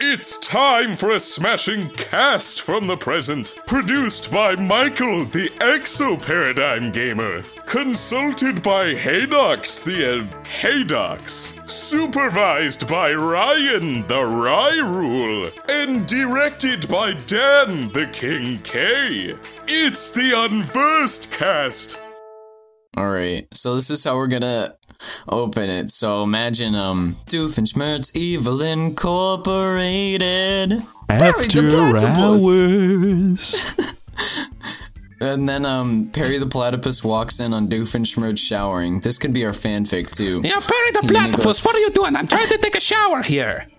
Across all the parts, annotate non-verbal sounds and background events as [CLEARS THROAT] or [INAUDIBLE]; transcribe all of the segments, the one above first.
It's time for a smashing cast from the present, produced by Michael, the Exo Paradigm Gamer, consulted by Haydox, the uh, Haydox, supervised by Ryan, the Rye Rule, and directed by Dan, the King K. It's the Unversed cast. All right, so this is how we're gonna open it. So imagine um Doofenshmirtz Evil Incorporated. After the platypus. hours. [LAUGHS] [LAUGHS] And then um Perry the Platypus walks in on Doofenshmirtz showering. This could be our fanfic too. Yeah, Perry the And then he platypus, goes- what are you doing? I'm trying to take a shower here. [GASPS]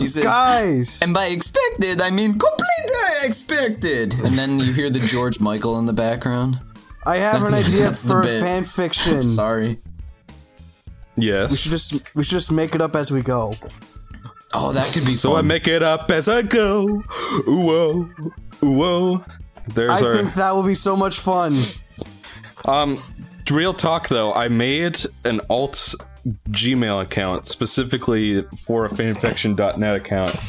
He says, Guys, and by expected, I mean completely expected. And then you hear the George Michael in the background. I have an idea [LAUGHS] that's the for bit. fan fiction. Sorry. We should just we should just make it up as we go. Oh, that could be So I make it up as I go. Ooh whoa. Ooh whoa. There's I our think that will be so much fun. um real talk though, I made an alt Gmail account specifically for a fanfiction.net account. [LAUGHS]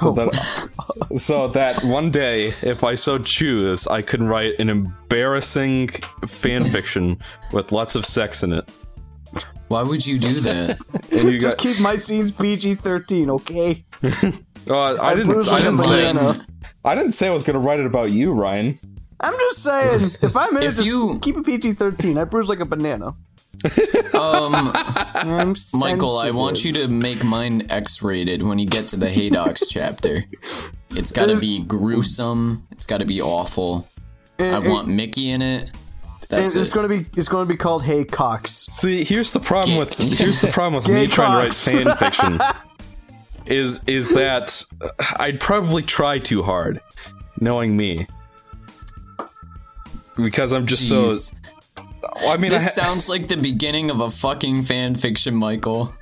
So that, so that one day, if I so choose, I can write an embarrassing fanfiction with lots of sex in it. Why would you do that? [LAUGHS] And you Just got, keep my scenes PG thirteen, okay? [LAUGHS] oh, I didn't, I didn't say. I didn't say I was gonna write it about you, Ryan. I'm just saying, [LAUGHS] if I'm in it, If just you- keep it PG thirteen. I bruise like a banana. Um, I'm Michael, I want you to make mine X-rated when you get to the Haydox chapter. It's got to be gruesome. It's got to be awful. I And- want Mickey in it. And That's it's it. gonna be it's gonna be called Hey Cox. See, here's the problem Gay- with here's the problem with Gay me trying to write fan fiction. [LAUGHS] is is that I'd probably try too hard, knowing me, because I'm just Jeez. so. I mean, I This ha- sounds like the beginning of a fucking fan fiction, Michael.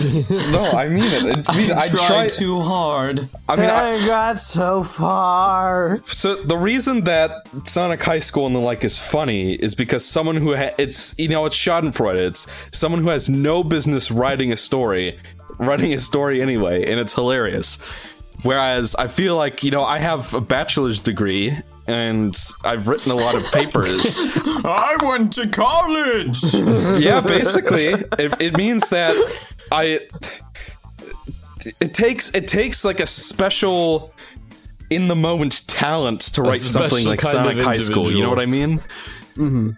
[LAUGHS] no, I mean it. I mean, I I tried try. too hard. I mean, I, I got so far. so the reason that Sonic High School and the like is funny is because someone who ha- it's you know it's Schadenfreude. It's someone who has no business writing a story, writing a story anyway, and it's hilarious. Whereas I feel like you know I have a bachelor's degree and I've written a lot of papers. [LAUGHS] I went to college. [LAUGHS] yeah, basically, it, it means that I. It takes it takes like a special, in the moment talent to write something like kind Sonic of High School. You know what I mean? Mm-hmm.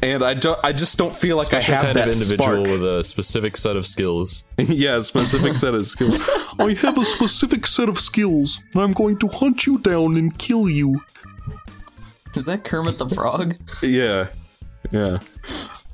And I don't. I just don't feel like Special I have kind that of individual spark. with a specific set of skills. [LAUGHS] yeah, a specific set of skills. [LAUGHS] I have a specific set of skills, and I'm going to hunt you down and kill you. Is that Kermit the Frog? Yeah, yeah.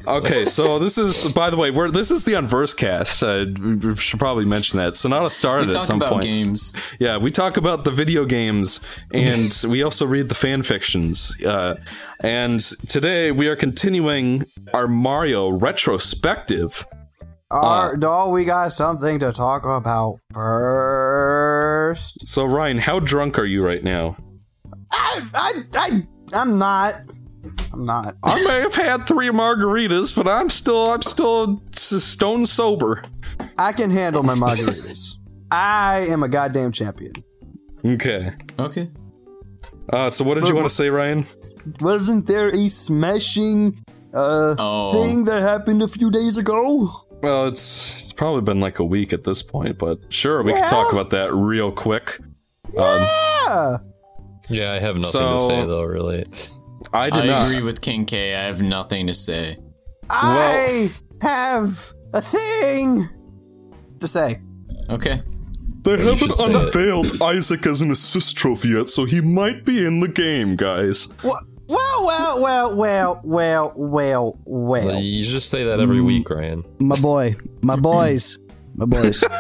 Okay, [LAUGHS] so this is, by the way, we're this is the Unverse cast. Uh, we should probably mention that. Sonata We started at some about point. games. Yeah, we talk about the video games, [LAUGHS] and we also read the fan fictions. Uh, and today we are continuing our Mario retrospective. Our doll, we got something to talk about first. So Ryan, how drunk are you right now? I, I, I, I'm not. I'm not. I may have had three margaritas, but I'm still I'm still stone sober. I can handle my margaritas. I am a goddamn champion. Okay. Okay. Uh, so what did you want to say, Ryan? Wasn't there a smashing uh Oh. thing that happened a few days ago? Well, it's it's probably been like a week at this point, but sure, we Yeah. can talk about that real quick. Yeah. Yeah, I have nothing So- to say though. Really, I did I not. agree with King K. I have nothing to say. I have a thing to say. Okay. They you should say it. unveiled Isaac as an assist trophy yet, so he might be in the game, guys. Well, well, well, well, well, well, well, well. you just say that every Mm. week, Ryan. My boy, my boys, my boys. [LAUGHS]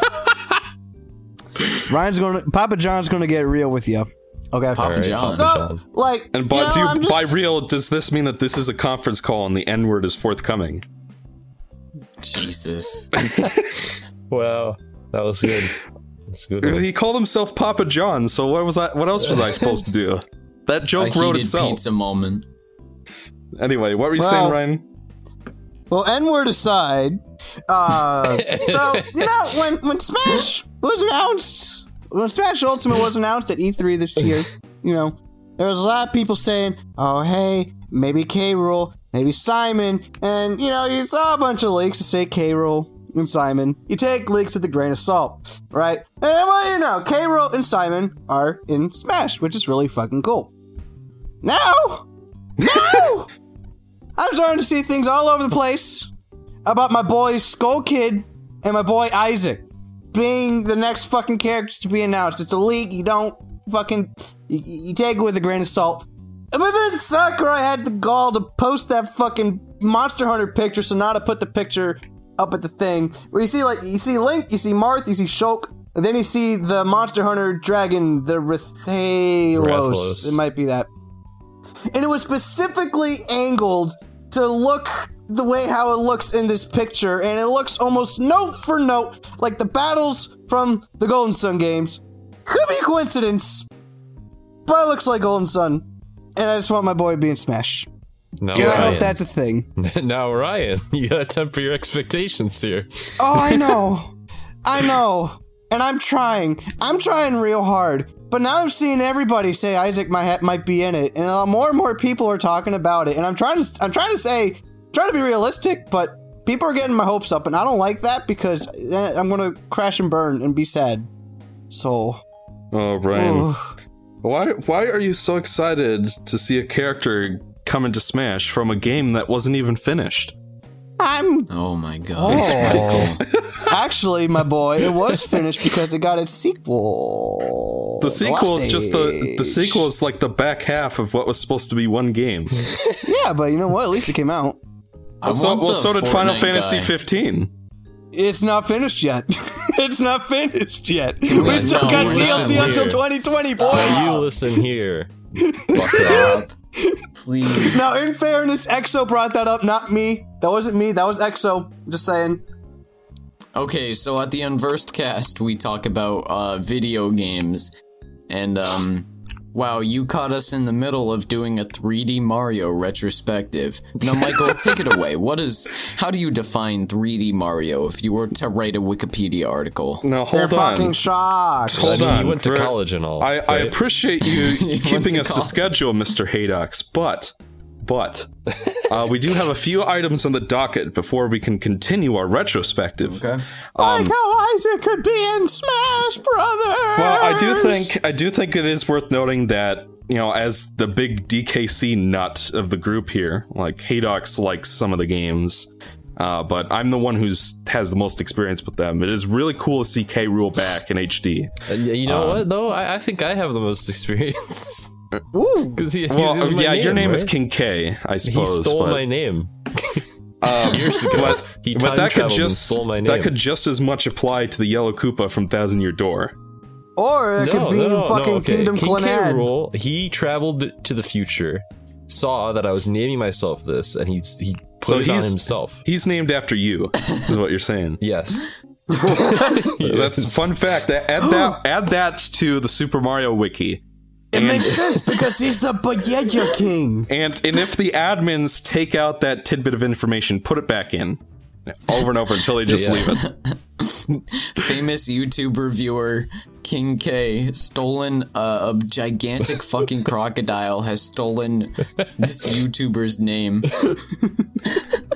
Ryan's going to Papa John's going to get real with you. Okay. Papa Alright, John. Papa So, like, And you by, know, do you, I'm by real, does this mean that this is a conference call and the N word is forthcoming? Jesus. [LAUGHS] Wow, that was good. That's good. one. He called himself Papa John, so what was I? What else was I [LAUGHS] supposed to do? That A joke wrote heated itself. pizza moment. Anyway, what were you Well- saying, Ryan? Well, N word aside, uh, [LAUGHS] so you know when when Smash was announced when Smash Ultimate was announced at E3 this year, you know, there was a lot of people saying, "Oh, hey, maybe K. Rool, maybe Simon," and you know, you saw a bunch of leaks to say K. Rool and Simon. You take leaks with a grain of salt, right? And well, you know, K. Rool and Simon are in Smash, which is really fucking cool. Now, now, [LAUGHS] I'm starting to see things all over the place about my boy Skull Kid and my boy Isaac being the next fucking characters to be announced. It's a leak. You don't fucking you, you take it with a grain of salt. But then Sakurai had the gall to post that fucking Monster Hunter picture. So now Sonata put the picture up at the thing where you see like you see Link, you see Marth, you see Shulk, and then you see the Monster Hunter dragon, the Rathalos. Rathalos. It might be that. And it was specifically angled to look the way how it looks in this picture, and it looks almost note for note like the battles from the Golden Sun games. Could be a coincidence, but it looks like Golden Sun. And I just want my boy to be in Smash. No, And I hope that's a thing. [LAUGHS] now, Ryan, [LAUGHS] you gotta temper your expectations here. Oh, I [LAUGHS] know. I know. And I'm trying. I'm trying real hard. But now I'm seeing everybody say Isaac might might be in it, and uh, more and more people are talking about it. And I'm trying to I'm trying to say trying to be realistic, but people are getting my hopes up, and I don't like that because I'm gonna crash and burn and be sad. So, Oh, ooh. Why why are you so excited to see a character come into Smash from a game that wasn't even finished? I'm Oh my gosh, Oh. Michael. [LAUGHS] actually my boy. It was finished because it got its sequel. The sequel last is just the the sequel is like the back half of what was supposed to be one game. [LAUGHS] Yeah, but you know what? At least it came out. I so well, so did Final Fantasy guy. 15. It's not finished yet. [LAUGHS] it's not finished yet. we still no, got listen DLC here. until 2020, boys. Now, you listen here. Stop. Please. Now, in fairness, EXO brought that up, not me. That wasn't me. That was EXO. Just saying. Okay, so at the Unversed cast, we talk about uh, video games, and um, wow, you caught us in the middle of doing a 3D Mario retrospective. Now, Michael, [LAUGHS] take it away. What is? How do you define 3D Mario if you were to write a Wikipedia article? Now They're hold on. fucking shocked. Hold I mean, on. you went to college and all. I, I appreciate [LAUGHS] you keeping us to college. schedule, Mr. Haydox, but but uh, we do have a few items on the docket before we can continue our retrospective. Okay. like how Isaac could be in Smash Brothers. Well, I do think I do think it is worth noting that you know, as the big DKC nut of the group here, like Haydox likes some of the games, uh, but I'm the one who's has the most experience with them. It is really cool to see K Rool back in HD. You know Um, what though? I, I think I have the most [LAUGHS] experience Ooh. Because he, he's Well, in my yeah, your name is? King K, I suppose. He stole but, my name [LAUGHS] um, years ago. but, he but that could just stole my name. that could just as much apply to the Yellow Koopa from Thousand Year Door. Or it could be fucking okay. Kingdom King K. Clannad. Rool, he traveled to the future, saw that I was naming myself this, and he he put So it on he's- himself. He's named after you, is what you're saying. [LAUGHS] Yes. [LAUGHS] That's Yes. a fun fact. Add that add that to the Super Mario wiki. It And- makes sense because he's the Bayeka King. And and if the admins take out that tidbit of information, put it back in. Over and over until they just Yeah. leave it. [LAUGHS] Famous YouTube reviewer King K stolen uh, a gigantic [LAUGHS] fucking crocodile has stolen this YouTuber's name. [LAUGHS]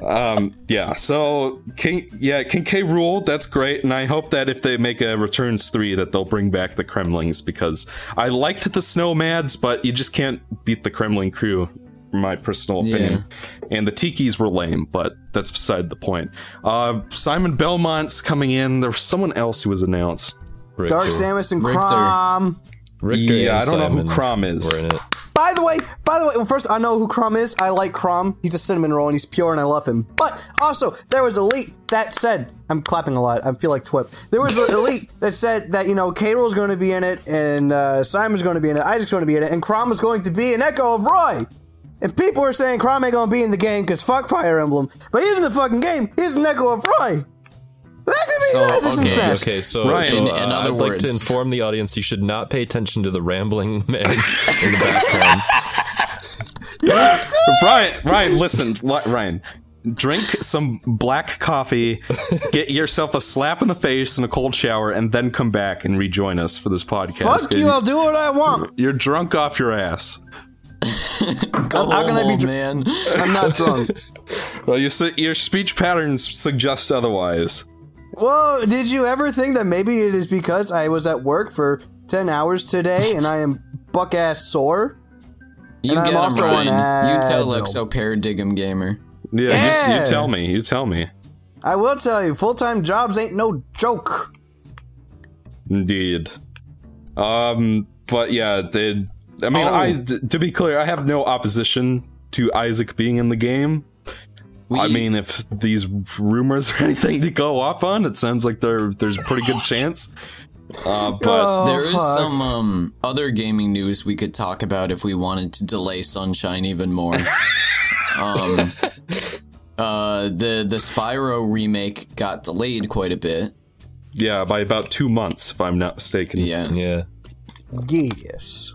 Um, yeah, so King yeah, King K Rool, that's great, and I hope that if they make a Returns 3 that they'll bring back the Kremlings because I liked the Snowmads, but you just can't beat the Kremling Krew, my personal opinion. And the Tikis were lame, but that's beside the point. Uh Simon Belmont's coming in. There was someone else who was announced. Richter. Dark Samus and Richter. Chrom. Richter Yeah, I don't know who Simon Chrom is. Were in it. By the way, by the way, well, first I know who Chrom is. I like Chrom. He's a cinnamon roll and he's pure and I love him. But also, there was a leak that said, I'm clapping a lot. I feel like Twip. There was a leak [LAUGHS] that said that, you know, K Rool's going to be in it and uh, Simon's going to be in it, Isaac's going to be in it, and Chrom is going to be an echo of Roy. And people are saying Chrom ain't going to be in the game because fuck Fire Emblem. But he's in the fucking game. He's an echo of Roy. That could be So, okay, Smash. Okay, so, Ryan, so In- uh, in other I'd like to inform the audience you should not pay attention to the rambling [LAUGHS] man in the background. [LAUGHS] Yes. Ryan, Ryan, listen, Ryan. drink some black coffee, get yourself a slap in the face and a cold shower, and then come back and rejoin us for this podcast. Fuck you! I'll do what I want. You're drunk off your ass. [LAUGHS] Go how can I be home, dr- man? I'm not drunk. Well, you your speech patterns suggest otherwise. Whoa! Did you ever think that maybe it is because I was at work for ten hours today and I am buck ass sore? You And I'm get him, Ryan. You tell Advil. Exo Paradigm Gamer. Yeah, You, Yeah. you tell me. You tell me. I will tell you, full time jobs ain't no joke. Indeed. Um, but yeah, they, I mean, Oh. I d- to be clear, I have no opposition to Isaac being in the game. We, I mean, if these rumors are [LAUGHS] anything to go off on, it sounds like there there's a pretty good chance. Uh, but Oh, there is fuck. some um, other gaming news we could talk about if we wanted to delay Sunshine even more. [LAUGHS] um, uh, the the Spyro remake got delayed quite a bit. yeah, by about two months, if I'm not mistaken. Yeah, Yeah. Yes.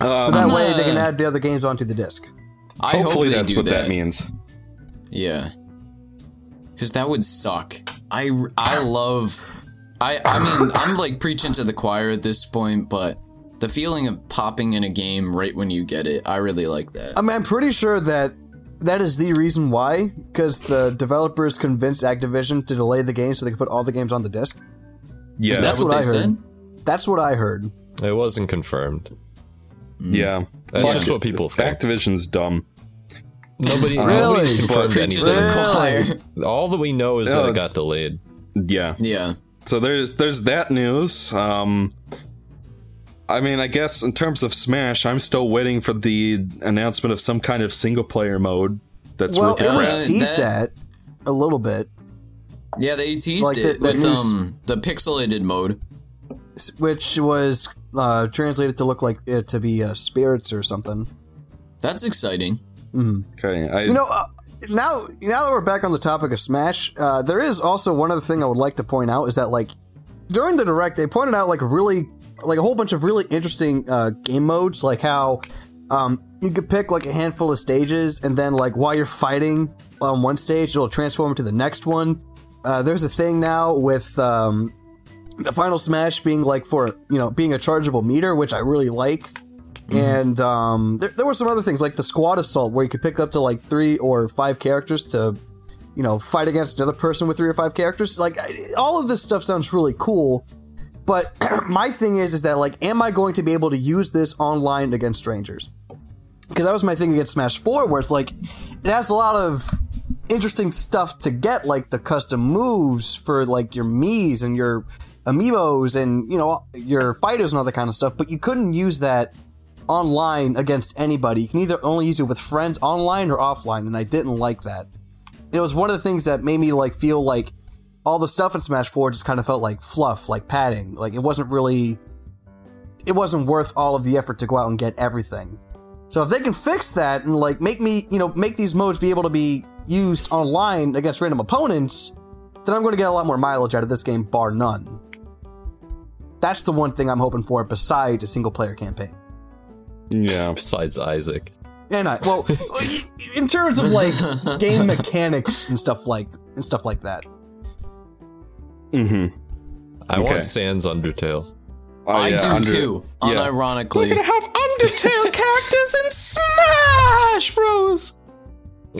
Um, So that way uh, they can add the other games onto the disc. I hope hopefully they that's do what that. that means. Yeah, because that would suck. I I love. I I mean I'm like preaching to the choir at this point, but the feeling of popping in a game right when you get it, I really like that. I mean, I'm pretty sure that that is the reason why, because the developers convinced Activision to delay the game so they could put all the games on the disc. Yeah, Is that that's what, what they I heard. said? That's what I heard. It wasn't confirmed. yeah. That's Fuck just what people think. Activision's dumb. Nobody, Really? nobody's confirmed Preaching to anything. the. All that we know is that Yeah. it got delayed. Yeah. Yeah. So there's there's that news. Um, I mean, I guess in terms of Smash, I'm still waiting for the announcement of some kind of single player mode. That's Well, worth it was Uh, teased that- at a little bit, Yeah, they teased Like the- it the with news- um the pixelated mode. s- which was uh, translated to look like it to be uh, spirits or something. That's exciting. Okay, I, You know, uh, now now that we're back on the topic of Smash, uh, there is also one other thing I would like to point out is that like during the direct they pointed out like really like a whole bunch of really interesting uh, game modes, like how um, you could pick like a handful of stages and then like while you're fighting on one stage, it'll transform to the next one. Uh, there's a thing now with um, the final Smash being like for you know being a chargeable meter, which I really like. And um, there, there were some other things like the squad assault, where you could pick up to like three or five characters to, you know, fight against another person with three or five characters. Like all of this stuff sounds really cool, but [CLEARS THROAT] my thing is, is that like, am I going to be able to use this online against strangers? Because that was my thing against Smash Four, where it's like it has a lot of interesting stuff to get, like the custom moves for like your Mii's and your amiibos and you know your fighters and all that kind of stuff. But you couldn't use that online against anybody. You can either only use it with friends online or offline, and I didn't like that. It was one of the things that made me like feel like all the stuff in Smash 4 just kind of felt like fluff, like padding. Like it wasn't really it wasn't worth all of the effort to go out and get everything. So if they can fix that and like make me, you know, make these modes be able to be used online against random opponents, then I'm going to get a lot more mileage out of this game bar none. That's the one thing I'm hoping for besides a single player campaign. Yeah. Besides Isaac. And I well, in terms of like [LAUGHS] game mechanics and stuff like and stuff like that. Mm-hmm. I Okay. want Sans Undertale. I do under- too. yeah. Unironically. We're gonna have Undertale [LAUGHS] characters in Smash Bros.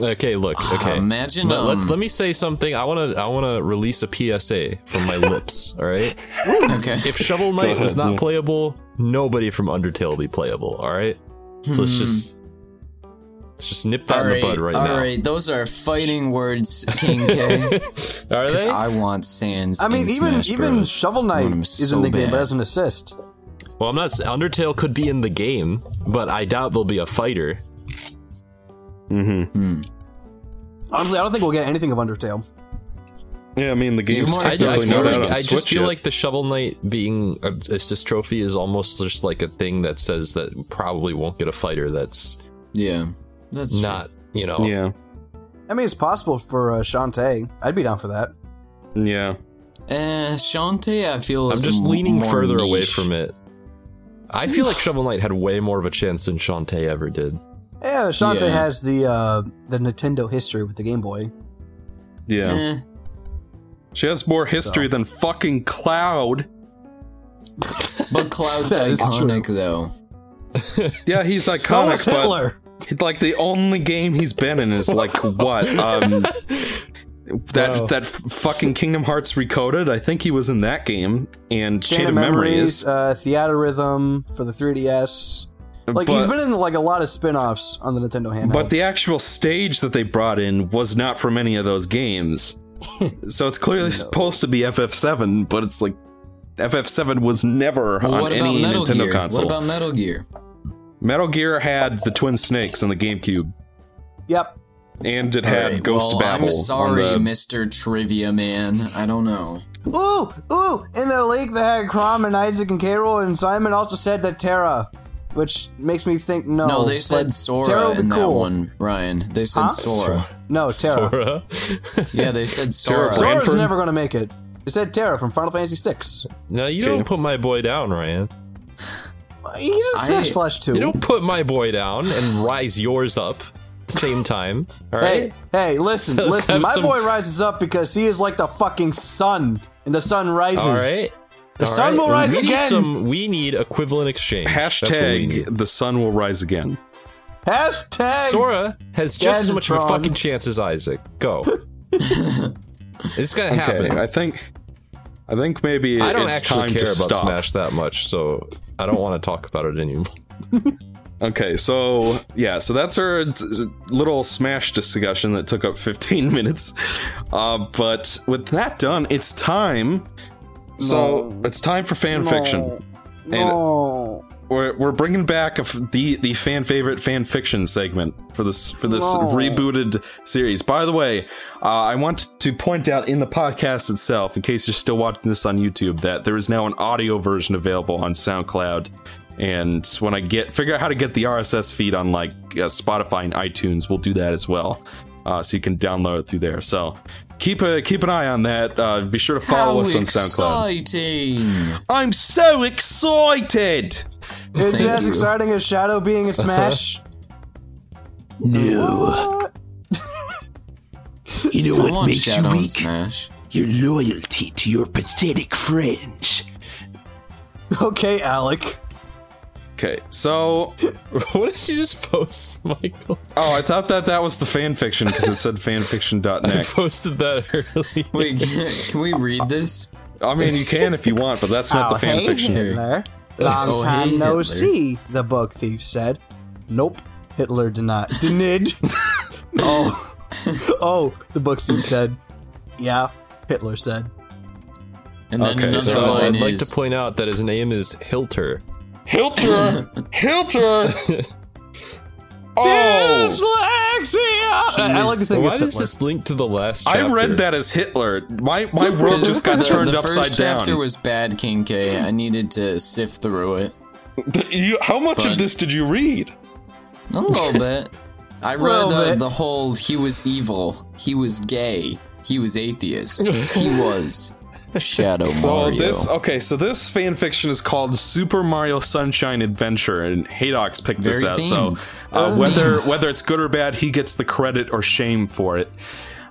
Okay, look. Okay. imagine, Let, let- um, let me say something. I want to. I want to release a PSA from my lips. [LAUGHS] All right. Okay. If Shovel Knight was not yeah. [LAUGHS] playable, nobody from Undertale will be playable. All right. So let's just let's just nip that all in right, the bud right all now. right. Those are fighting words, King K. [LAUGHS] Are Because they? I want Sans. I mean, in even Smash even Bros. Shovel Knight want 'em is so in the game, bad. but as an assist. well, I'm not. Undertale could be in the game, but I doubt there'll be a fighter. Mm-hmm. Honestly, I don't think we'll get anything of Undertale. Yeah, I mean the game's more- I, I technically feel not like out I just feel yet. like the Shovel Knight being a assist trophy is almost just like a thing that says that probably won't get a fighter. That's Yeah, that's true. not you know. yeah, I mean, it's possible for uh, Shantae. I'd be down for that. yeah. Eh, Shantae, I feel I'm is just m- leaning more further away from it. I feel like [SIGHS] Shovel Knight had way more of a chance than Shantae ever did. Yeah, Shantae Yeah. has the uh, the Nintendo history with the Game Boy. Yeah. Eh. She has more history than fucking Cloud. But Cloud's [LAUGHS] iconic though. [LAUGHS] Yeah, he's [LAUGHS] So is iconic, but like the only game he's been in is like what? Um that Wow. that f- fucking Kingdom Hearts Recoded. I think he was in that game and Chain, Chain, of of Memories, Memories. uh, Theatrhythm for the 3DS. Like he's but- been in like a lot of spin-offs on the Nintendo handheld. But the actual stage that they brought in was not from any of those games. [LAUGHS] so it's clearly supposed to be FF7, but it's like FF7 was never Well, on what about any Metal Nintendo Gear? console. What about Metal Gear? Metal Gear had the Twin Snakes on the GameCube, yep. and it had Alright, Ghost well, Babel. I'm sorry, the, Mr. Trivia Man. I don't know. Ooh, ooh! In the leak, they had Chrom and Isaac and Carol, and Simon also said that Terra, which makes me think no. No, they said Terra Sora would be in that one, Ryan. They said Huh? Sora. No, Terra. Sora. [LAUGHS] Yeah, they said Terra Sora. Sora's Branford? never going to make it. It said Terra from Final Fantasy VI. No, you Okay. don't put my boy down, Ryan. He's in I- Smash Flash too. You don't put my boy down and rise yours up at the same time. All Hey, hey, listen, [LAUGHS] listen. My some- boy rises up because he is like the fucking sun, and the sun rises. All right. The All sun right. will rise we Need again. some, we need equivalent exchange. That's what we need. hashtag the sun will rise again. Hashtag. Sora has just as much of a fucking chance as Isaac. Go. [LAUGHS] it's gonna happen. Okay, I think, I think maybe I don't it's actually time care to about stop. Smash that much, so I don't want to talk about it anymore. [LAUGHS] Okay, so yeah, so that's our t- little Smash discussion that took up 15 [LAUGHS] minutes. Uh, but with that done, it's time. So it's time for fan fiction. No. We're, we're bringing back a f the the fan favorite fan fiction segment for this for this No. rebooted series. By the way, uh, I want to point out in the podcast itself, in case you're still watching this on YouTube, that there is now an audio version available on SoundCloud. And when I get figure out how to get the RSS feed on like uh, Spotify and iTunes, we'll do that as well, uh, so you can download it through there. So keep a keep an eye on that. Uh, be sure to follow How us on SoundCloud. exciting! I'm so excited. Is it as exciting as Shadow being in Smash? [LAUGHS] No. [LAUGHS] you know I what makes you Shadow and weak? Smash. Your loyalty to your pathetic friends. okay, Alec. Okay, so [LAUGHS] what did you just post, [LAUGHS] Michael? Oh, I thought that that was the fan fiction because it said fanfiction.net. [LAUGHS] I fanfiction.net. posted that earlier. Wait, can, can we read this? I mean, you can if you want, but that's not oh, the fan hey, fiction. Hitler. Long Oh, time hey, no Hitler. see, the bug thief said. Nope. Hitler did not. Did. oh. Oh, the bug thief said. Yeah, Hitler said. And then Okay, another so So line I'd like to point out that his name is Hilter. Hilter! [LAUGHS] Hilter! [LAUGHS] Oh! Dyslexia! I, I like to think Why it's does this link to the last chapter? I read that as Hitler. My my world just got the, turned the upside first chapter down. was bad, King K. I needed to sift through it You, how much But- of this did you read? a little [LAUGHS] bit. I read uh, bit. the whole. He was evil. He was gay. He was atheist. he was Shadow [LAUGHS] So Mario. this okay, so this fan fiction is called Super Mario Sunshine Adventure, and Haydox picked this Very out. So uh, whether themed. whether it's good or bad, he gets the credit or shame for it.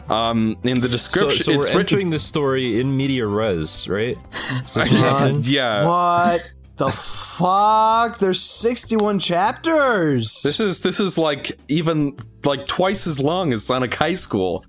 Um, in the So, description, so we're it's written- entering this story in media res, right? [LAUGHS] Is this what's happening? [LAUGHS] yeah. What the fuck? There's 61 chapters. This is this is like even like twice as long as Sonic High School.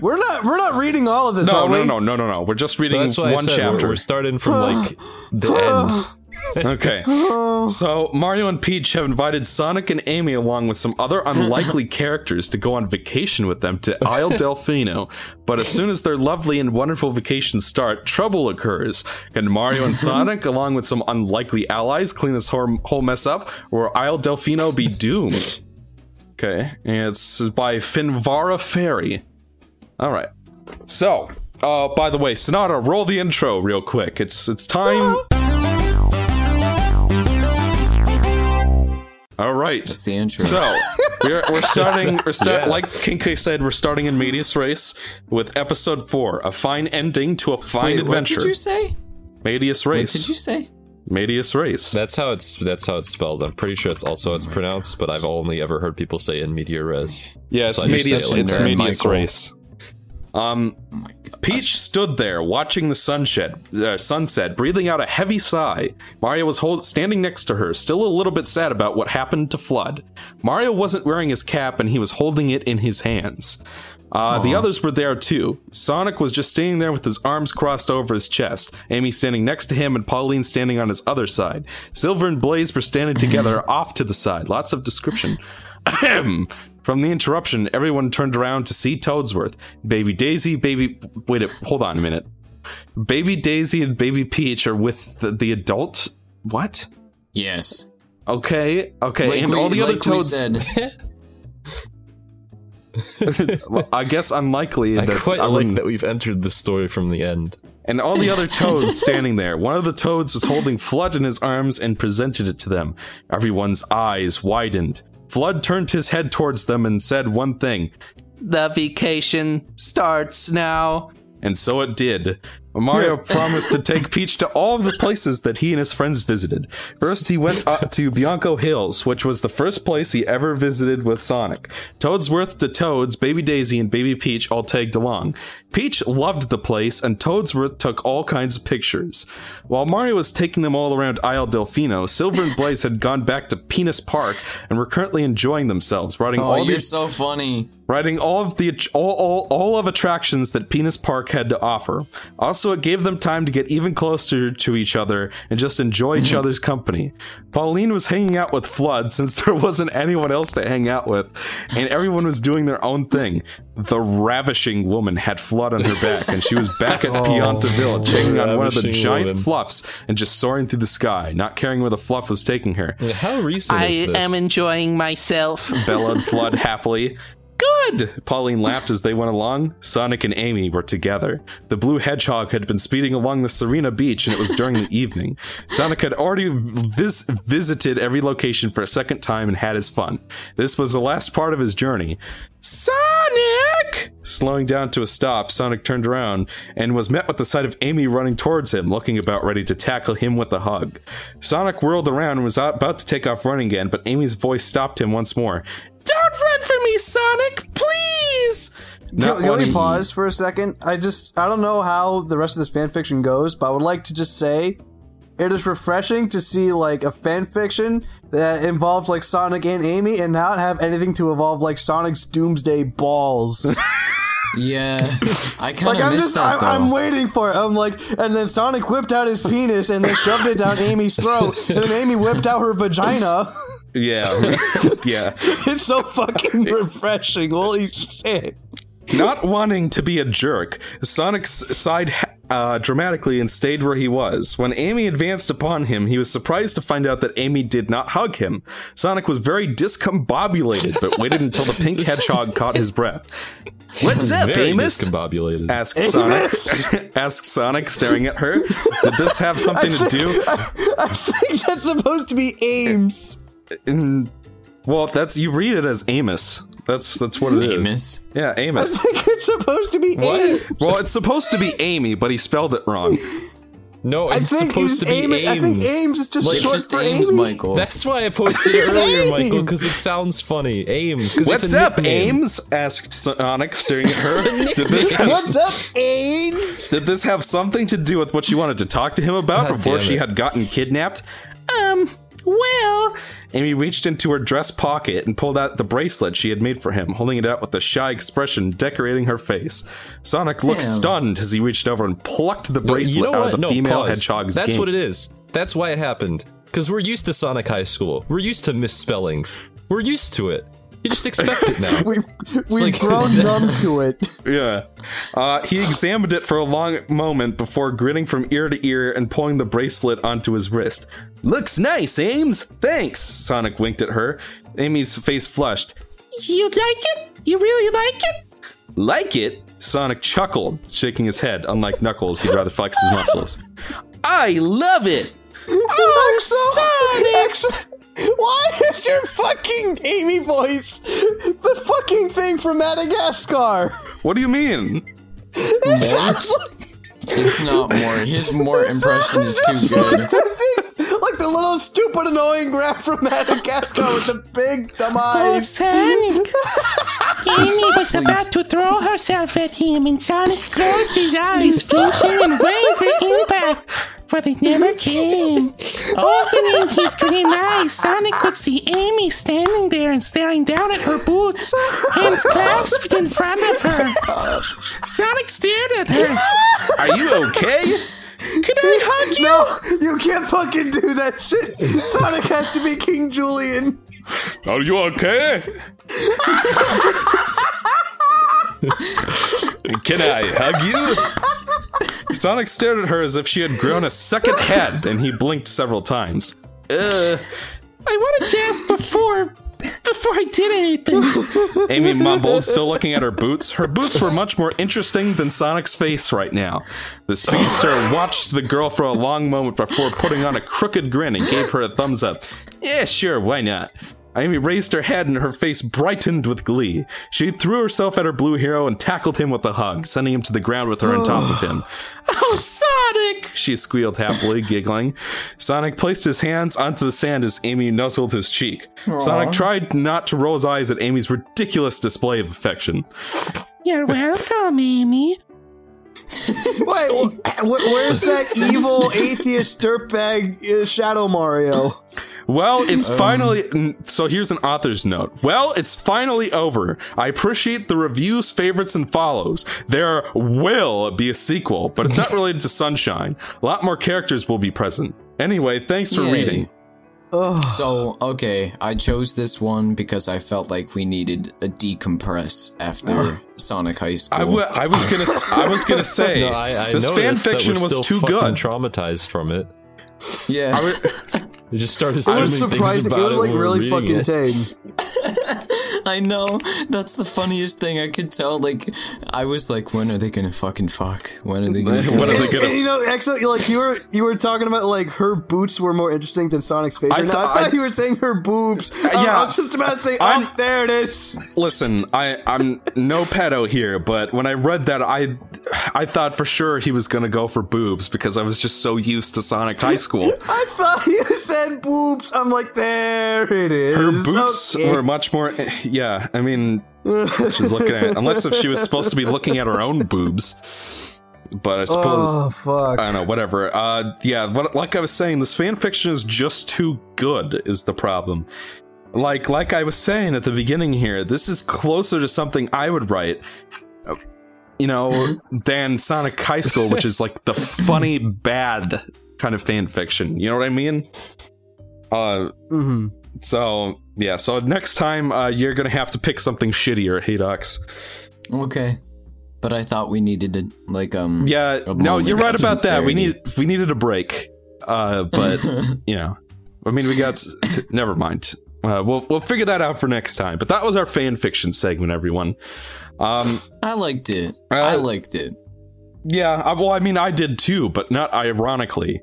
We're not we're not reading all of this, No, are no, we? no, no, no, no. We're just reading That's why I one said we're- chapter. We're starting from like [SIGHS] the end. [LAUGHS] Okay. [SIGHS] So Mario and Peach have invited Sonic and Amy along with some other unlikely [LAUGHS] characters to go on vacation with them to Isle Delfino. But as soon as their lovely and wonderful vacations start, trouble occurs. Can Mario and [LAUGHS] Sonic, along with some unlikely allies, clean this whole whole mess up, or will Isle Delfino be doomed? Okay, and it's by Finvara Fairy. All right. So, uh, by the way, Sonata, roll the intro real quick. It's it's time. All right. That's the intro. So we're, we're starting. We're start, [LAUGHS] Yeah. like King K said. We're starting in Medias Race with episode four, a fine ending to a fine Wait, what adventure. did you say? Medias What Race. did you say? Medius Race. That's how it's that's how it's spelled. I'm pretty sure it's also how it's pronounced, but I've only ever heard people say in media res. Yeah, it's So I Medius. it like it's that. Medius Michael. Race. Um, Oh. Peach stood there watching the sunset, uh, sunset, breathing out a heavy sigh. Mario was hold- standing next to her, still a little bit sad about what happened to FLUDD. Mario wasn't wearing his cap and he was holding it in his hands. Uh, the others were there too. Sonic was just standing there with his arms crossed over his chest. Amy standing next to him and Pauline standing on his other side. Silver and Blaze were standing together [LAUGHS] off to the side. Lots of description. [CLEARS THROAT] Ahem. From the interruption, everyone turned around to see Toadsworth. Baby Daisy, baby. Wait, a, hold on a minute. Baby Daisy and Baby Peach are with the, the adult. What? Yes. Okay, okay, Like and we, all the other like we toads. said. [LAUGHS] well, I guess unlikely I that quite I like wouldn't- that we've entered the story from the end. and all the other [LAUGHS] toads standing there. One of the toads was holding FLUDD in his arms and presented it to them. Everyone's eyes widened. FLUDD turned his head towards them and said one thing The vacation starts now. And so it did. Mario promised to take Peach to all of the places that he and his friends visited. First, he went up to Bianco Hills, which was the first place he ever visited with Sonic. Toadsworth, the Toads, Baby Daisy, and Baby Peach all tagged along. Peach loved the place, and Toadsworth took all kinds of pictures. While Mario was taking them all around Isle Delfino, Silver and Blaze had gone back to Penis Park and were currently enjoying themselves, riding Oh, all you're the so funny. riding all of the all, all, all of attractions that Penis Park had to offer. Also, it gave them time to get even closer to each other and just enjoy each mm-hmm. other's company. Pauline was hanging out with FLUDD since [LAUGHS] there wasn't anyone else to hang out with, and everyone was doing their own thing. The ravishing woman had FLUDD on her back, and she was back at [LAUGHS] Pianta Village, hanging oh, on one of the giant woman. fluffs and just soaring through the sky, not caring where the fluff was taking her. How recent is this? I am enjoying myself, bellowed FLUDD [LAUGHS] happily. Good! Pauline laughed as they went along. Sonic and Amy were together. The blue hedgehog had been speeding along the Sirena beach, and it was during the [LAUGHS] evening. Sonic had already vis- visited every location for a second time and had his fun. This was the last part of his journey. Sonic! Slowing down to a stop, Sonic turned around and was met with the sight of Amy running towards him, looking about ready to tackle him with a hug. Sonic whirled around and was about to take off running again, but Amy's voice stopped him once more. Don't run for me, Sonic, please! Can, Not can we pause for a second? I just I don't know how the rest of this fan fiction goes, but I would like to just say it is refreshing to see like a fan fiction that involves like Sonic and Amy and not have anything to involve like Sonic's Doomsday balls. [LAUGHS] Yeah. I kind like of I'm missed just that I'm, though. I'm waiting for it. I'm like, and then Sonic whipped out his penis and then shoved it down Amy's throat, and then Amy whipped out her vagina. Yeah. [LAUGHS] yeah. [LAUGHS] It's so fucking refreshing. Holy shit. Not wanting to be a jerk, Sonic's side sighed uh, dramatically and stayed where he was. When Amy advanced upon him, he was surprised to find out that Amy did not hug him. Sonic was very discombobulated, but waited until the pink [LAUGHS] hedgehog caught his breath. What's up, Very Amos? discombobulated. asked Sonic. [LAUGHS] asked Sonic, staring at her. Did this have something to do? I think that's supposed to be Ames. In, well, that's you read it as Amos. That's that's what it is. Amos. Yeah, I Amos. think it's supposed to be Ames. Well, it's supposed to be Amy, but he spelled it wrong. [LAUGHS] No, I it's think supposed it's to be Ames. Ames. I think Ames is just It's short just for Ames, Amy. Michael. That's why I posted it It's earlier, Michael, because it sounds funny. Ames. What's it's a up, nickname. Ames? asked Sonic, staring at her. [LAUGHS] Did this have What's up, Ames? Did this have something to do with what she wanted to talk to him about God before she had gotten kidnapped? Um, well. Amy reached into her dress pocket and pulled out the bracelet she had made for him, holding it out with a shy expression decorating her face. Sonic looked Damn. stunned as he reached over and plucked the No, bracelet out of the No, female pause. hedgehog's That's game. what it is. That's why it happened. Because we're used to Sonic High School. We're used to misspellings. We're used to it. You just expect it now. [LAUGHS] We've, we've like- grown [LAUGHS] numb to it. Yeah. Uh, he examined it for a long moment before grinning from ear to ear and pulling the bracelet onto his wrist. Looks nice, Ames. Thanks. Sonic winked at her. Amy's face flushed. You like it? You really like it? Like it? Sonic chuckled, shaking his head. Unlike Knuckles, he'd rather flex his muscles. [LAUGHS] I love it. Oh, Sonic! Why is your fucking Amy voice the fucking thing from Madagascar? What do you mean? It sounds like It's not more. His more impression is too good. the thing the little stupid annoying rat from Madagascar with the big dumb Oh, eyes. Sonic! [LAUGHS] Amy was about to throw herself at him, and Sonic closed his eyes, flinching and waiting for impact. But it never came. Opening his green eyes, Sonic could see Amy standing there and staring down at her boots, hands clasped in front of her. Sonic stared at her. Are you okay? Can I hug you? No, you can't fucking do that shit. Sonic has to be King Julien. Are you okay? [LAUGHS] Can I hug you? Sonic stared at her as if she had grown a second head, and he blinked several times. Uh, I wanted to ask before, before I did anything. [LAUGHS] Amy mumbled, still looking at her boots. Her boots were much more interesting than Sonic's face right now. The speedster [LAUGHS] watched the girl for a long moment before putting on a crooked grin and gave her a thumbs up. Yeah, sure, why not? Amy raised her head and her face brightened with glee. She threw herself at her blue hero and tackled him with a hug, sending him to the ground with her on top of him. [SIGHS] Oh, Sonic! She squealed happily, [LAUGHS] giggling. Sonic placed his hands onto the sand as Amy nuzzled his cheek. Sonic tried not to roll his eyes at Amy's ridiculous display of affection. You're welcome, Amy. [LAUGHS] Wait, wh- where's that [LAUGHS] evil atheist dirtbag uh, Shadow Mario? Well, it's um, finally. So here's an author's note. Well, it's finally over. I appreciate the reviews, favorites, and follows. There will be a sequel, but it's not related to Sunshine. A lot more characters will be present. Anyway, thanks for Yay. reading. So, okay, I chose this one because I felt like we needed a decompress after Sonic High School. I, w- I was gonna. s- I was gonna [LAUGHS] say No, I, I this fan noticed that fiction we're was still too good. Traumatized from it. yeah. [LAUGHS] We just started It assuming was things surprising. about It was it like when really fucking it. tame. [LAUGHS] [LAUGHS] I know. That's the funniest thing I could tell. Like, I was like, when are they gonna fucking fuck? When are they gonna? [LAUGHS] what are they gonna? [LAUGHS] you know, Exo, like you were you were talking about like her boots were more interesting than Sonic's face. I right now. th- I thought I- you were saying her boobs. Um, yeah. I was just about to say, I'm- oh, there it is. Listen, I I'm no pedo here, but when I read that, I I thought for sure he was gonna go for boobs because I was just so used to Sonic High School. I thought you said boobs. I'm like, there it is. Her boots Okay. were much more. Yeah, I mean, [LAUGHS] she's looking at unless if she was supposed to be looking at her own boobs. But I suppose Oh fuck. I don't know. Whatever. Uh, yeah. What, like I was saying, this fan fiction is just too good. Is the problem? Like, like I was saying at the beginning here, this is closer to something I would write. You know, [LAUGHS] than Sonic High School, which is like the funny bad kind of fan fiction. You know what I mean? Uh, hmm so yeah, so next time uh, you're gonna have to pick something shittier, Hey Ducks. okay. But I thought we needed a like um. Yeah, no, you're right about that. We need we needed a break, uh, but [LAUGHS] you know, I mean, we got. never mind. Uh, we'll we'll figure that out for next time. But that was our fan fiction segment, everyone. Um, I liked it. Uh, I liked it. yeah, I, well, I mean, I did too, but not ironically.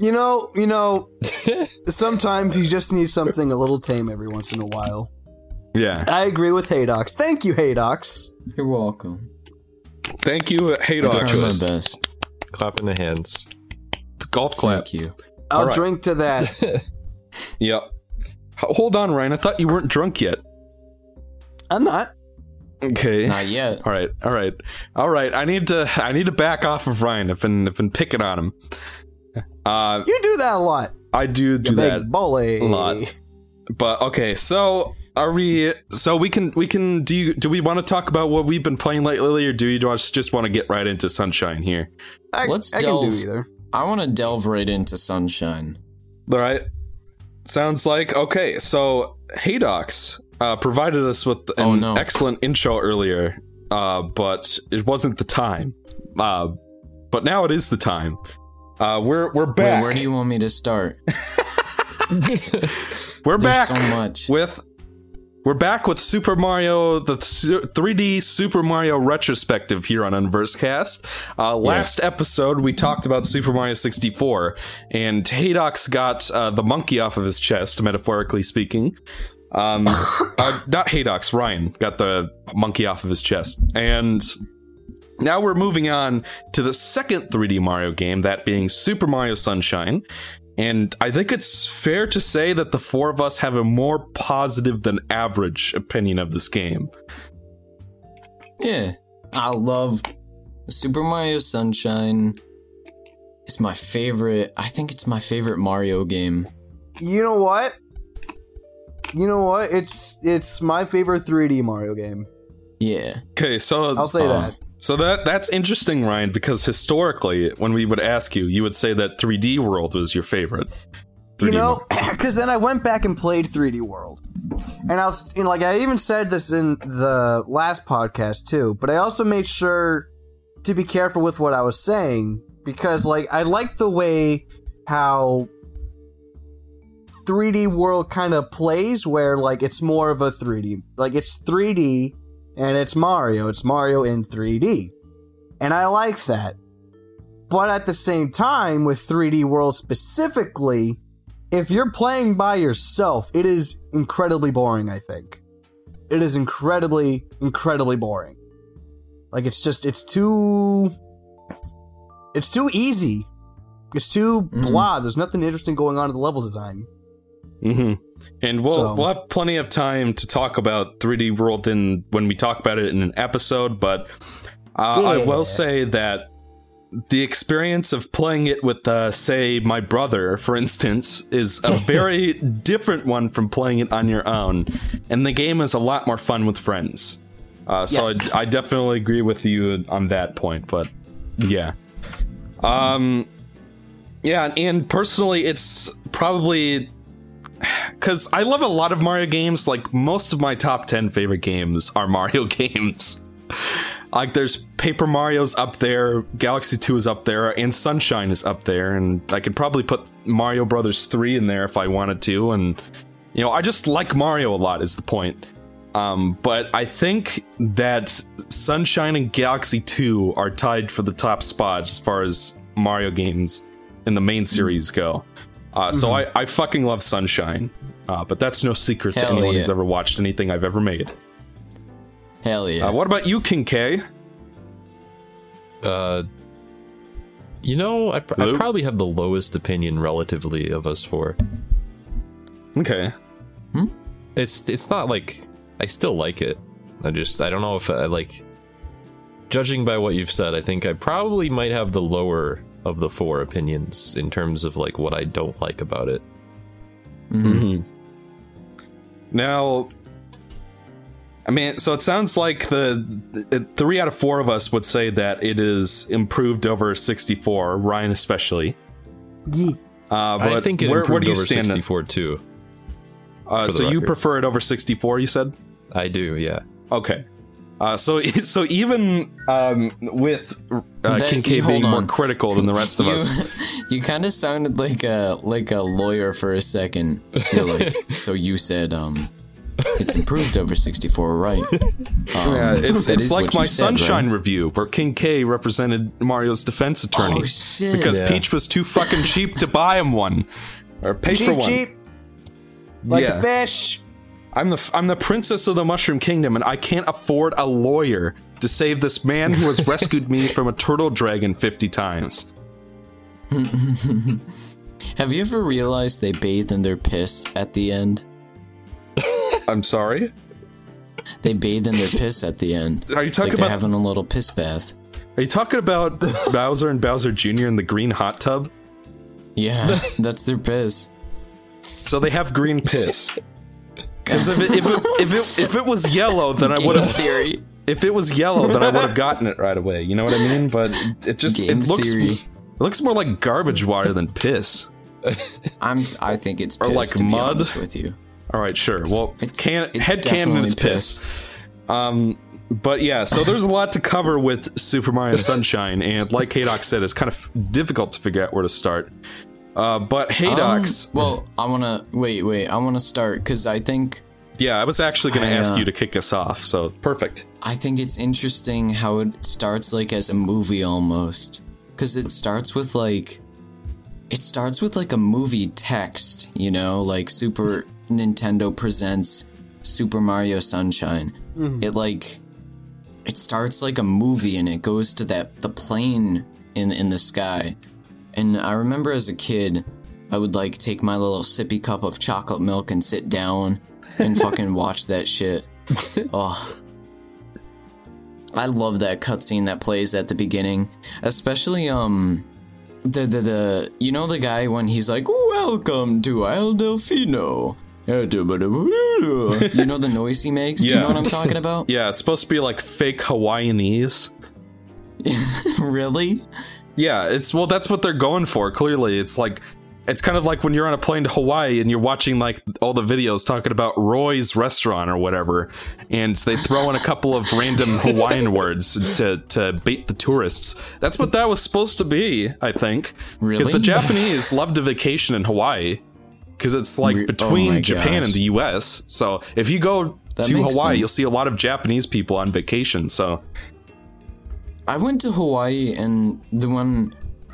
You know, you know. [LAUGHS] sometimes you just need something a little tame every once in a while. Yeah, I agree with Haydox. Thank you, Haydox. You're welcome. thank you, uh, Hey Try my best. Clapping the hands. Golf clap. Thank you. I'll All right. drink to that. [LAUGHS] Yep. Hold on, Ryan. I thought you weren't drunk yet. I'm not. Okay. Not yet. All right, all right, all right. I need to, I need to back off of Ryan. I've been, I've been picking on him. Uh, You do that a lot. I do do that bully. a lot. But okay, so are we? So we can, we can. Do you, do we want to talk about what we've been playing lately, or do you just just want to get right into Sunshine here? I, Let's I can do delve. either. I want to delve right into Sunshine. All right. Sounds like okay. So Haydox uh, provided us with an Oh, no. excellent intro earlier, uh, but it wasn't the time. Uh, but now it is the time. Uh, we're we're Wait, back. where do you want me to start? [LAUGHS] we're back so much. with. We're back with Super Mario, the 3D Super Mario retrospective here on Unversecast. Uh, last episode, we talked about Super Mario 64, and Haydox got uh, the monkey off of his chest, metaphorically speaking. Um, [LAUGHS] uh, not Haydox, Ryan got the monkey off of his chest. And now we're moving on to the second 3D Mario game, that being Super Mario Sunshine. And I think it's fair to say that the four of us have a more positive than average opinion of this game. Yeah, I love Super Mario Sunshine. It's my favorite. I think it's my favorite Mario game. You know what? You know what? It's it's my favorite 3D Mario game. Yeah. Okay, so I'll say Uh, that. So that that's interesting, Ryan, because historically, when we would ask you, you would say that 3D World was your favorite. You 3D know, because [CLEARS THROAT] then I went back and played 3D World, and I was, you know, like I even said this in the last podcast too. But I also made sure to be careful with what I was saying because, like, I like the way how 3D World kind of plays, where like it's more of a 3D, like it's 3D and it's Mario. It's Mario in 3D, and I like that. But at the same time, with 3D World specifically, if you're playing by yourself, it is incredibly boring, I think. It is incredibly, incredibly boring. Like it's just it's too it's too easy. It's too blah. There's nothing interesting going on in the level design. hmm And we'll So- we'll have plenty of time to talk about 3D World in when we talk about it in an episode. But uh, I will say that the experience of playing it with, uh, say, my brother, for instance, is a [LAUGHS] very different one from playing it on your own. And the game is a lot more fun with friends. Uh, so Yes. I, I definitely agree with you on that point. But yeah. Um, yeah, and personally, it's probably because I love a lot of Mario games. Like most of my top ten favorite games are [LAUGHS] Mario games. like there's Paper Mario's up there, Galaxy Two is up there, and Sunshine is up there, and I could probably put Mario Brothers Three in there if I wanted to. And you know, I just like Mario a lot. Is the point? Um, but I think that Sunshine and Galaxy 2 are tied for the top spot as far as Mario games in the main series go. Uh, So I, I fucking love Sunshine, uh, but that's no secret to Hell anyone who's ever watched anything I've ever made. Hell yeah. Uh, what about you, King K? Uh, you know, I, pr- I probably have the lowest opinion relatively of us four. Okay. Hmm? It's it's not like I still like it. I just I don't know if I like. Judging by what you've said, I think I probably might have the lower of the four opinions in terms of like what I don't like about it. Mm-hmm. Now, I mean, so it sounds like the, the three out of four of us would say that it is improved over 64, Ryan especially. Yeah. Uh, but I think it where, improved where over stand? 64 too. Uh, for the so you prefer it over 64? You said I do, yeah. okay. Uh, so [LAUGHS] so even um, with uh, That- King K. Rool being more critical than the rest of [LAUGHS] you, us, [LAUGHS] you kind of sounded like a like a lawyer for a second. You're like, so you said um, it's improved over 64, right? Um, yeah, it's it's like my said, right? Sunshine review where King K represented Mario's defense attorney Oh shit! because Yeah. Peach was too fucking cheap to buy him one or pay for one. cheap, like Yeah. the fish. I'm the I'm the princess of the Mushroom Kingdom, and I can't afford a lawyer to save this man who has [LAUGHS] rescued me from a turtle dragon 50 times. [LAUGHS] Have you ever realized they bathe in their piss at the end? I'm sorry. They bathe in their piss at the end. Are you talking like they're about? having a little piss bath. Are you talking about [LAUGHS] Bowser and Bowser Jr. in the green hot tub? Yeah, that's their piss. So they have green piss. Because if it, if, it, if, it, if it was yellow, then I would have. theory. If it was yellow, then I would have gotten it right away. You know what I mean? But it just Game it looks theory. it looks more like garbage water than piss. [LAUGHS] I'm. I think it's Or like mud? with you. All right, sure. Well, It's- can it's head definitely it's piss. Um, but yeah, so there's a lot to cover with Super Mario Sunshine, and like Haydox said, it's kind of difficult to figure out where to start. Uh, but Haydox, Um, well, I wanna wait. Wait, I wanna start because I think yeah, I was actually going to ask uh, you to kick us off. So perfect. I think it's interesting how it starts like as a movie almost. Cuz it starts with like it starts with like a movie text, you know, like Super Nintendo presents Super Mario Sunshine. It like it starts like a movie and it goes to that the plane in in the sky. And I remember as a kid I would like take my little sippy cup of chocolate milk and sit down and fucking watch that shit. [LAUGHS] Oh. I love that cutscene that plays at the beginning, especially um the the the you know the guy when he's like welcome to Isle Delfino. You know the noise he makes? Do you Yeah. know what I'm talking about? [LAUGHS] Yeah, it's supposed to be like fake Hawaiianese. [LAUGHS] really? Yeah, it's well, that's what they're going for. Clearly, it's like it's kind of like when you're on a plane to Hawaii and you're watching like all the videos talking about Roy's restaurant or whatever, and they throw in a couple of random [LAUGHS] Hawaiian words to to bait the tourists. That's what that was supposed to be, I think. Because the Japanese [LAUGHS] love to vacation in Hawaii. Because it's like oh between Japan gosh. and the U.S. So if you go That to Hawaii, you'll see a lot of Japanese people on vacation. So I went to Hawaii and the one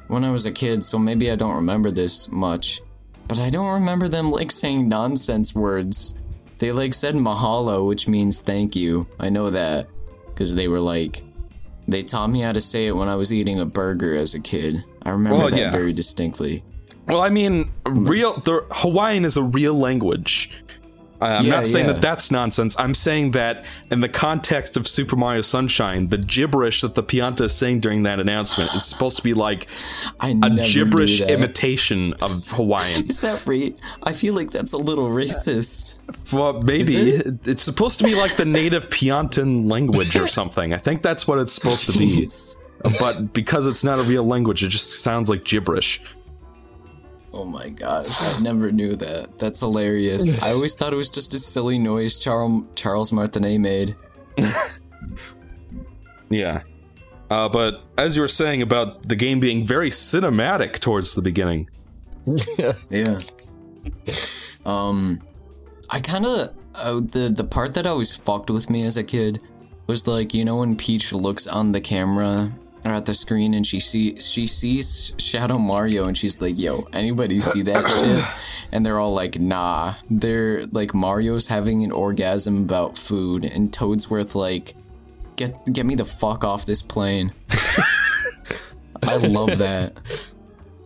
when I was a kid, so maybe I don't remember this much. But I don't remember them like saying nonsense words. They like said mahalo, which means thank you. I know that because they were like they taught me how to say it when I was eating a burger as a kid. I remember Well, that yeah. very distinctly. Well, I mean, mm-hmm. real the Hawaiian is a real language. Uh, I'm Yeah, not saying yeah. that that's nonsense. I'm saying that in the context of Super Mario Sunshine, the gibberish that the Pianta is saying during that announcement is supposed to be like [SIGHS] a gibberish imitation of [LAUGHS] Hawaiian. Is that right? I feel like that's a little racist. well, maybe Is it's supposed to be like the native Piantan language or something. I think that's what it's supposed to be. But because it's not a real language, it just sounds like gibberish. Oh my gosh, I never knew that. That's hilarious. I always thought it was just a silly noise Charles Charles Martinet made. [LAUGHS] Yeah. Uh, but as you were saying about the game being very cinematic towards the beginning, [LAUGHS] Yeah. Um, I kind of uh, the the part that always fucked with me as a kid was like you know when Peach looks on the camera at the screen and she see she sees Shadow Mario and she's like, "Yo, anybody see that [LAUGHS] shit?" And they're all like, "Nah." They're like Mario's having an orgasm about food and Toadsworth like, "Get get me the fuck off this plane." [LAUGHS] I love that.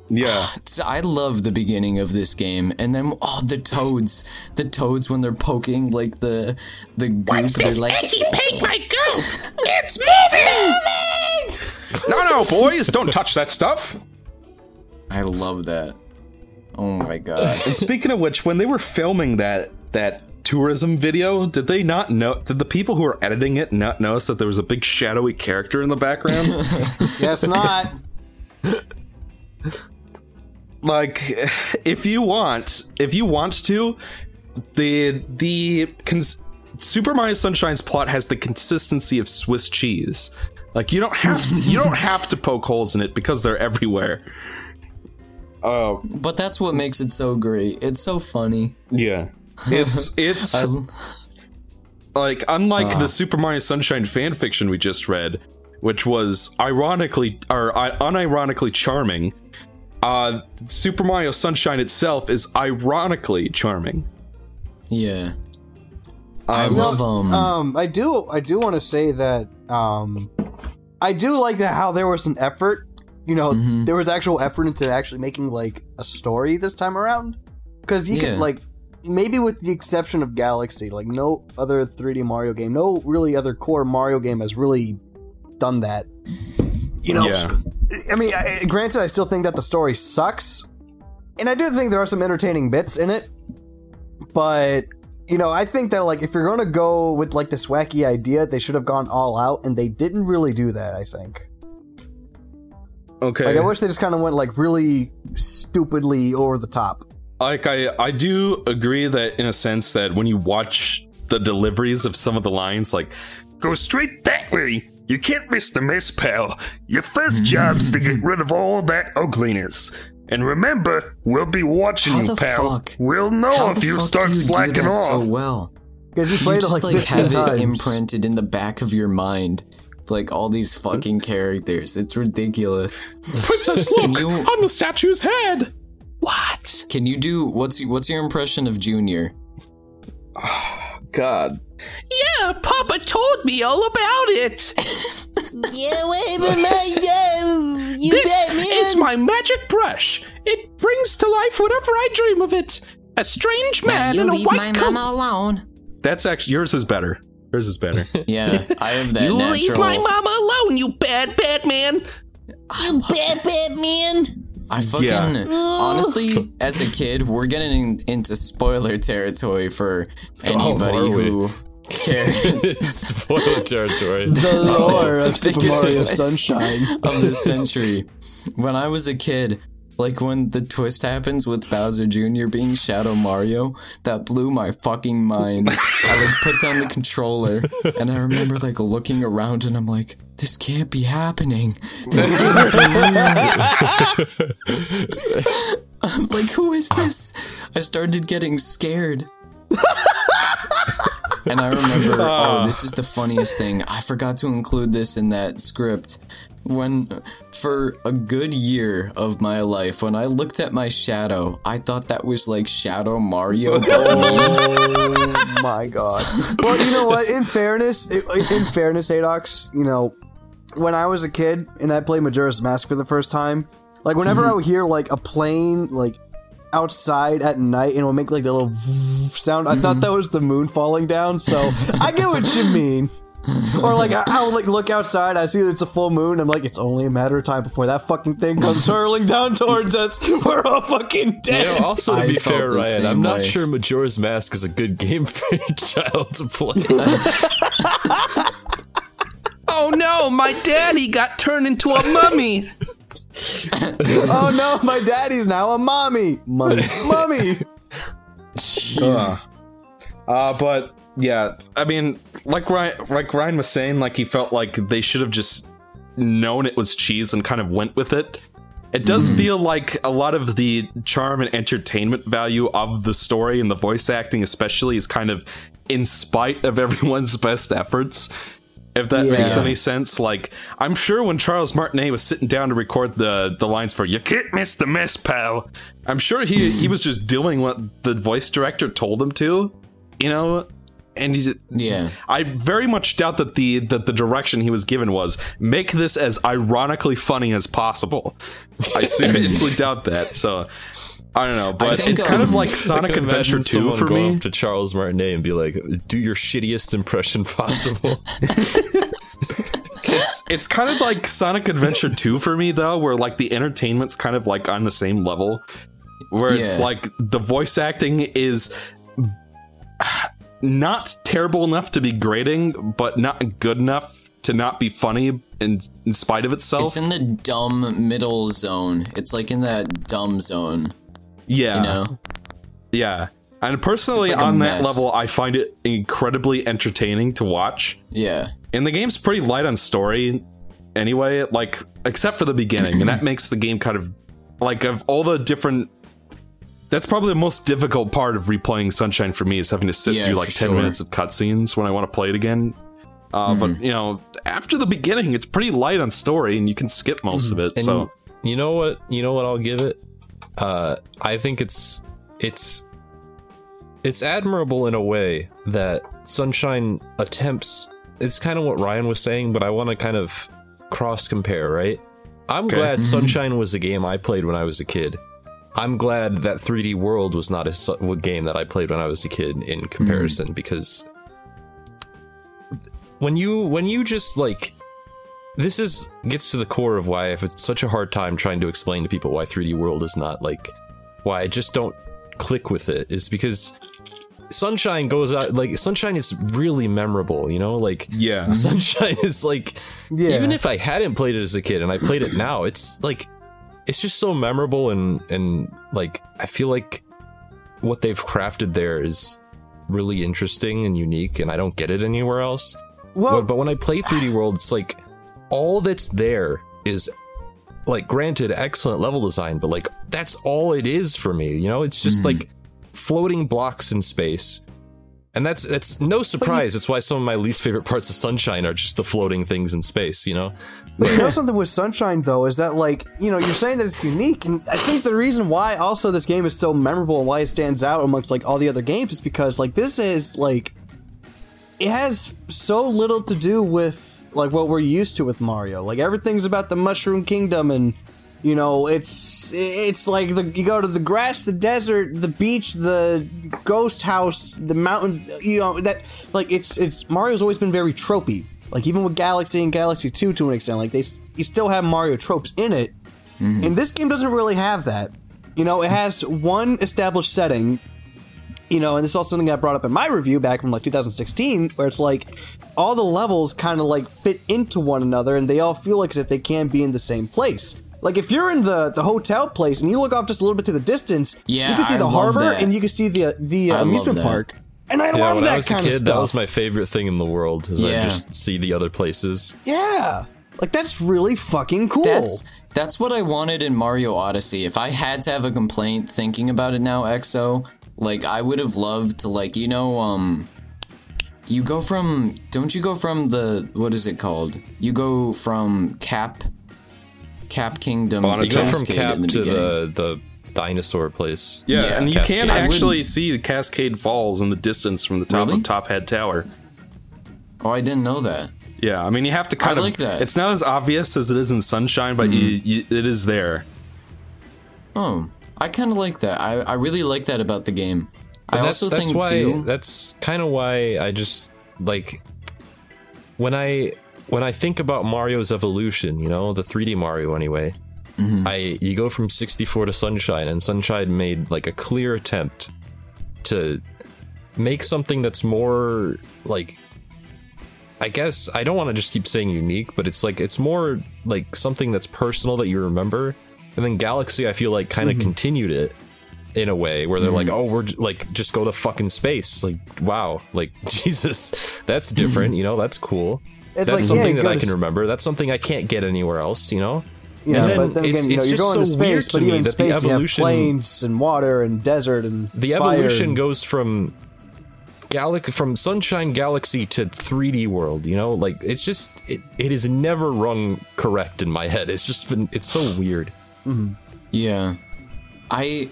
yeah, [SIGHS] So I love the beginning of this game, and then oh, the toads, the toads when they're poking like the the goop, they're like, Pink [LAUGHS] my goop! It's moving! No, no, boys, don't touch that stuff. I love that. Oh my god! And speaking of which, when they were filming that that tourism video, did they not know? Did the people who were editing it not notice that there was a big shadowy character in the background? [LAUGHS] Guess not. like, if you want, if you want to, the the cons- Super Mario Sunshine's plot has the consistency of Swiss cheese. Like you don't have to, you don't have to [LAUGHS] poke holes in it because they're everywhere. Oh But that's what makes it so great. It's so funny. yeah, [LAUGHS] it's it's I, like unlike the Super Mario Sunshine fan fiction we just read, which was ironically or uh, unironically charming. Uh, Super Mario Sunshine itself is ironically charming. yeah. I Um, love um. Um, I do, I do want to say that, um, I do like that how there was an effort. You know, Mhm. there was actual effort into actually making like a story this time around. Because you Yeah. could like, maybe with the exception of Galaxy, like no other 3D Mario game, no really other core Mario game has really done that. You know, Yeah. I mean, I, granted, I still think that the story sucks, and I do think there are some entertaining bits in it. But you know, I think that like if you're gonna go with like this wacky idea, they should have gone all out, and they didn't really do that. I think. Okay. Like, I wish they just kind of went like really stupidly over the top. like I I do agree that in a sense that when you watch the deliveries of some of the lines, like Go straight that way. You can't miss the mess, pal. Your first job's to get rid of all that ugliness. And remember, we'll be watching How you, the pal. fuck? We'll know How if the you fuck start do you slacking do that off. so well? Because you You played it just like, like have times. it imprinted in the back of your mind, like all these fucking characters. It's ridiculous. [LAUGHS] Princess, look! You- On the statue's head! What? Can you do what's what's your impression of Junior? [SIGHS] God. Yeah, Papa told me all about it! Yeah, wait, but my uh, you This bet me. is my magic brush. It brings to life whatever I dream of it. A strange man you in a leave white my coat. mama alone. That's actually yours is better. Yours is better. [LAUGHS] Yeah, I have that You natural. leave my mama alone, you bad, bad man. you bad bet, man. I fucking Yeah. honestly, [LAUGHS] as a kid, we're getting into spoiler territory for anybody are we? who cares [LAUGHS] Spoiler territory. The [LAUGHS] lore of Super Mario Sunshine. of the century. When I was a kid, like when the twist happens with Bowser Jr. being Shadow Mario, that blew my fucking mind. I like put down the controller and I remember like looking around and I'm like, this can't be happening. This can't be real. [LAUGHS] I'm like, who is this? I started getting scared. And I remember, [LAUGHS] ah. oh, this is the funniest thing. I forgot to include this in that script. When, for a good year of my life, when I looked at my shadow, I thought that was like Shadow Mario. [LAUGHS] Oh my god. [LAUGHS] Well, you know what? In fairness, in fairness, Haydox, you know, when I was a kid and I played Majora's Mask for the first time, like whenever mm-hmm. I would hear like a plane like outside at night and it would make like the little [LAUGHS] sound, I thought that was the moon falling down. So I get what you mean. Or like I, I would like look outside, I see that it's a full moon. I'm like, it's only a matter of time before that fucking thing comes hurling down towards us. [LAUGHS] We're all fucking You dead. know, also to I be fair, Ryan, I'm not sure Majora's Mask is a good game [LAUGHS] for a child to play. Oh no, my daddy got turned into a mummy. Oh no, my daddy's now a mommy. Mummy. [LAUGHS] Mummy. Jeez. Uh, but yeah, I mean, like Ryan, like Ryan was saying, like he felt like they should have just known it was cheese and kind of went with it. It does feel like a lot of the charm and entertainment value of the story and the voice acting, especially, is kind of in spite of [LAUGHS] everyone's best efforts. If that makes any sense, like I'm sure when Charles Martinet was sitting down to record the the lines for "You can't miss the mess, pal," I'm sure he he was just doing what the voice director told him to, you know. And he, Yeah. I very much doubt that the that the direction he was given was make this as ironically funny as possible. I seriously [LAUGHS] doubt that. So I don't know, but think, it's kind of um, [LAUGHS] like Sonic Adventure 2 for go me. up to Charles Martinet and be like, "Do your shittiest impression possible." It's it's kind of like Sonic Adventure 2 for me though, where like the entertainment's kind of like on the same level. Where it's like the voice acting is not terrible enough to be grating, but not good enough to not be funny in in spite of itself. It's in the dumb middle zone. It's like in that dumb zone, yeah. you know? Yeah. And personally, like a on that level, I find it incredibly entertaining to watch. Yeah. And the game's pretty light on story anyway, like, except for the beginning. and that [CLEARS THROAT] makes the game kind of, like, of all the different. That's probably the most difficult part of replaying Sunshine for me is having to sit Yeah, through like 10 sure. minutes of cutscenes when I want to play it again. Uh, But, Mm-hmm. you know, after the beginning, it's pretty light on story and you can skip most of it. And so, you know what? You know what I'll give it. Uh, I think it's it's it's admirable in a way that Sunshine attempts. It's kind of what Ryan was saying, but I want to kind of cross compare. Right? I'm glad Sunshine was a game I played when I was a kid. I'm glad that 3D World was not a su- game that I played when I was a kid in comparison because when you when you just like this is gets to the core of why I have such a hard time trying to explain to people why 3D World is not like why I just don't click with it is because Sunshine goes out like Sunshine is really memorable, you know? Like yeah. [LAUGHS] Sunshine is like Yeah. even if I hadn't played it as a kid and I played it now, it's like it's just so memorable and and like I feel like what they've crafted there is really interesting and unique and I don't get it anywhere else. Well, But, but when I play 3D World, it's like all that's there is like granted excellent level design, but like that's all it is for me. You know, it's just mm-hmm. like floating blocks in space. And that's that's no surprise. It's why some of my least favorite parts of Sunshine are just the floating things in space, you know? But you know something with Sunshine though is that like you know you're saying that it's unique, and I think the reason why also this game is so memorable and why it stands out amongst like all the other games is because like this is like it has so little to do with like what we're used to with Mario. Like everything's about the Mushroom Kingdom, and you know, it's it's like the you go to the grass, the desert, the beach, the ghost house, the mountains. You know that like it's it's Mario's always been very tropey. Like even with Galaxy and Galaxy Two to an extent, like they you still have Mario tropes in it. Mm-hmm. And this game doesn't really have that. You know, it has one established setting you know, and this is also something I brought up in my review back from like 2016, where it's like all the levels kind of like fit into one another, and they all feel like as if they can be in the same place. Like if you're in the the hotel place and you look off just a little bit to the distance, Yeah, you can see I the harbor that. and you can see the the I uh, amusement park. And I Yeah, love when I that was a kind kid, of stuff. that was my favorite thing in the world. Is I Yeah. just see the other places. yeah, like that's really fucking cool. That's that's what I wanted in Mario Odyssey. If I had to have a complaint thinking about it now, EXO, like I would have loved to like you know um you go from don't you go from the what is it called? You go from Cap Cap Kingdom to You go from Cap the to beginning. the the dinosaur place. Yeah, Yeah, and you Cascade. can I actually see the Cascade Falls in the distance from the top Really? of Top-Hat Tower. Oh, I didn't know that. Yeah, I mean you have to kind of. like that. It's not as obvious as it is in Sunshine, but you, you, it is there. Oh, I kind of like that. I I really like that about the game. I And also that's think why too. that's kind of why I just like when I when I think about Mario's evolution, you know, the 3D Mario anyway. Mm-hmm. I you go from 64 to Sunshine and Sunshine made like a clear attempt to make something that's more like I guess I don't want to just keep saying unique, but it's like it's more like something that's personal that you remember. And then Galaxy, I feel like, kind of mm-hmm. continued it in a way where they're like, mm-hmm. oh, we're j- like just go to fucking space. Like, wow, like [LAUGHS] Jesus, that's different. you know, that's cool. It's that's like, something you that I can s- remember. That's something I can't get anywhere else. You know. yeah, and then but then it's- you know, you're just going to so weird space, to but me even the space, you have evolution- plains and water and desert and the evolution and- goes from Galaxy from Sunshine Galaxy to 3D World. You know, like it's just it, it is never rung correct in my head. It's just been it's so weird. Yeah. I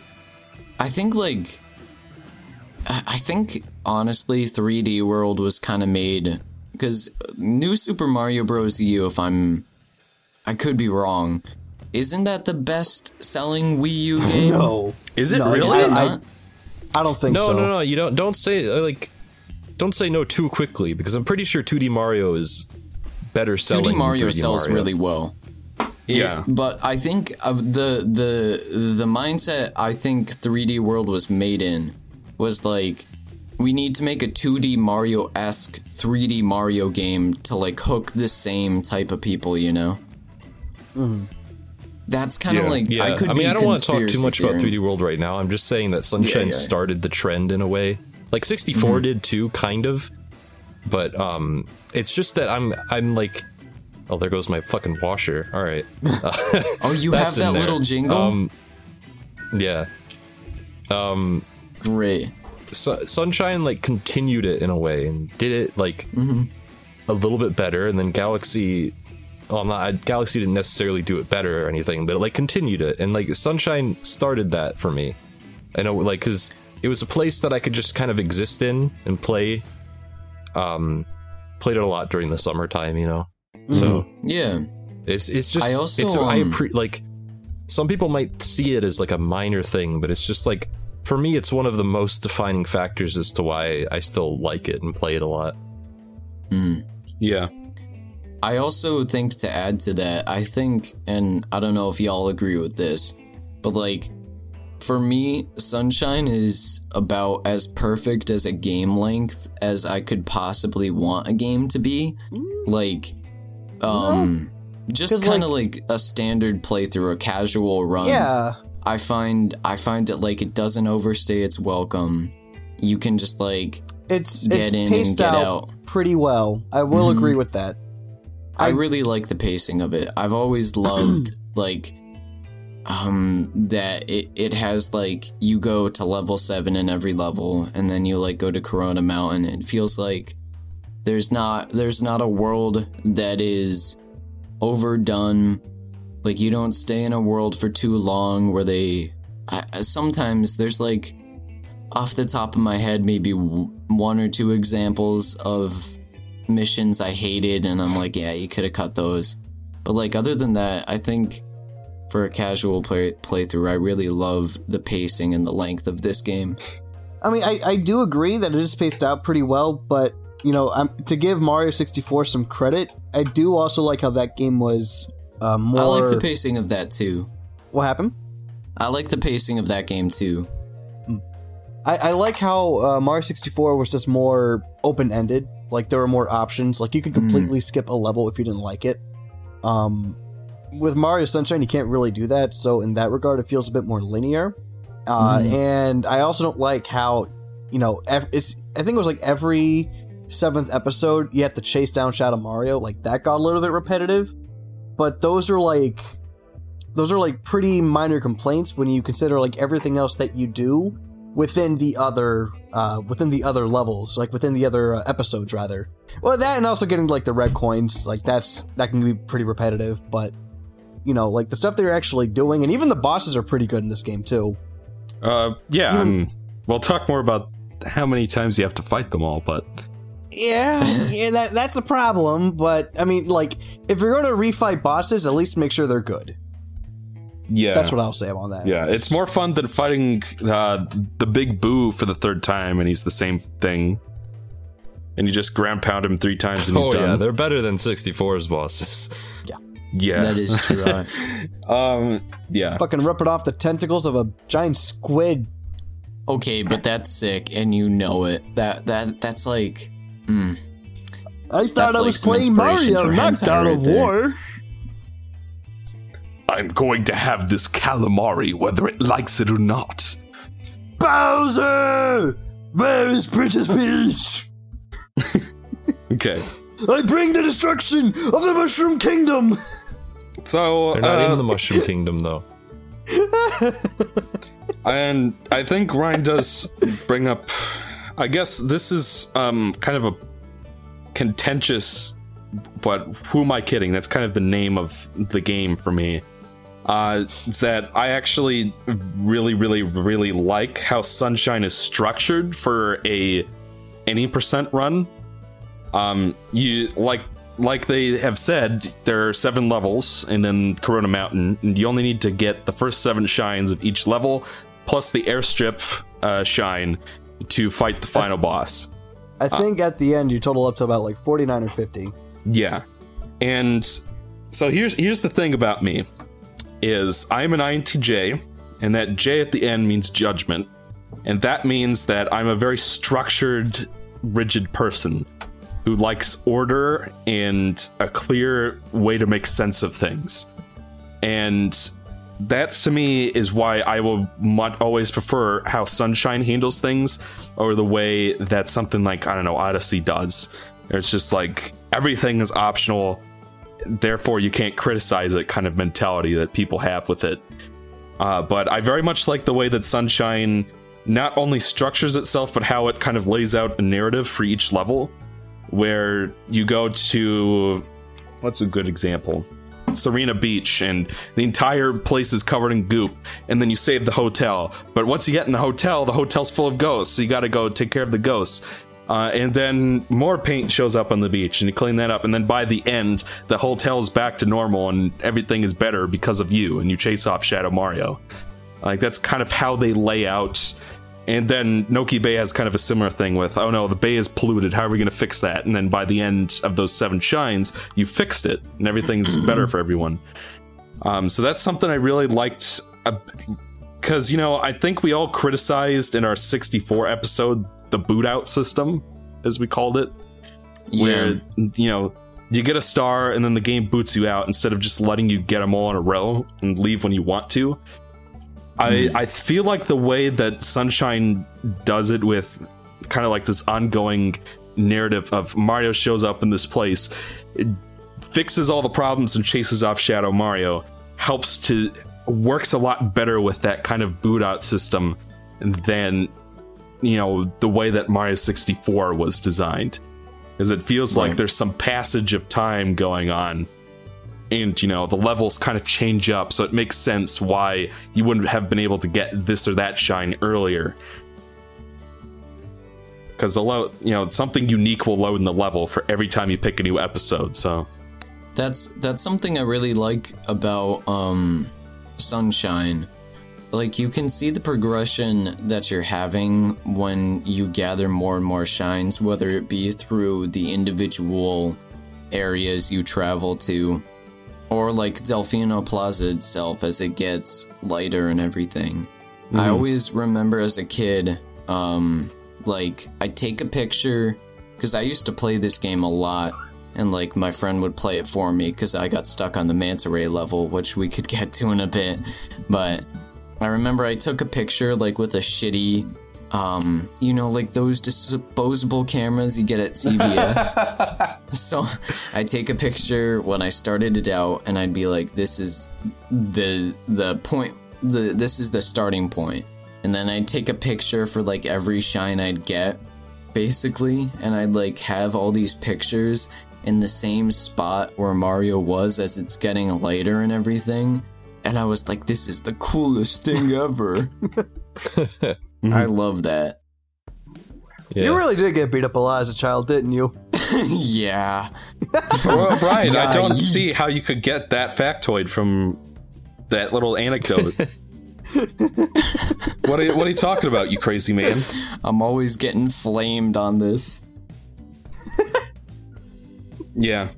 I think like I I think honestly 3D World was kind of made cuz New Super Mario Bros. U if I'm I could be wrong. Isn't that the best selling Wii U [LAUGHS] game? No, Is it No, Is really? it I- I don't think No, so. no, no. You don't don't say uh, like don't say no too quickly because I'm pretty sure 2D Mario is better selling. 2D Mario 3D sells Mario. really well. Yeah. But I think uh, the the the mindset I think 3D World was made in was like we need to make a 2D Mario esque 3D Mario game to like hook the same type of people, you know. That's kind of Yeah. like Yeah, I could. I mean, be I don't want to talk too conspiracy much about 3D World right now. I'm just saying that Sunshine Yeah, yeah. started the trend in a way. Like 64 Mm-hmm. did too, kind of. But um, it's just that I'm I'm like, oh, there goes my fucking washer. All right. [LAUGHS] Oh, you [LAUGHS] have that little jingle. Um, yeah. Um, Great. Su- Sunshine like continued it in a way and did it like Mm-hmm. a little bit better, and then Galaxy. Well, not Galaxy didn't necessarily do it better or anything, but it like continued it, and like Sunshine started that for me. I know, like, because it was a place that I could just kind of exist in and play. Um, played it a lot during the summertime, you know. So Yeah. it's it's just I also, it's I um, appre- like some people might see it as like a minor thing, but it's just like for me, it's one of the most defining factors as to why I still like it and play it a lot. Yeah. I also think to add to that, I think, and I don't know if y'all agree with this, but like, for me, Sunshine is about as perfect as a game length as I could possibly want a game to be. Like, um, just kind of like, a standard playthrough, a casual run. Yeah, I find I find it like it doesn't overstay its welcome. You can just like it's Get it's in and get out, out. Mm-hmm. pretty well. I will agree with that. I, I- really like the pacing of it. I've always loved [CLEARS THROAT] like um that it it has like you go to level 7 in every level and then you like go to Corona Mountain and it feels like there's not there's not a world that is overdone like you don't stay in a world for too long where they I, sometimes there's like off the top of my head maybe one or two examples of missions I hated, and I'm like, yeah, you could have cut those. But like other than that, I think for a casual play playthrough, I really love the pacing and the length of this game. I mean, I, I do agree that it is paced out pretty well, but you know, I'm, to give Mario 64 some credit, I do also like how that game was uh, more. I like the pacing of that too. what happened? I like the pacing of that game too. I, I like how uh, Mario 64 was just more open ended. Like there were more options. Like you could completely skip a level if you didn't like it. Um, with Mario Sunshine, you can't really do that. So in that regard, it feels a bit more linear. Uh, And I also don't like how, you know, ev- it's. I think it was like every seventh episode you have to chase down Shadow Mario. Like that got a little bit repetitive. But those are like, those are like pretty minor complaints when you consider like everything else that you do within the other uh within the other levels like within the other uh, episodes rather well that and also getting like the red coins like that's that can be pretty repetitive but you know like the stuff they're actually doing and even the bosses are pretty good in this game too Uh, yeah, Even- and we'll talk more about how many times you have to fight them all, but yeah [LAUGHS] yeah that that's a problem but i mean like if you're going to refight bosses at least make sure they're good yeah, that's what i'll say on that Yeah, it's more fun than fighting uh, the big boo for the third time, and he's the same thing. And you just ground pound him three times, and he's Oh yeah, they're better than 64's bosses. yeah, yeah, That is true. I, [LAUGHS] um, yeah. fucking rip it off the tentacles of a giant squid okay, but that's sick, and you know it. That that that's like. I thought That's i like was some playing inspiration mario not god right of there. war I'm going to have this calamari whether it likes it or not. bowser where is princess peach [LAUGHS] Okay, I bring the destruction of the Mushroom Kingdom! so They're not uh, in the Mushroom Kingdom though. [LAUGHS] and I think Ryan does bring up. I guess this is um kind of a contentious, but who am I kidding? That's kind of the name of the game for me. Uh, that I actually really, really, really like how Sunshine is structured for a any percent run. Um, you like like they have said, there are seven levels, and then Corona Mountain, and you only need to get the first seven shines of each level, plus the airstrip uh, shine to fight the final boss. I uh, think at the end you total up to about like 49 or 50. Yeah. And so here's here's the thing about me is I'm an INTJ and that J at the end means judgment. And that means that I'm a very structured rigid person who likes order and a clear way to make sense of things. And that to me is why I will mu- always prefer how Sunshine handles things or the way that something like, I don't know, Odyssey does. It's just like everything is optional, therefore you can't criticize it kind of mentality that people have with it. Uh, but I very much like the way that Sunshine not only structures itself, but how it kind of lays out a narrative for each level, where you go to. What's a good example? Sirena Beach, and the entire place is covered in goop, and then you save the hotel. But once you get in the hotel, the hotel's full of ghosts, so you gotta go take care of the ghosts. Uh, and then more paint shows up on the beach, and you clean that up. And then by the end, the hotel's back to normal, and everything is better because of you, and you chase off Shadow Mario. Like, that's kind of how they lay out. And then Noki Bay has kind of a similar thing with, oh no, the bay is polluted. How are we going to fix that? And then by the end of those seven shines, you fixed it, and everything's [CLEARS THROAT] better for everyone. Um, so that's something I really liked. Because, you know, I think we all criticized in our 64 episode the boot out system, as we called it, Yeah. where, you know, you get a star and then the game boots you out instead of just letting you get them all in a row and leave when you want to. I, hmm. I feel like the way that Sunshine does it with kind of like this ongoing narrative of Mario shows up in this place, fixes all the problems and chases off Shadow Mario, helps to works a lot better with that kind of boot out system than you know the way that Mario 64 was designed. Because it feels like there's some passage of time going on and you know the levels kind of change up so it makes sense why you wouldn't have been able to get this or that shine earlier because the lo- you know something unique will load in the level for every time you pick a new episode. So That's that's something I really like about um Sunshine. Like you can see the progression that you're having when you gather more and more shines, whether it be through the individual areas you travel to or like Delfino Plaza itself as it gets lighter and everything. I always remember as a kid, um, like I'd take a picture because I used to play this game a lot, and like my friend would play it for me because I got stuck on the manta ray level, which we could [LAUGHS] get to in a bit. But I remember I took a picture like with a shitty, um, you know, like those disposable cameras you get at CVS. [LAUGHS] so I take a picture when I started it out, and I'd be like, "This is the the point. The this is the starting point." And then I'd take a picture for like every shine I'd get, basically, and I'd like have all these pictures in the same spot where Mario was as it's getting lighter and everything. And I was like, this is the coolest thing ever. [LAUGHS] [LAUGHS] I love that. Yeah. You really did get beat up a lot as a child, didn't you? [LAUGHS] [LAUGHS] yeah. well, Brian, I don't yeet. see how you could get that factoid from that little anecdote. [LAUGHS] what, are you, what are you talking about, you crazy man? I'm always getting flamed on this. Yeah.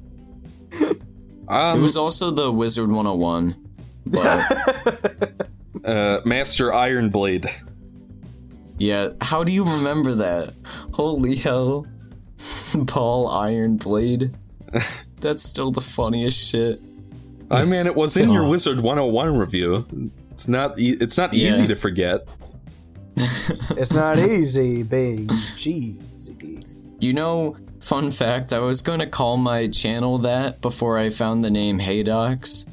It Um, was also the Wizard 101. But uh, Master Ironblade. Yeah, how do you remember that? Holy hell. [LAUGHS] Paul Ironblade. [LAUGHS] That's still the funniest shit. I mean, it was in your [LAUGHS] oh. Wizard 101 review. It's not. E- it's not easy to forget. It's not easy being cheesy. You know, fun fact, I was going to call my channel that before I found the name Haydox.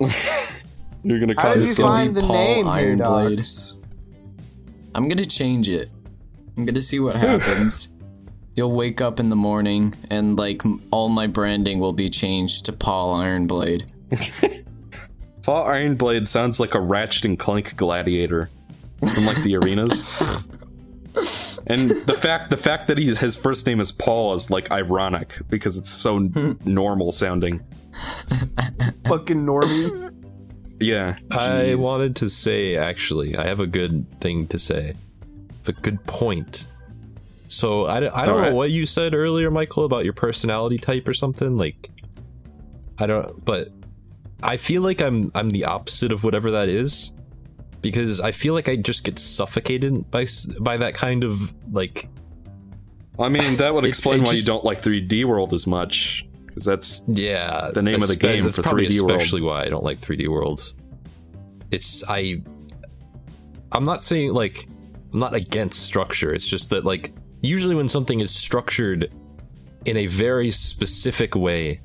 You're gonna How call did you find the Paul name Ironblade. Haydox? I'm going to change it. I'm going to see what happens. You'll wake up in the morning and like all my branding will be changed to Paul Ironblade. [LAUGHS] Paul Ironblade sounds like a Ratchet and Clank gladiator from like the arenas. [LAUGHS] And the fact the fact that he's, his first name is Paul is like ironic because it's so n- [LAUGHS] normal sounding. Fucking normie. Yeah. I wanted to say, actually, I have a good thing to say. A good point. So I, don't- I don't Alright. know what you said earlier, Michael, about your personality type or something. Like, I don't, but I feel like I'm I'm the opposite of whatever that is, because I feel like I just get suffocated by by that kind of like I mean, that would [LAUGHS] explain it why just- you don't like 3D World as much because that's Yeah, The name of the game That's for probably 3D World. especially why I don't like 3D World. It's I. I'm not saying like I'm not against structure. It's just that like usually when something is structured in a very specific way,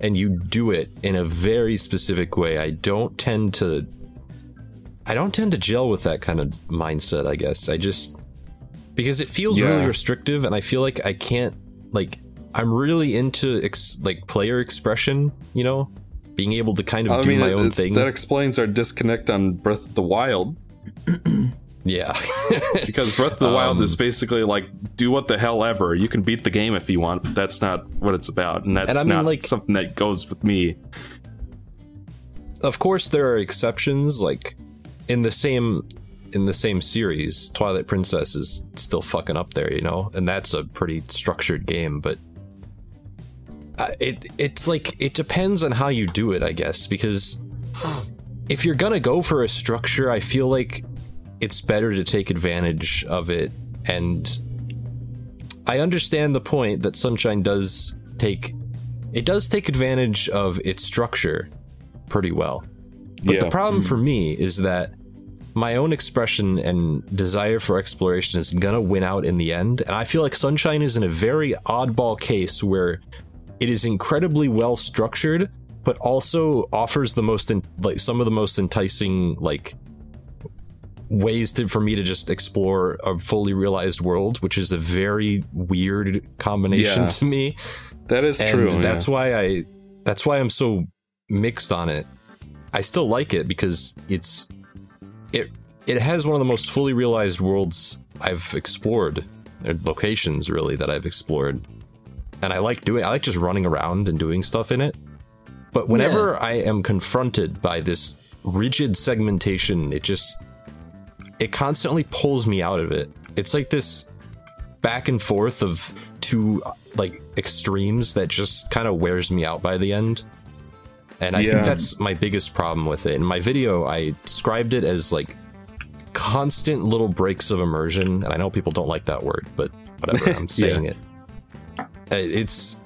and you do it in a very specific way, I don't tend to. I don't tend to gel with that kind of mindset. I guess I just because it feels Yeah. really restrictive, and I feel like I can't like I'm really into ex- like player expression, you know, being able to kind of I do mean my it- own it- thing. That explains our disconnect on Breath of the Wild [CLEARS THROAT] yeah, [LAUGHS] because Breath of the Wild Um, is basically like do what the hell ever. You can beat the game if you want, but that's not what it's about, and that's And I mean, not like- something that goes with me. of course there are exceptions. Like in the same in the same series, Twilight Princess is still fucking up there, you know, and that's a pretty structured game, but. Uh, it it's like it depends on how you do it, I guess, because if you're gonna go for a structure, I feel like it's better to take advantage of it. And I understand the point that Sunshine does take. It does take advantage of its structure pretty well. But Yeah. the problem mm-hmm. for me is that my own expression and desire for exploration is gonna win out in the end. And I feel like Sunshine is in a very oddball case where it is incredibly well structured, but also offers the most en- like some of the most enticing like ways to, for me to just explore a fully realized world, which is a very weird combination Yeah. to me. That is And true. that's yeah. why I that's why I'm so mixed on it. I still like it because it's it it has one of the most fully realized worlds I've explored or locations really that I've explored, and I like doing. I like just running around and doing stuff in it. But whenever I am confronted by this rigid segmentation, it just it constantly pulls me out of it. It's like this back and forth of two like extremes that just kind of wears me out by the end. And I Yeah. think that's my biggest problem with it. In my video, I described it as like constant little breaks of immersion. And I know people don't like that word, but whatever, I'm [LAUGHS] saying it. Uh, It's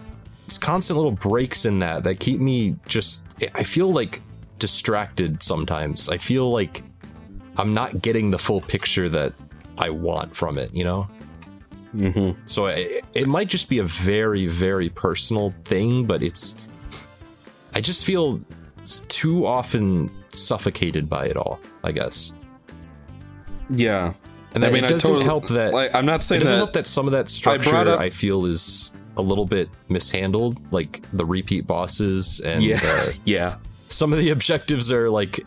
it's constant little breaks in that that keep me just I feel like distracted sometimes. I feel like I'm not getting the full picture that I want from it, you know? Mm-hmm. So it, it might just be a very, very personal thing, but it's. I just feel too often suffocated by it all, I guess. Yeah. And I mean, it doesn't totally- help that. like, I'm not saying it doesn't that- help that some of that structure up- I feel is a little bit mishandled, like the repeat bosses and Yeah. uh, [LAUGHS] yeah. some of the objectives are like I,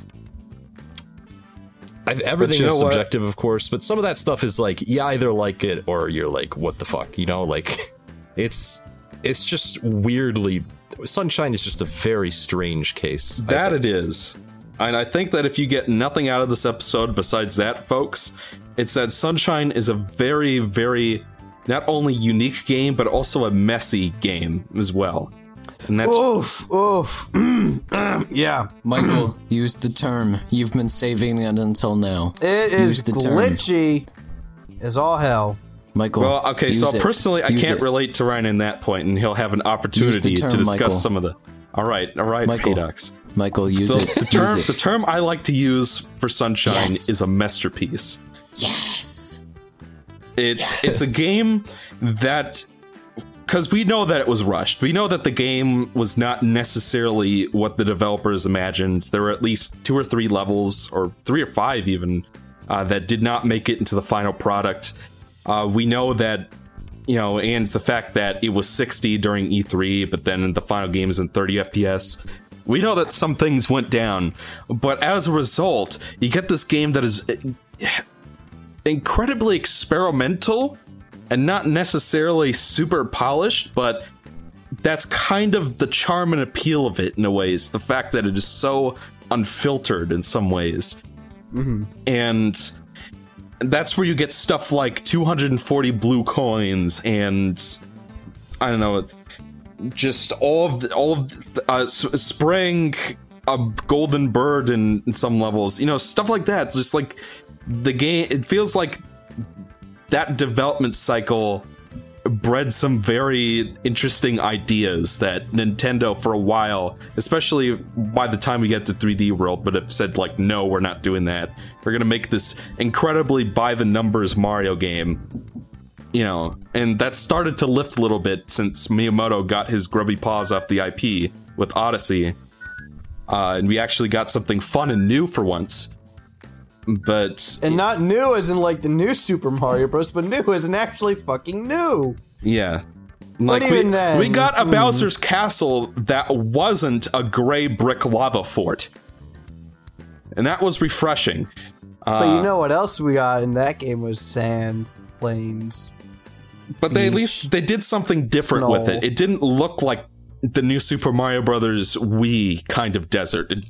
everything you is know what? subjective of course but some of that stuff is like you either like it or you're like what the fuck you know like [LAUGHS] it's it's just weirdly sunshine is just a very strange case That it is. And I think that if you get nothing out of this episode besides that, folks, it's that Sunshine is a very, very not only unique game, but also a messy game as well. And that's Oof, oof. [CLEARS THROAT] Um, yeah. Michael, [CLEARS THROAT] use the term. You've been saving it until now. It Use is the term. glitchy as all hell. Michael. well, okay. use So it. personally, I Use can't it. relate to Ryan in that point, and he'll have an opportunity term, to discuss Michael. some of the. All right, all right, Michael, Haydox. Michael, use So it. the term, use the term I like to use for Sunshine Yes. is a masterpiece. Yes. It's it's a game that because we know that it was rushed. We know that the game was not necessarily what the developers imagined. There were at least two or three levels, or three or five even, uh, that did not make it into the final product. Uh, we know that, you know, and the fact that it was 60 during E3, but then the final game is in 30 FPS. We know that some things went down, but as a result, you get this game that is incredibly experimental and not necessarily super polished, but that's kind of the charm and appeal of it in a way is the fact that it is so unfiltered in some ways. And that's where you get stuff like 240 blue coins and I don't know, just all of the, all of the, uh, spraying a golden bird in, in some levels, you know, stuff like that. Just like the game, it feels like that development cycle bred some very interesting ideas that Nintendo for a while, especially by the time we get to 3D World, would have said like, no, we're not doing that. We're gonna make this incredibly by the numbers Mario game. You know, and that started to lift a little bit since Miyamoto got his grubby paws off the IP with Odyssey. Uh, and we actually got something fun and new for once. But And not new as in like the new Super Mario Bros, but new as in actually fucking new. Yeah. Like even we, then- we got a mm. Bowser's castle that wasn't a gray brick lava fort. And that was refreshing. But Uh, you know what else we got in that game was sand, plains. But they at least they did something different with it. It didn't look like the new Super Mario Brothers Wii kind of desert. It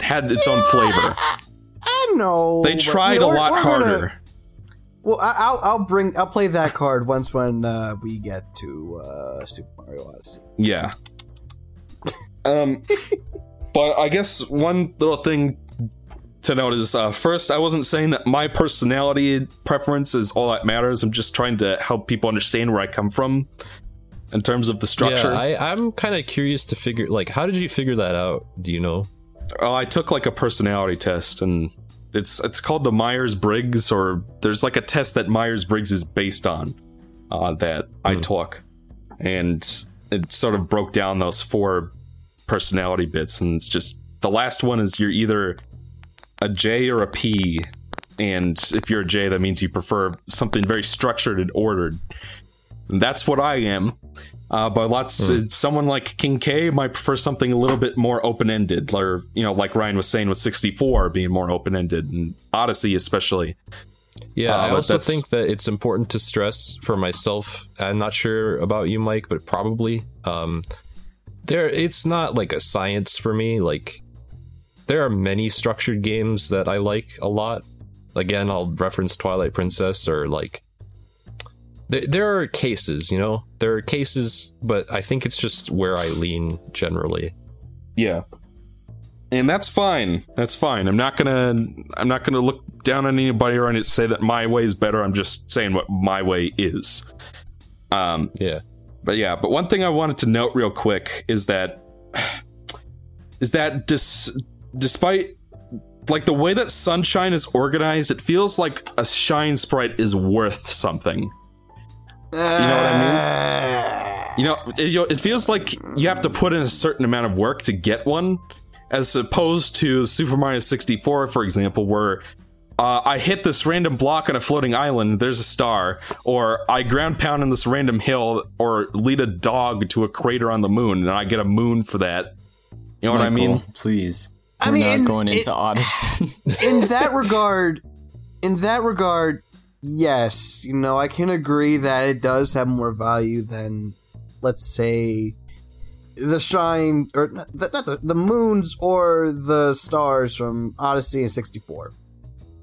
had its own flavor. [LAUGHS] I know. They but tried we- a lot we're gonna- harder. well, I, I'll I'll bring I'll play that card once when uh, we get to uh, Super Mario Odyssey. Yeah. Um, [LAUGHS] but I guess one little thing to note is uh, first, I wasn't saying that my personality preference is all that matters. I'm just trying to help people understand where I come from in terms of the structure. Yeah, I, I'm kind of curious to figure like how did you figure that out? Do you know? Oh, I took like a personality test, and it's it's called the Myers Briggs, or there's like a test that Myers Briggs is based on uh, that I took, and it sort of broke down those four personality bits, and it's just the last one is you're either a J or a P, and if you're a J, that means you prefer something very structured and ordered. And that's what I am. Uh, but lots, uh, someone like King K might prefer something a little bit more open ended, or you know, like Ryan was saying with 64 being more open ended, and Odyssey especially. Yeah, Uh, I also that's- think that it's important to stress for myself. I'm not sure about you, Mike, but probably um, there. It's not like a science for me. Like there are many structured games that I like a lot. Again, I'll reference Twilight Princess or like. There, there are cases, you know, there are cases, but I think it's just where I lean generally. Yeah. And that's fine. That's fine. I'm not gonna I'm not gonna look down on anybody or any- say that my way is better. I'm just saying what my way is. Um Yeah. but yeah, but one thing I wanted to note real quick is that [SIGHS] is that dis- despite like the way that sunshine is organized, it feels like a shine sprite is worth something. You know what I mean? You know, it, you know, it feels like you have to put in a certain amount of work to get one, as opposed to Super Mario 64, for example, where uh, I hit this random block on a floating island, there's a star, or I ground pound on this random hill, or lead a dog to a crater on the moon, and I get a moon for that. You know what I mean? Please. I We're mean, not in- going it- into Odyssey. [LAUGHS] in that regard, in that regard, yes, you know, I can agree that it does have more value than, let's say, the shine or not the, the, moons or the stars from Odyssey and 64.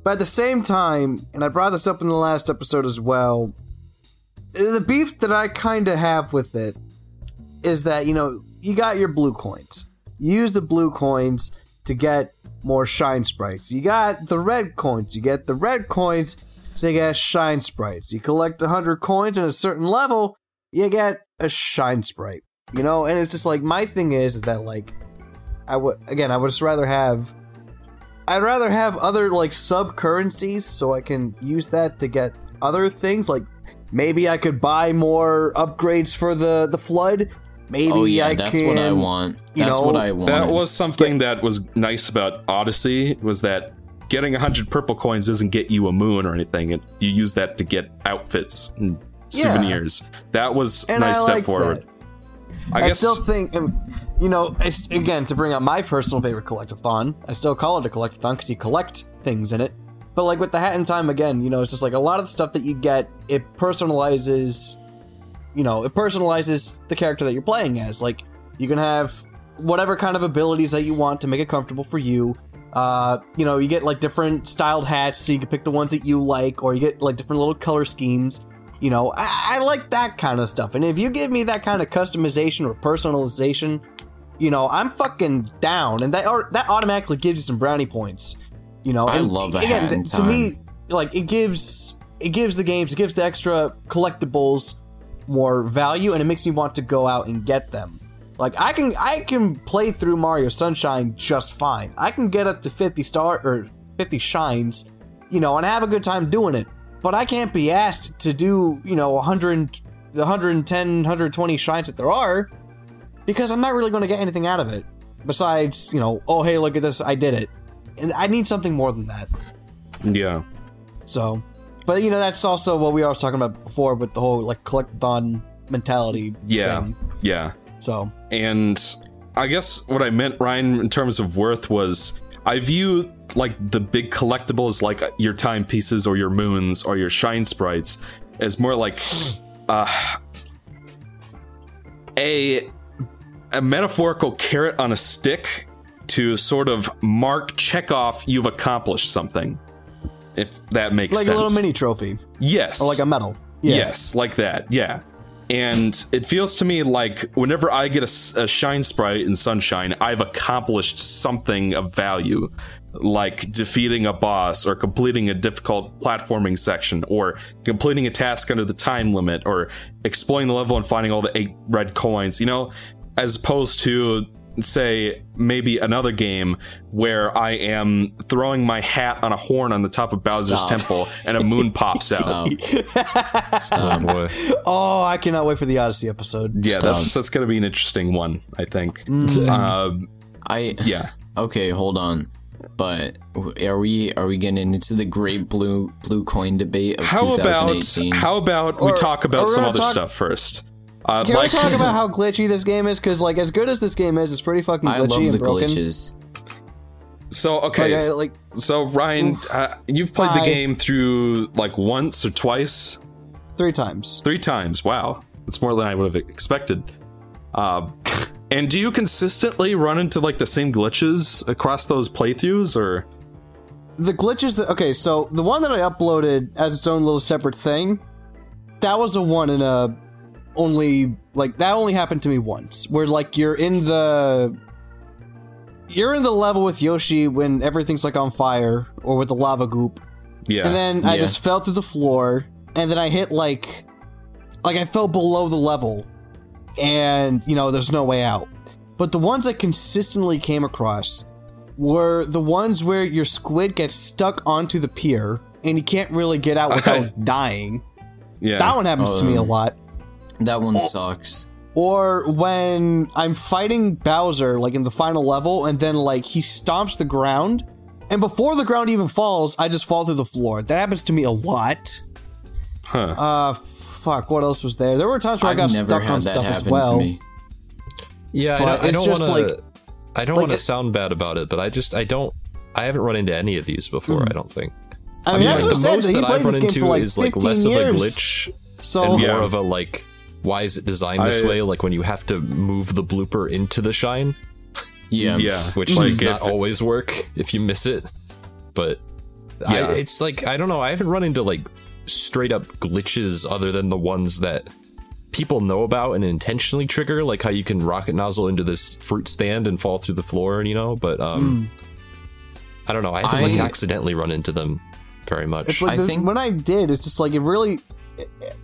But at the same time, and I brought this up in the last episode as well, the beef that I kind of have with it is that, you know, you got your blue coins. You use the blue coins to get more shine sprites. You got the red coins. You get the red coins to get shine sprites. You collect 100 coins at a certain level, you get a shine sprite. You know, and it's just like my thing is is that like I would again, I would just rather have I'd rather have other like sub currencies so I can use that to get other things like maybe I could buy more upgrades for the the FLUDD. Maybe oh yeah, I that's can what I want. you That's know, what I want. That was something that was nice about Odyssey was that getting 100 purple coins doesn't get you a moon or anything. It, you use that to get outfits and Yeah. souvenirs. That was a nice I step like forward. that. I I guess still think, um, you know, again, to bring up my personal favorite collectathon, I still call it a collectathon because you collect things in it. But like with the Hat in Time, again, you know, it's just like a lot of the stuff that you get, it personalizes, you know, it personalizes the character that you're playing as. Like, you can have whatever kind of abilities that you want to make it comfortable for you. Uh, you know, you get like different styled hats, so you can pick the ones that you like, or you get like different little color schemes. You know, I, I like that kind of stuff. And if you give me that kind of customization or personalization, you know, I'm fucking down, and that or, that automatically gives you some brownie points. You know, I and love a again, hat in th- to me, like it gives it gives the games, it gives the extra collectibles more value, and it makes me want to go out and get them. Like I can I can play through Mario Sunshine just fine. I can get up to 50 star or 50 shines, you know, and have a good time doing it. But I can't be asked to do, you know, 100 the 110 120 shines that there are because I'm not really going to get anything out of it besides, you know, oh hey, look at this, I did it. And I need something more than that. yeah. So, but you know, that's also what we were talking about before with the whole like collectathon mentality. Yeah. Thing. Yeah. So, And I guess what I meant, Ryan, in terms of worth was I view like the big collectibles like your timepieces or your moons or your shine sprites as more like [SIGHS] uh a a metaphorical carrot on a stick to sort of mark check off you've accomplished something. If that makes like sense. Like a little mini trophy, yes. or like a medal. Yeah. Yes, like that. Yeah. And it feels to me like whenever I get a shine sprite in Sunshine, I've accomplished something of value, like defeating a boss or completing a difficult platforming section or completing a task under the time limit or exploring the level and finding all the eight red coins, you know, as opposed to say maybe another game where I am throwing my hat on a horn on the top of Bowser's Stop. temple and a moon pops out. Stop. Oh Stop. boy. Oh, I cannot wait for the Odyssey episode. Yeah, Stop. that's that's gonna be an interesting one, I think. Mm. Um, I yeah, okay, hold on. But are we are we getting into the great blue blue coin debate of how about 2018? how about we talk about some other talk- stuff first? Uh, Can like, we talk about how glitchy this game is? Because like, as good as this game is, it's pretty fucking glitchy I love and the broken. glitches. So okay, Like, I, so, like so Ryan, uh, you've played Hi. the game through like once or twice, three times. three times. Wow, that's more than I would have expected. Uh, and do you consistently run into like the same glitches across those playthroughs, or The glitches that okay, so the one that I uploaded as its own little separate thing, that was a one in a only like that only happened to me once. Where like you're in the you're in the level with Yoshi when everything's like on fire or with the lava goop. yeah? And then I just fell through the floor, and then I hit like, like I fell below the level, and you know there's no way out. But the ones I consistently came across were the ones where your squid gets stuck onto the pier and you can't really get out [LAUGHS] without dying. yeah, That one happens oh, to me a lot. That one sucks. Or when I'm fighting Bowser, like in the final level, and then like he stomps the ground, and before the ground even falls, I just fall through the floor. That happens to me a lot. huh? Uh, fuck. What else was there? There were times where I've I got stuck had on that stuff as well. to me. Yeah, But I don't, I it's don't just want like- to. I don't like want to sound bad about it, but I just I don't. I haven't run into any of these before. I don't think. I mean, like, Ezra the most that that I've run into like is like less years. of a glitch So and more Yeah. of a like, why is it designed this I- way? Like when you have to move the blooper into the shine, Yeah. yeah, which Like, does not if- always work if you miss it. But I, it's like I don't know. I haven't run into like straight up glitches other than the ones that people know about and intentionally trigger, like how you can rocket nozzle into this fruit stand and fall through the floor, and you know. But um, I don't know. I haven't like accidentally run into them very much. it's like I the- think- when I did, it's just like it really. It- it-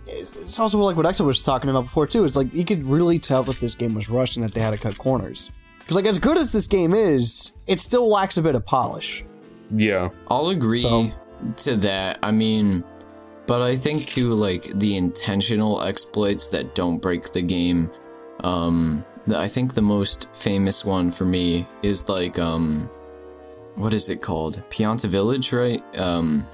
It's also like what Exa was talking about before too. It's like you could really tell that this game was rushed and that they had to cut corners. Because like as good as this game is, it still lacks a bit of polish. yeah, I'll agree So- to that. I mean, but I think too, like the intentional exploits that don't break the game. Um, the, I think the most famous one for me is like, um, what is it called? Pianta Village, right? Um,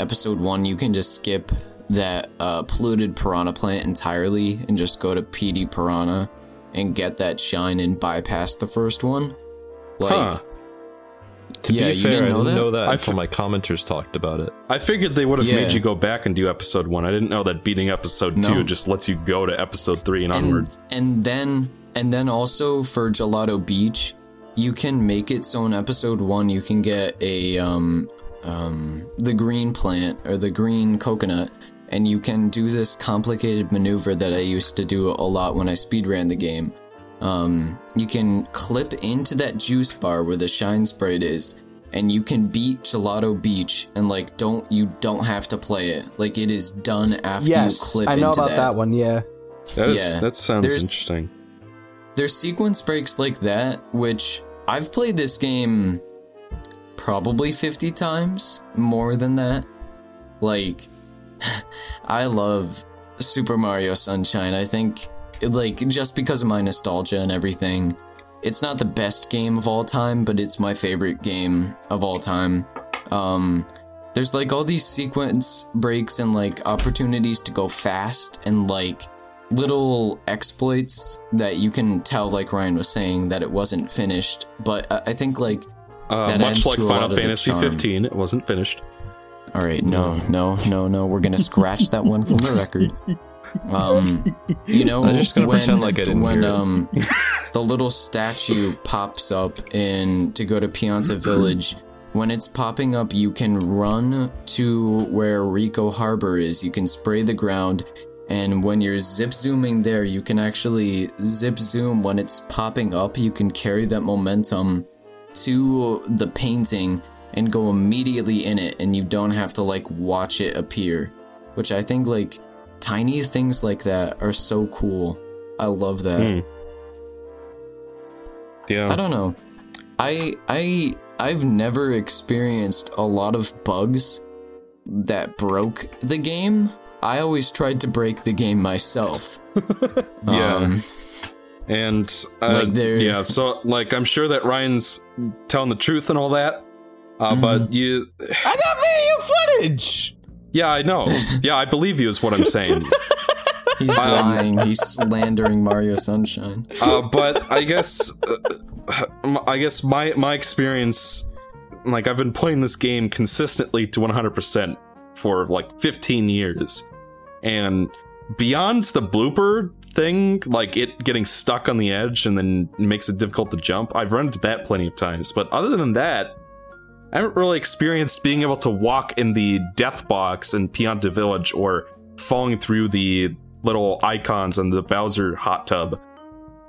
episode one, you can just skip that uh, polluted piranha plant entirely and just go to Petey Piranha and get that shine and bypass the first one. Like, Huh. to yeah, be you fair, didn't I know didn't that? know that until f- my commenters talked about it. I figured they would have made you go back and do episode one. I didn't know that beating episode No. two just lets you go to episode three and, onward. and, and then and then also for Gelato Beach, you can make it so in episode one you can get a um um the green plant or the green coconut and you can do this complicated maneuver that I used to do a lot when I speedran the game. Um, you can clip into that juice bar where the shine sprite is, and you can beat Gelato Beach, and like don't you don't have to play it. Like it is done after you Yes, clip I know into about that. one. Yeah, That is yeah. that sounds There's- interesting. There's sequence breaks like that, which I've played this game probably 50 times, more than that. Like, [LAUGHS] I love Super Mario Sunshine. I think, like, just because of my nostalgia and everything, it's not the best game of all time, but it's my favorite game of all time. Um, there's like all these sequence breaks and like opportunities to go fast and like little exploits that you can tell, like Ryan was saying, that it wasn't finished. But I, I think like, Uh, much like to a lot Final Fantasy 15, it wasn't finished. All right, no, no, no, no, we're gonna scratch that one from the record. Um, you know, I'm just gonna when, pretend like I didn't when hear it. um the little statue pops up in to go to Pianta Village. When it's popping up, you can run to where Ricco Harbor is. You can spray the ground, and when you're zip zooming there, you can actually zip zoom when it's popping up. You can carry that momentum to the painting and go immediately in it, and you don't have to like watch it appear. Which I think like tiny things like that are so cool. I love that. Hmm. Yeah. I don't know. I I I've never experienced a lot of bugs that broke the game. I always tried to break the game myself. [LAUGHS] Yeah. Um, And uh, Like yeah, so like I'm sure that Ryan's telling the truth and all that. Uh, Mm-hmm. But you, I got video footage. yeah, I know. Yeah, I believe you is what I'm saying. he's lying. He's slandering Mario Sunshine. uh, but I guess, uh, I guess my my experience like I've been playing this game consistently to 100% for like 15 years. And beyond the blooper thing, like it getting stuck on the edge and then makes it difficult to jump, I've run into that plenty of times. But other than that, I haven't really experienced being able to walk in the death box in Pianta Village or falling through the little icons in the Bowser hot tub.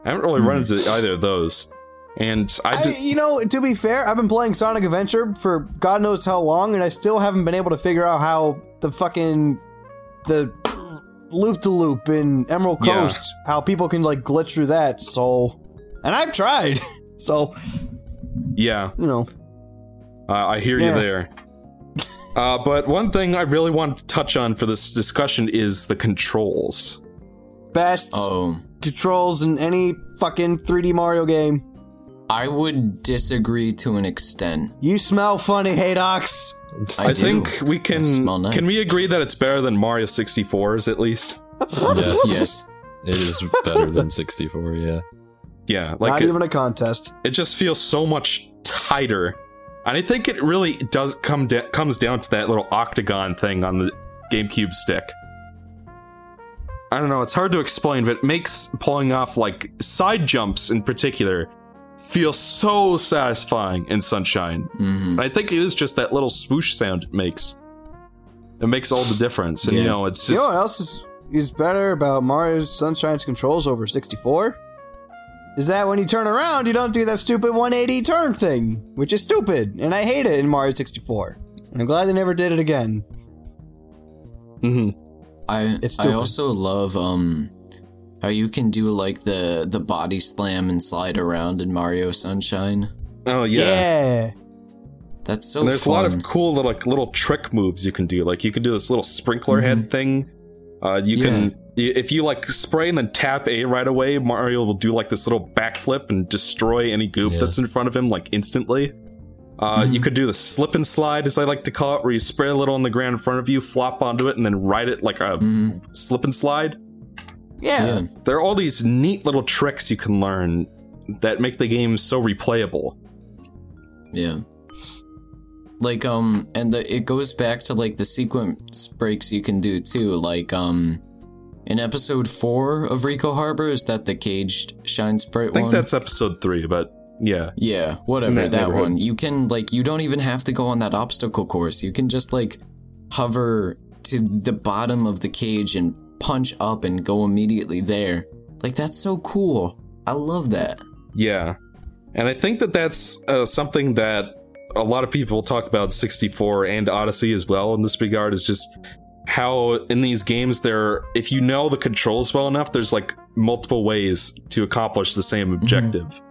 I haven't really run into hmm. either of those. And I, I, you know, to be fair, I've been playing Sonic Adventure for God knows how long, and I still haven't been able to figure out how the fucking the loop to loop in Emerald Yeah. Coast, how people can like glitch through that. So, and I've tried. [LAUGHS] So, yeah, you know, Uh, I hear Yeah. you there. Uh, but one thing I really want to touch on for this discussion is the controls. best Oh, controls in any fucking 3D Mario game. I would disagree to an extent. You smell funny, Haydox. I, I, do. think we can. smell nice. Can we agree that it's better than Mario 64's at least? Yes, Yes. it is better than [LAUGHS] 64. Yeah. Yeah, Not like it, even a contest. it just feels so much tighter, and I think it really does come da- comes down to that little octagon thing on the GameCube stick. I don't know, it's hard to explain, but it makes pulling off like side jumps in particular feel so satisfying in Sunshine. hmm And I think it is just that little swoosh sound it makes. It makes all the difference. And you know, it's You know what else is, is better about Mario Sunshine's controls over 64? Is that when you turn around, you don't do that stupid 180 turn thing, which is stupid, and I hate it in Mario 64. And I'm glad they never did it again. Mhm. I It's I also love um how you can do like the the body slam and slide around in Mario Sunshine. Oh yeah. Yeah. That's so And there's fun. a lot of cool little like little trick moves you can do. Like you can do this little sprinkler head thing. Uh, you can y- if you like spray and then tap A right away, Mario will do like this little backflip and destroy any goop Yeah. that's in front of him like instantly. Uh, You could do the slip and slide, as I like to call it, where you spray a little on the ground in front of you, flop onto it, and then ride it like a Mhm. slip and slide. Yeah. Yeah. There are all these neat little tricks you can learn that make the game so replayable. Yeah. Like um and the, it goes back to like the sequence breaks you can do too. Like um in episode 4 of Ricco Harbor is that the caged shine sprite I think one? that's episode three, but yeah. Yeah, whatever, that, that one. You can like you don't even have to go on that obstacle course. You can just like hover to the bottom of the cage and punch up and go immediately there. Like that's so cool. I love that. Yeah. And I think that that's uh, something that a lot of people talk about 64 and Odyssey as well in this regard is just how in these games there if you know the controls well enough there's like multiple ways to accomplish the same objective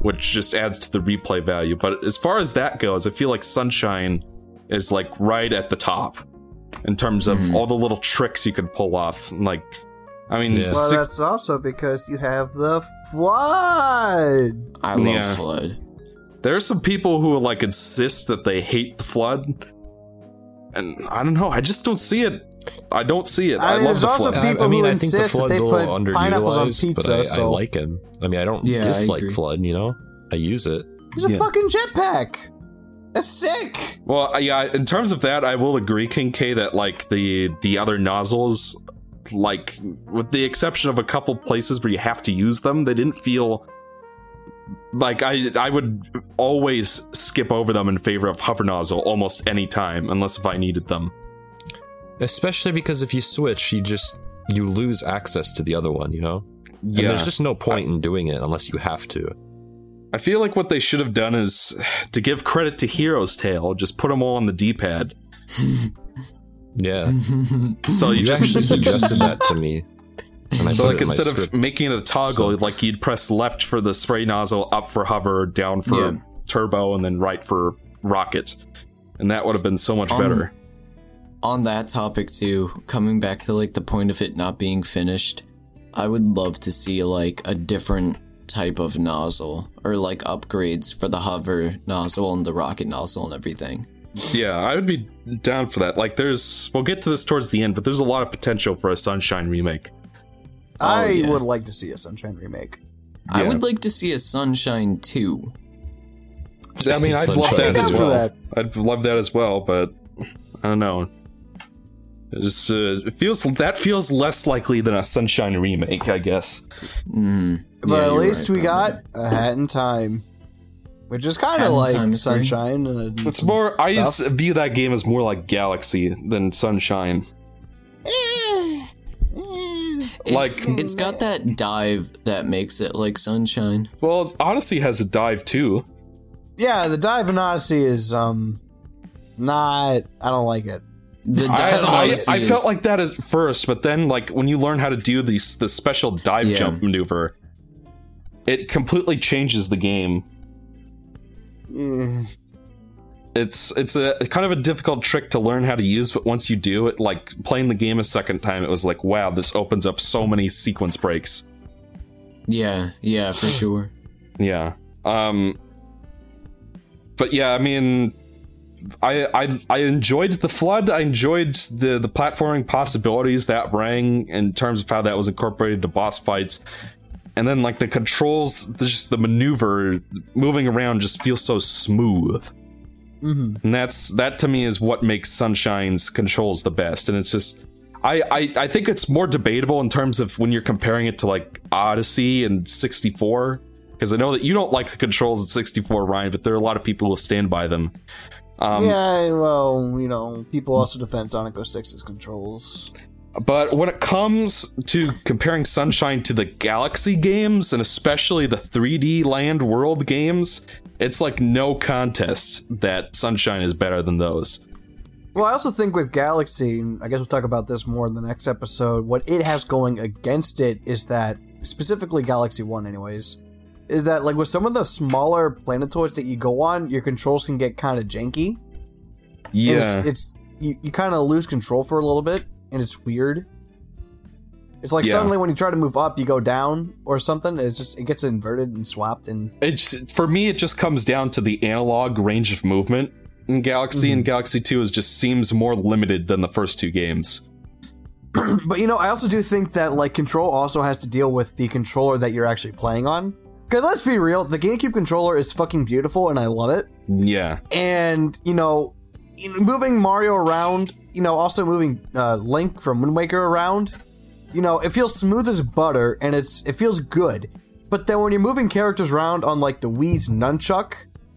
which just adds to the replay value but as far as that goes i feel like sunshine is like right at the top in terms of Mhm. all the little tricks you can pull off like i mean Yeah. Well, six- that's also because you have the FLUDD. I love Yeah. FLUDD. There are some people who like insist that they hate the FLUDD, and I don't know. I just don't see it. I don't see it. I, I mean, love there's the also FLUDD. I- people I mean, who I think the FLUDD's they a little put on underutilized, pizza, but I, so- I like him. I mean, I don't Yeah, dislike agree. FLUDD. You know, I use it. He's a fucking jetpack. That's sick. Well, uh, yeah. In terms of that, I will agree, King K, that like the the other nozzles, like with the exception of a couple places where you have to use them, they didn't feel like I I would always skip over them in favor of hover nozzle almost any time, unless if I needed them. Especially because if you switch, you just you lose access to the other one. You know, and Yeah. there's just no point in doing it unless you have to. I feel like what they should have done is to give credit to Hero's Tale, just put them all on the D-pad. [LAUGHS] Yeah, [LAUGHS] So you, you just actually suggested that to me. So like in instead of script. making it a toggle, So- like you'd press left for the spray nozzle, up for hover, down for Yeah. turbo, and then right for rocket, and that would have been so much Um, better. On that topic too, coming back to like the point of it not being finished, I would love to see like a different type of nozzle or like upgrades for the hover nozzle and the rocket nozzle and everything. Yeah, I would be down for that. Like, there's we'll get to this towards the end, but there's a lot of potential for a Sunshine remake. I Oh, yeah. would like to see a Sunshine remake. I Yeah. would like to see a Sunshine 2. I mean, I'd love Sunshine that is as well. that. I'd love that as well, but I don't know. It just uh, it feels that feels less likely than a Sunshine remake, I guess. Mm, But yeah, at least right, we probably. got a Hat in Time, which is kind of like Time. Sunshine. And It's more. I stuff. just view that game as more like Galaxy than Sunshine. like- It's, it's got that dive that makes it like sunshine. Well, Odyssey has a dive too. Yeah, the dive in Odyssey is um not. I don't like it. The I, dive in I, I is- felt like that at first, but then like when you learn how to do these the special dive Yeah. jump maneuver, it completely changes the game. Mm, It's it's a kind of a difficult trick to learn how to use, but once you do it, like playing the game a second time, it was like, wow, this opens up so many sequence breaks. yeah, yeah, for sure. Yeah. Um But yeah, I mean I I I enjoyed the FLUDD. I enjoyed the the platforming possibilities that rang in terms of how that was incorporated to boss fights. And then like the controls, just the maneuver moving around just feels so smooth. Mhm. And that's that to me is what makes Sunshine's controls the best. And it's just I, I I think it's more debatable in terms of when you're comparing it to like Odyssey and 64. Because I know that you don't like the controls at 64, Ryan, but there are a lot of people who stand by them. Um, yeah, well, you know, people also defend Sonic 06's controls. But when it comes to comparing Sunshine to the Galaxy games, and especially the 3D Land World games, it's like no contest that Sunshine is better than those. Well, I also think with Galaxy, and I guess we'll talk about this more in the next episode. What it has going against it is that, specifically Galaxy One, anyways, is that like with some of the smaller planetoids that you go on, your controls can get kind of janky. Yeah. it's, it's you, you kind of lose control for a little bit, and it's weird. It's like Yeah. suddenly when you try to move up, you go down or something. It's just it gets inverted and swapped, and it's for me it just comes down to the analog range of movement in galaxy and galaxy 2 is just seems more limited than the first two games [CLEARS THROAT] but you know, I also do think that like control also has to deal with the controller that you're actually playing on. Because let's be real, the GameCube controller is fucking beautiful, and I love it. yeah And you know, you know, moving Mario around, you know, also moving uh, Link from Wind Waker around, you know, it feels smooth as butter, and it's it feels good. But then when you're moving characters around on like the Wii's nunchuck,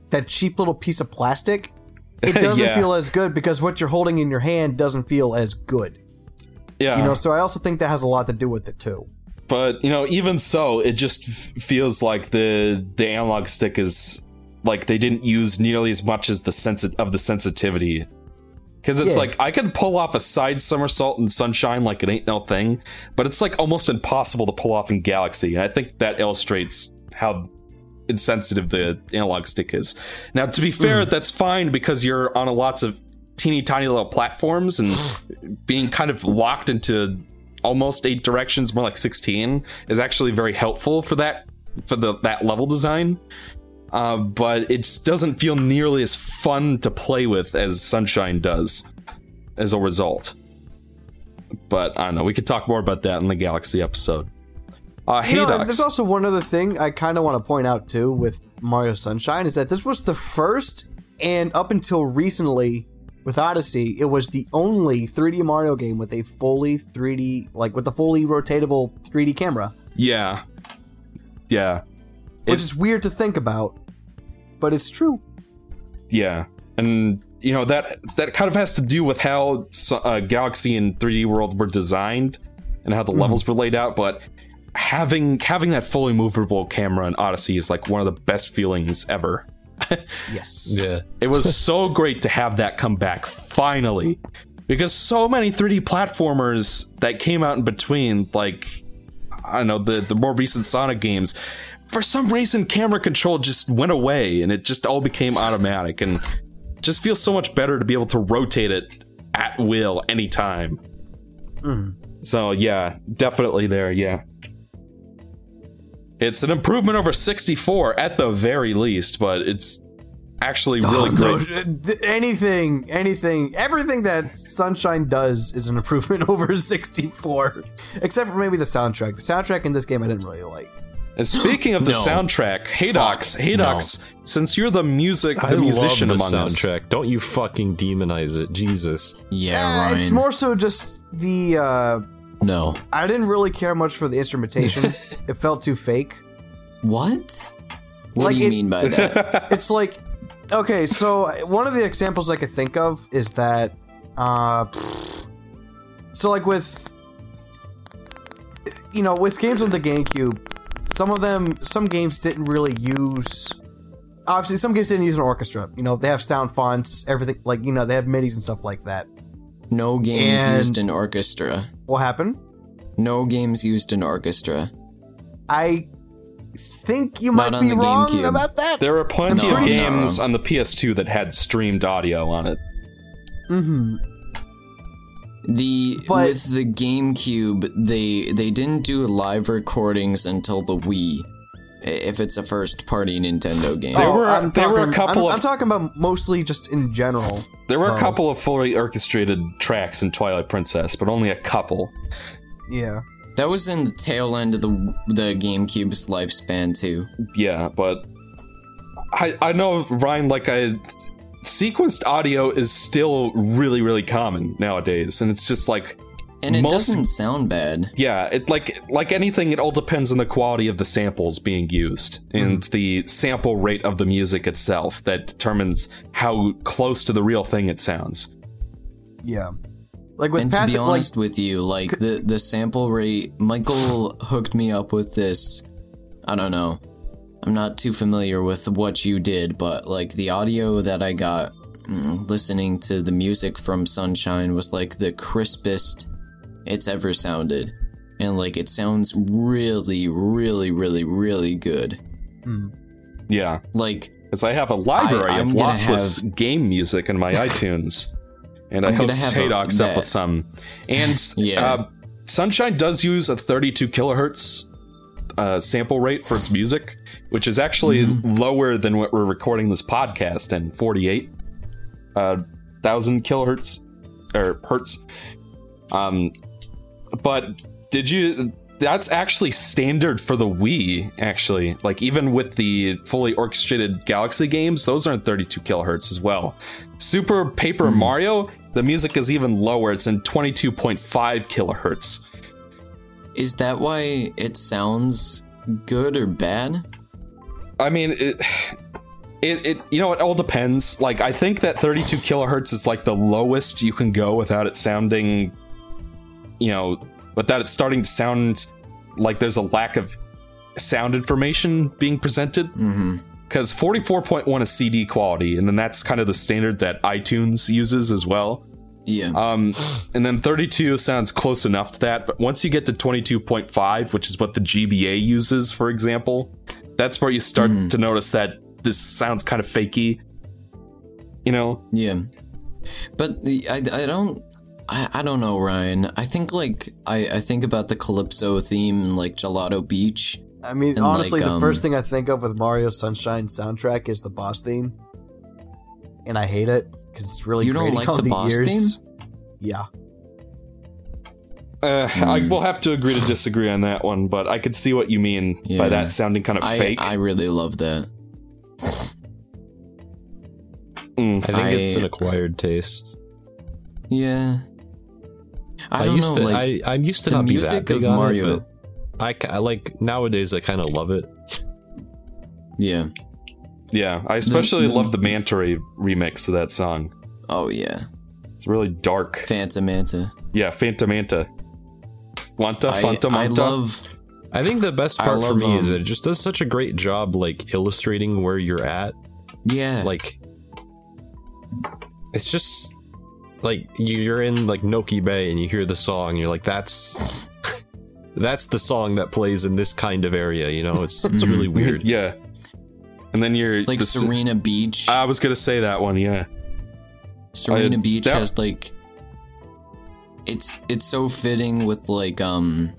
that cheap little piece of plastic, it [LAUGHS] doesn't Yeah. feel as good because what you're holding in your hand doesn't feel as good. yeah You know, so I also think that has a lot to do with it too. but you know even so it just f- feels like the the analog stick is like they didn't use nearly as much as the sense of the sensitivity because it's Yeah. like i can pull off a side somersault in sunshine like it ain't no thing but it's like almost impossible to pull off in galaxy and i think that illustrates how insensitive the analog stick is now to be mm. fair that's fine because you're on a lots of teeny tiny little platforms and [SIGHS] being kind of locked into almost eight directions, more like 16, is actually very helpful for that for the that level design. Uh, but it doesn't feel nearly as fun to play with as Sunshine does as a result. But I don't know. We could talk more about that in the Galaxy episode. Uh, hey, You know, there's also one other thing I kind of want to point out too with Mario Sunshine is that this was the first, and up until recently with Odyssey, it was the only 3D Mario game with a fully 3D, like with a fully rotatable 3D camera, yeah, yeah, which It's- is weird to think about, but it's true. yeah. And you know that that kind of has to do with how uh, Galaxy and 3D World were designed and how the levels were laid out. But having having that fully movable camera in Odyssey is like one of the best feelings ever. [LAUGHS] Yes. Yeah. It was so great to have that come back finally. Because so many 3D platformers that came out in between, like I don't know, the, the more recent Sonic games, for some reason camera control just went away and it just all became automatic and just feels so much better to be able to rotate it at will anytime. Mm-hmm. So yeah, definitely there, yeah. It's an improvement over 64 at the very least, but it's actually oh, really No, great. th- anything, anything, everything that Sunshine does is an improvement [LAUGHS] over 64, except for maybe the soundtrack. The soundtrack in this game I didn't really like. And speaking of the No. soundtrack, Haydox, Haydox, since you're the music, the I musician love the among us, soundtrack. Don't you fucking demonize it, Jesus. Yeah, Ryan. it's more so just the. uh no. I didn't really care much for the instrumentation. [LAUGHS] it felt too fake. What? What Like do you it- mean by that? [LAUGHS] It's like, okay, so one of the examples I could think of is that, uh, so like with, you know, with games on the GameCube, some of them, some games didn't really use. Obviously, some games didn't use an orchestra. You know, they have sound fonts, everything like you know they have midis and stuff like that. No games And- used an orchestra. What happened? No games used an orchestra. I think you Not might be the wrong GameCube. about that. there were plenty No, of no. games on the PS2 that had streamed audio on it. Mm-hmm. The But- with the GameCube, they they didn't do live recordings until the Wii. If it's a first party Nintendo game. There oh, were- I'm there were a talking- couple I'm, of- I'm talking about mostly just in general. There were Oh. a couple of fully orchestrated tracks in Twilight Princess, but only a couple. Yeah. That was in the tail end of the the GameCube's lifespan too. Yeah, but I I know Ryan like I sequenced audio is still really really common nowadays, and it's just like And it Most- doesn't sound bad. yeah, it like like anything, it all depends on the quality of the samples being used and mm-hmm. the sample rate of the music itself that determines how close to the real thing it sounds. Yeah. Like with and to Path, be like honest with you, like the the sample rate, Michael hooked me up with this. I don't know. I'm not too familiar with what you did, but like the audio that I got mm, listening to the music from Sunshine was like the crispest it's ever sounded. And like it sounds really, really, really, really good. Yeah, Like because I have a library I- I'm of gonna lossless game music in my [LAUGHS] iTunes, and I I'm hooked gonna have a Haydox up with some. And [LAUGHS] Yeah. uh, Sunshine does use a 32 kilohertz uh, sample rate for its music, which is actually Mm-hmm. lower than what we're recording this podcast in 48 uh, thousand kilohertz or hertz. Um, but did you? That's actually standard for the Wii. Actually, like even with the fully orchestrated Galaxy games, those aren't 32 kilohertz as well. Super Paper Mario, the music is even lower. It's in 22.5 kilohertz. Is that why it sounds good or bad? I mean, it, it, it, you know, it all depends. Like, I think that 32 [LAUGHS] kilohertz is like the lowest you can go without it sounding, you know, without it starting to sound like there's a lack of sound information being presented. Mm-hmm. Because 44.1 is CD quality, and then that's kind of the standard that iTunes uses as well. Yeah. Um, and then 32 sounds close enough to that, but once you get to 22.5, which is what the GBA uses, for example, that's where you start to notice that this sounds kind of fakey. You know? Yeah, but the, I, I don't I, I don't know Ryan. I think like I, I think about the Calypso theme in like Gelato Beach. I mean, honestly, like, the um, first thing I think of with Mario Sunshine soundtrack is the boss theme, and I hate it because it's really You don't like on the boss ears. Yeah, Uh, I will have to agree to disagree on that one, but I could see what you mean Yeah. by that sounding kind of I fake. I really love that. Mm. I think it's an acquired taste. Yeah. I, don't used know, to like I, I'm used to the not be that big of on Mario. it, but I, I like nowadays I kind of love it. yeah. Yeah, I especially the- love the Manta Ray remix of that song. Oh yeah. It's really dark. Phantom Manta. Yeah, Fanta Manta. Wanta, I, Fanta I love I think the best I part for love, me is it just does such a great job like illustrating where you're at. yeah. Like it's just like you're in like Noki Bay and you hear the song, you're like that's [LAUGHS] that's the song that plays in this kind of area, you know? It's it's [LAUGHS] really weird. yeah. And then you're like the- Sirena Beach. I was gonna say that one, yeah. Sirena I- Beach that- has like it's it's so fitting with like um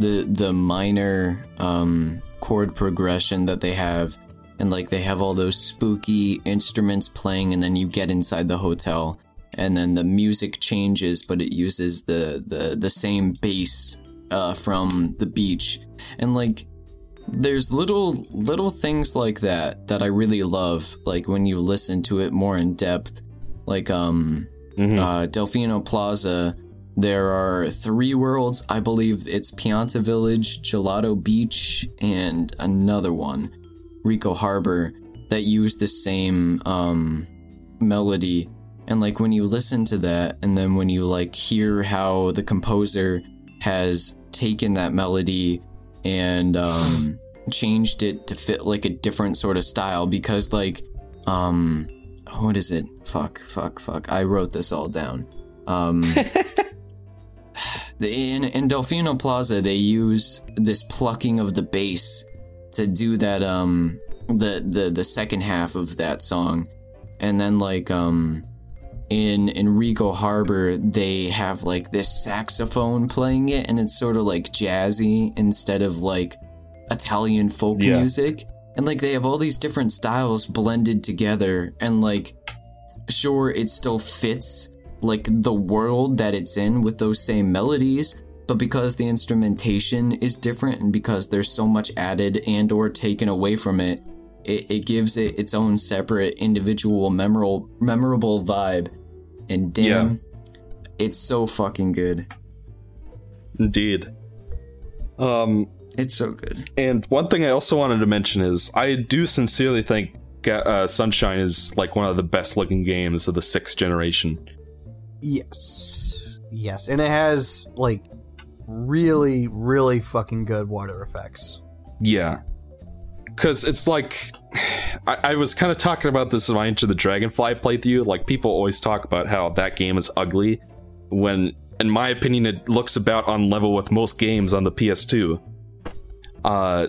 the the minor um chord progression that they have and like they have all those spooky instruments playing and then you get inside the hotel and then the music changes but it uses the the the same bass uh from the beach and like there's little little things like that that I really love. Like when you listen to it more in depth, like um, uh, Delfino Plaza. There are three worlds. I believe it's Pianta Village, Gelato Beach, and another one, Ricco Harbor, that use the same um, melody. And like when you listen to that, and then when you like hear how the composer has taken that melody and um, changed it to fit like a different sort of style, because like um, what is it? Fuck, fuck, fuck. I wrote this all down. Um, [LAUGHS] the- in in Delfino Plaza, they use this plucking of the bass to do that. Um, the the the second half of that song, and then like um, in in Ricco Harbor, they have like this saxophone playing it, and it's sort of like jazzy instead of like Italian folk Yeah. music. And like they have all these different styles blended together, and like sure it still fits like the world that it's in with those same melodies but because the instrumentation is different and because there's so much added and or taken away from it it, it gives it its own separate individual memorable memorable vibe and damn it's so fucking good Indeed. Um, it's so good and one thing I also wanted to mention is I do sincerely think uh, Sunshine is like one of the best looking games of the sixth generation. Yes. Yes. And it has like really, really fucking good water effects. Yeah. Because it's like. [SIGHS] I, I was kind of talking about this in my Enter the Dragonfly playthrough. Like, people always talk about how that game is ugly, when, in my opinion, it looks about on level with most games on the PS2. Uh.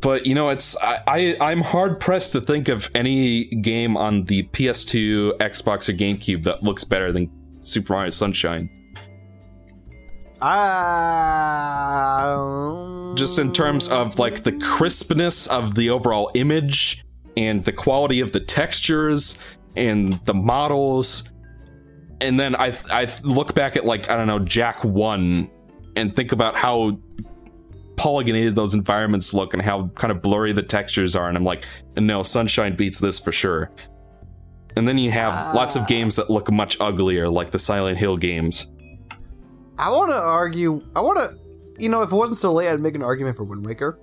But you know, it's I, I I'm hard pressed to think of any game on the PS2, Xbox, or GameCube that looks better than Super Mario Sunshine. Ah. just in terms of like the crispness of the overall image and the quality of the textures and the models. And then i i look back at like i don't know Jak 1 and think about how polygonated those environments look and how kind of blurry the textures are. And i'm like no sunshine beats this for sure. And then you have lots of games that look much uglier like the silent hill games I want to argue. I want to. You know, if it wasn't so late, I'd make an argument for Wind Waker.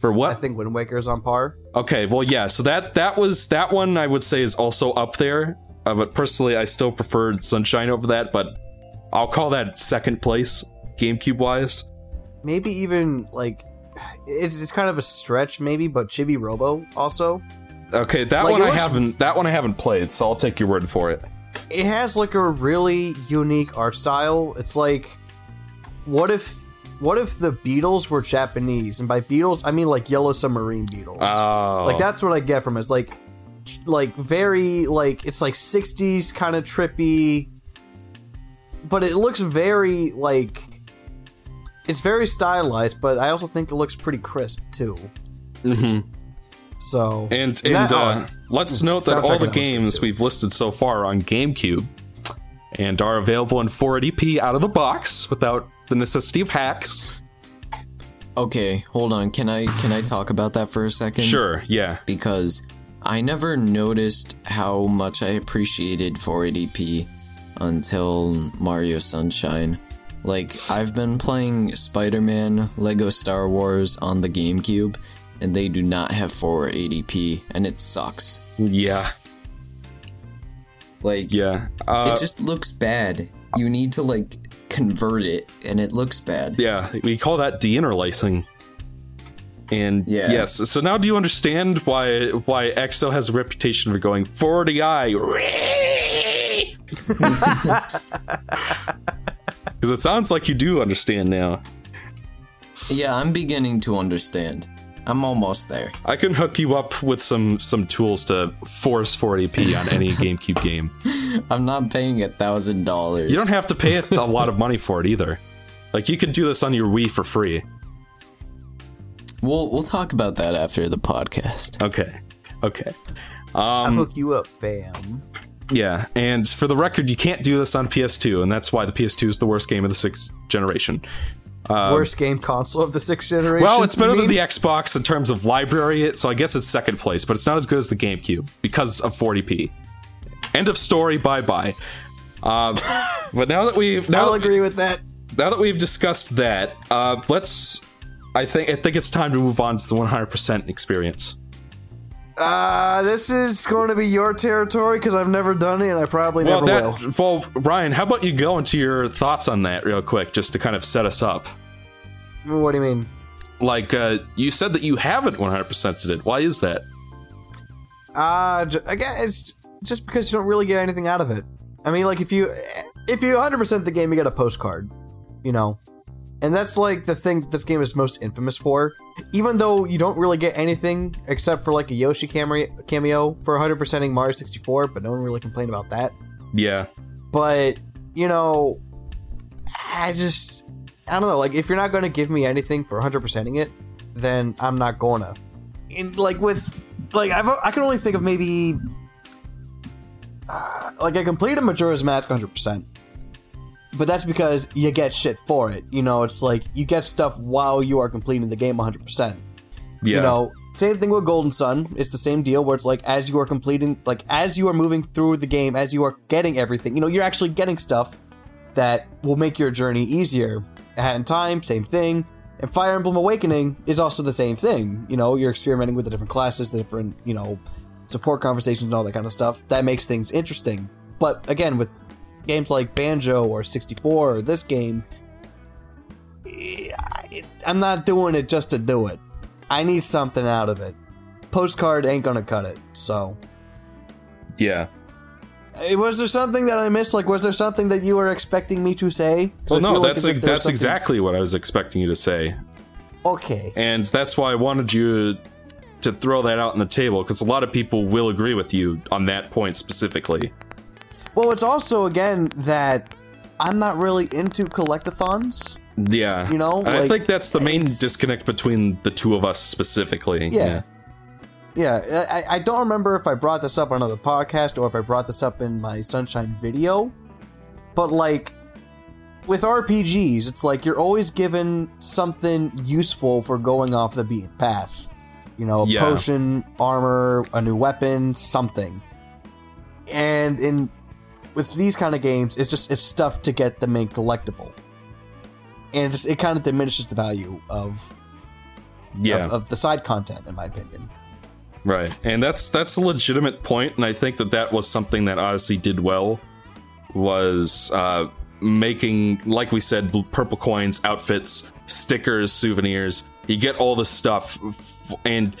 for what I think Wind Waker is on par. Okay, well, yeah. So that that was that one. I would say is also up there. Uh, but personally, I still preferred Sunshine over that. But I'll call that second place, GameCube wise. Maybe even like it's, it's kind of a stretch, maybe, but Chibi Robo also. Okay, that Like, one I looks- haven't. That one I haven't played. So I'll take your word for it. It has like a really unique art style. It's like, what if, what if the Beatles were Japanese? And by Beatles, I mean like Yellow Submarine Beatles. Oh, Like that's what I get from it. It's like, like very like it's like '60s kind of trippy, but it looks very like it's very stylized. But I also think it looks pretty crisp too. hmm So And And and that- uh, let's note that all the that was good, games we've listed so far are on GameCube and are available in 480p out of the box without the necessity of hacks. okay hold on can i can i talk about that for a second Sure, yeah. because I never noticed how much I appreciated 480p until Mario Sunshine. Like, I've been playing Spider Man, Lego Star Wars on the GameCube, and they do not have 480p, and it sucks. Yeah. Like, Yeah. Uh, it just looks bad. You need to, like, convert it, and it looks bad. Yeah, we call that deinterlacing. And Yeah. yes, so now do you understand why why EXO has a reputation for going 40i? Because [LAUGHS] it sounds like you do understand now. Yeah, I'm beginning to understand. I'm almost there. I can hook you up with some some tools to force 40p on any [LAUGHS] GameCube game. I'm not paying a thousand dollars. You don't have to pay a lot of money for it either. Like you can do this on your Wii for free. We'll we'll talk about that after the podcast. Okay. Okay. I'll Um, hook you up, fam. Yeah, and for the record, you can't do this on PS2, and that's why the PS2 is the worst game of the sixth generation. Worst game console of the sixth generation. Well, it's better than the? Xbox in terms of library, so I guess it's second place, but it's not as good as the GameCube because of 40p. End of story. Bye bye. Um, [LAUGHS] but now that we've now I'll that, agree with that. now that we've discussed that, uh, let's. I think I think it's time to move on to the 100% experience. Uh, this is going to be your territory because I've never done it and I probably Well, never will. well, Ryan, how about you go into your thoughts on that real quick, just to kind of set us up? What do you mean? Like, uh, you said that you haven't 100%ed it. Why is that? Uh, j- again, it's just because you don't really get anything out of it. I mean, like if you if you 100% the game, you get a postcard, you know, and that's like the thing that this game is most infamous for. Even though you don't really get anything except for like a Yoshi cameo for 100%ing Mario 64, but no one really complained about that. Yeah. But you know, I just I don't know. Like if you're not going to give me anything for 100%ing it, then I'm not gonna. In like with like I've, I can only think of maybe uh, like I completed Majora's Mask 100%. But that's because you get shit for it. You know, it's like you get stuff while you are completing the game 100%. Yeah. You know, same thing with Golden Sun. It's the same deal where it's like as you are completing, like as you are moving through the game, as you are getting everything, you know, you're actually getting stuff that will make your journey easier. Hat in Time, same thing. And Fire Emblem Awakening is also the same thing. You know, you're experimenting with the different classes, the different, you know, support conversations and all that kind of stuff. That makes things interesting. But again, with games like Banjo or 64 or this game, I'm not doing it just to do it. I need something out of it. Postcard ain't gonna cut it. So, Yeah. Was there something that I missed? Like, was there something that you were expecting me to say? Well, no, like that's as if there was that's something- exactly what I was expecting you to say, okay. and that's why I wanted you to throw that out on the table because a lot of people will agree with you on that point specifically. Well, it's also again that I'm not really into collectathons. Yeah, You know, I like, think that's the main disconnect between the two of us specifically. Yeah. Yeah, I, I don't remember if I brought this up on another podcast or if I brought this up in my Sunshine video, but like with RPGs, it's like you're always given something useful for going off the beaten path. You know, a Yeah. potion, armor, a new weapon, something. And in with these kind of games, it's just it's stuff to get the main collectible, and it, just, it kind of diminishes the value of, yeah. of of the side content, in my opinion. Right, and that's that's a legitimate point, and I think that that was something that Odyssey did well. Was uh, making, like we said, purple coins, outfits, stickers, souvenirs. You get all the stuff, f- and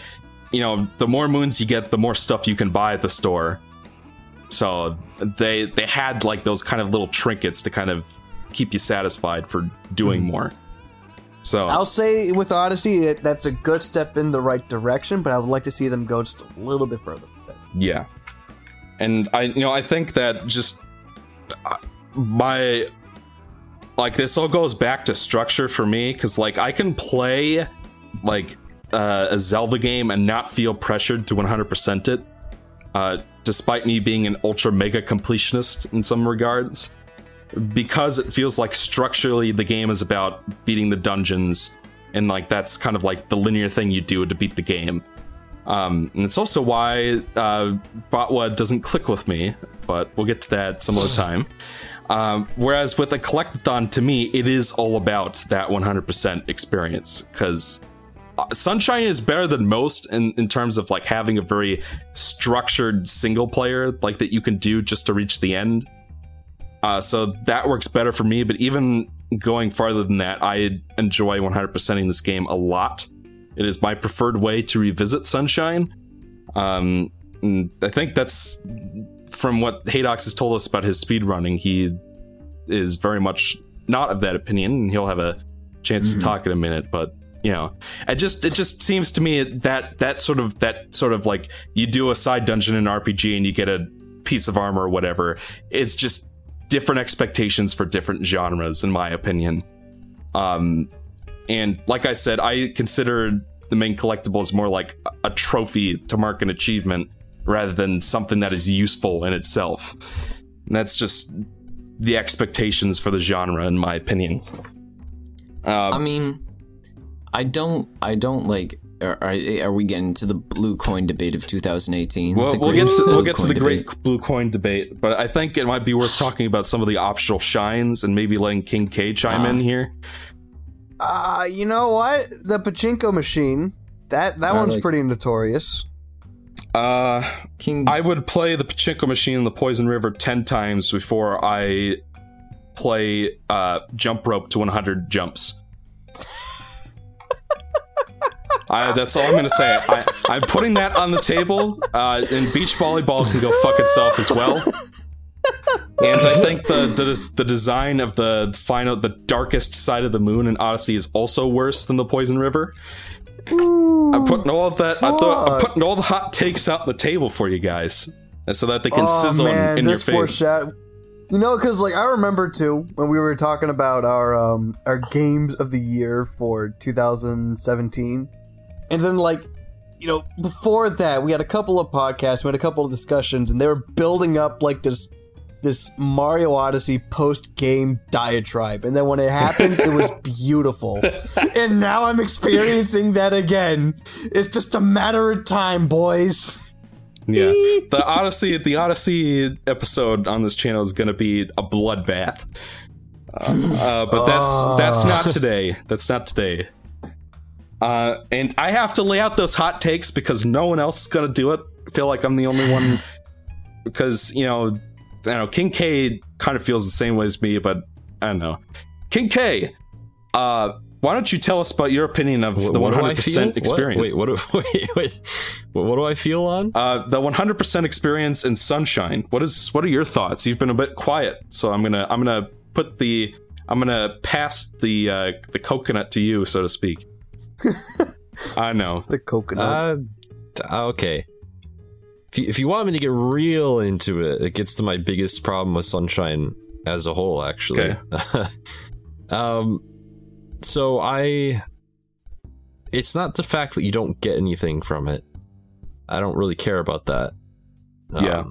you know the more moons you get, the more stuff you can buy at the store. So they they had like those kind of little trinkets to kind of keep you satisfied for doing more. So I'll say with Odyssey, it, that's a good step in the right direction, but I would like to see them go just a little bit further. Yeah. And I you know, I think that just uh, my like this all goes back to structure for me cuz like I can play like uh, a Zelda game and not feel pressured to 100% it. Uh, despite me being an ultra mega completionist in some regards because it feels like structurally the game is about beating the dungeons and like that's kind of like the linear thing you do to beat the game um, and it's also why uh, Botwa doesn't click with me, but we'll get to that some other [SIGHS] time. Um, whereas with a collectathon, to me, it is all about that 100% experience because Sunshine is better than most in, in terms of like having a very structured single player like that you can do just to reach the end. Uh, so that works better for me. But even going farther than that, I enjoy 100%ing this game a lot. It is my preferred way to revisit Sunshine. Um, I think that's from what Haydox has told us about his speedrunning. He is very much not of that opinion, and he'll have a chance to talk in a minute. But you know, it just it just seems to me that that sort of that sort of like you do a side dungeon in RPG and you get a piece of armor or whatever. It's just different expectations for different genres, in my opinion. Um, and like I said, I consider the main collectible is more like a trophy to mark an achievement rather than something that is useful in itself. And that's just the expectations for the genre, in my opinion. Uh, I mean, I don't, I don't like. Are, are, are we getting to the blue coin debate of 2018? We'll, The we'll get to, we'll get to the debate. great blue coin debate, but I think it might be worth talking about some of the optional shines and maybe letting King K chime Ah. in here. Uh, you know what? The pachinko machine. That that I one's like- pretty notorious. Uh, King. I would play the Pachinko machine in the Poison River 10 times before I play uh, jump rope to 100 jumps. [LAUGHS] I, that's all I'm going to say. I, I'm putting that on the table, uh, and beach volleyball can go fuck itself as well. And I think the, the the design of the final, the darkest side of the moon in Odyssey is also worse than the Poison River. I'm putting all of that. I thought, I'm putting all the hot takes out on the table for you guys, so that they can oh sizzle in- man, in, your this face. foreshadow. You know, because like I remember too when we were talking about our um our games of the year for 2017, and then like you know before that we had a couple of podcasts, we had a couple of discussions, and they were building up like this this Mario Odyssey post game diatribe, and then when it happened, it was [LAUGHS] beautiful. and now I'm experiencing that again. It's just a matter of time, boys. Yeah, [LAUGHS] the Odyssey, the Odyssey episode on this channel is going to be a bloodbath. Uh, uh, but that's that's not today. That's not today. Uh, and I have to lay out those hot takes because no one else is going to do it. I feel like I'm the only one [LAUGHS] because you know, I don't know. King K kind of feels the same way as me, but I don't know. King K, uh, why don't you tell us about your opinion of Wh- the what do I 100% experience? What? Wait, what? Do, [LAUGHS] wait, wait. What, what do I feel on? Uh, the 100% experience in Sunshine. What is? What are your thoughts? You've been a bit quiet, so I'm gonna I'm gonna put the I'm gonna pass the uh, the coconut to you, so to speak. I know. [LAUGHS] The coconut. Uh, okay. If you, if you want me to get real into it, it gets to my biggest problem with Sunshine as a whole, actually. [LAUGHS] um, so I, it's not the fact that you don't get anything from it. I don't really care about that. Yeah.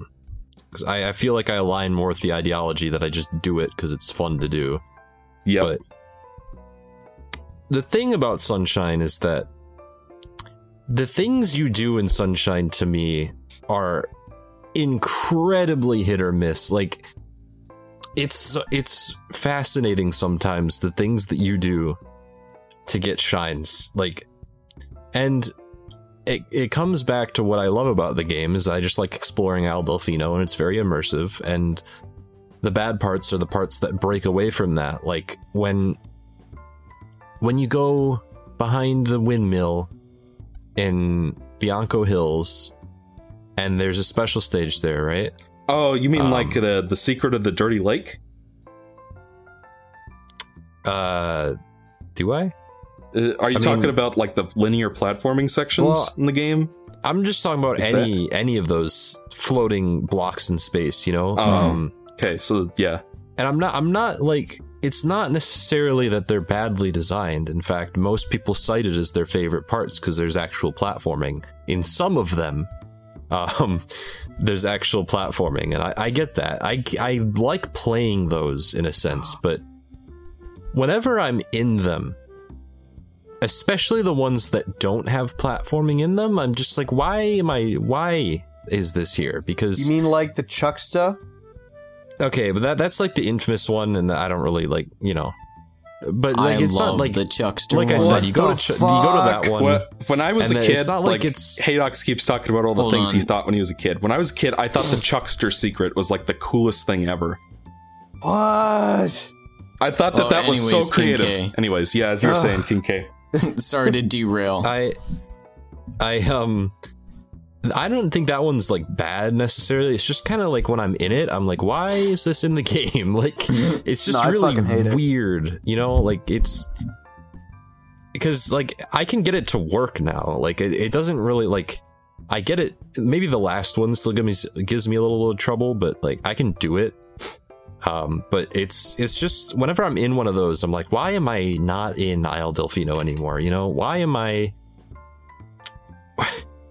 because I, I feel like I align more with the ideology that I just do it because it's fun to do. Yeah. But the thing about Sunshine is that the things you do in Sunshine to me are incredibly hit or miss. Like it's it's fascinating sometimes the things that you do to get shines. Like and it, it comes back to what I love about the game is I just like exploring Isle Delfino and it's very immersive and the bad parts are the parts that break away from that like when when you go behind the windmill in Bianco Hills and there's a special stage there right oh, you mean um, like the the secret of the dirty lake? uh do I Uh, are you I talking mean- about like the linear platforming sections Well, in the game? I'm just talking about any any of those floating blocks in space you know Oh. um Okay, so yeah, and I'm not I'm not like it's not necessarily that they're badly designed. In fact, most people cite it as their favorite parts because there's actual platforming in some of them. Um, [LAUGHS] there's actual platforming, and I, I get that. I I like playing those in a sense, but whenever I'm in them, especially the ones that don't have platforming in them, I'm just like, why am I? Why is this here? Because you mean like the Chuckster? Okay, but that that's like the infamous one, and I don't really like you know. But like I it's love not like the Chuckster like I said, you go to Ch- you go to that one. Well, when I was a kid, it's not like, like it's- Haydox keeps talking about all the Hold things he thought when he was a kid. When I was a kid, I thought the [GASPS] Chuckster secret was like the coolest thing ever. What? I thought that Oh, that was so anyways, King creative. Anyways, yeah, as you were saying, King K. [LAUGHS] Sorry to derail. I I um I don't think that one's like bad necessarily. It's just kind of like when I'm in it, I'm like, why is this in the [LAUGHS] game? Like, [LAUGHS] it's just No, really hate it. weird, you know? Like, it's because like I can get it to work now. Like, it, it doesn't really like. I get it. Maybe the last one still gives me gives me a little, little trouble, but like I can do it. Um, but it's it's just whenever I'm in one of those, I'm like, why am I not in Isle Delfino anymore? You know, why am I?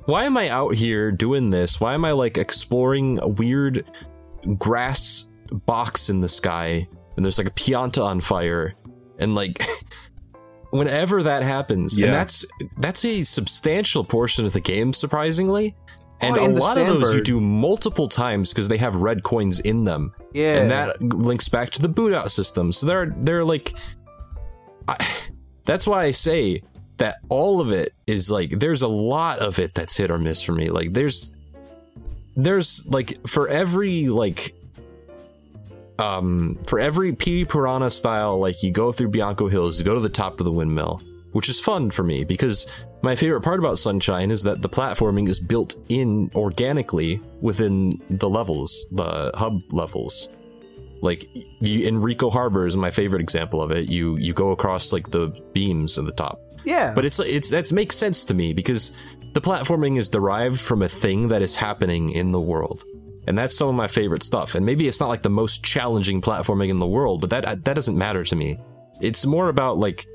Why am I out here doing this? Why am I like exploring a weird grass box in the sky and there's like a pianta on fire and like [LAUGHS] whenever that happens, Yeah. and that's that's a substantial portion of the game, surprisingly. And Oh, a and the lot of those you do multiple times because they have red coins in them. Yeah. and that links back to the boot out system. So they're they're like, I, that's why I say that all of it is like there's a lot of it that's hit or miss for me. Like there's there's like for every like um for every Petey Piranha style like you go through Bianco Hills, you go to the top of the windmill, which is fun for me because my favorite part about Sunshine is that the platforming is built in organically within the levels, the hub levels. Like you, Enrico Harbor is my favorite example of it. You you go across like the beams at the top. Yeah. But it's it's that makes sense to me because the platforming is derived from a thing that is happening in the world. And that's some of my favorite stuff. And maybe it's not like the most challenging platforming in the world, but that that doesn't matter to me. It's more about like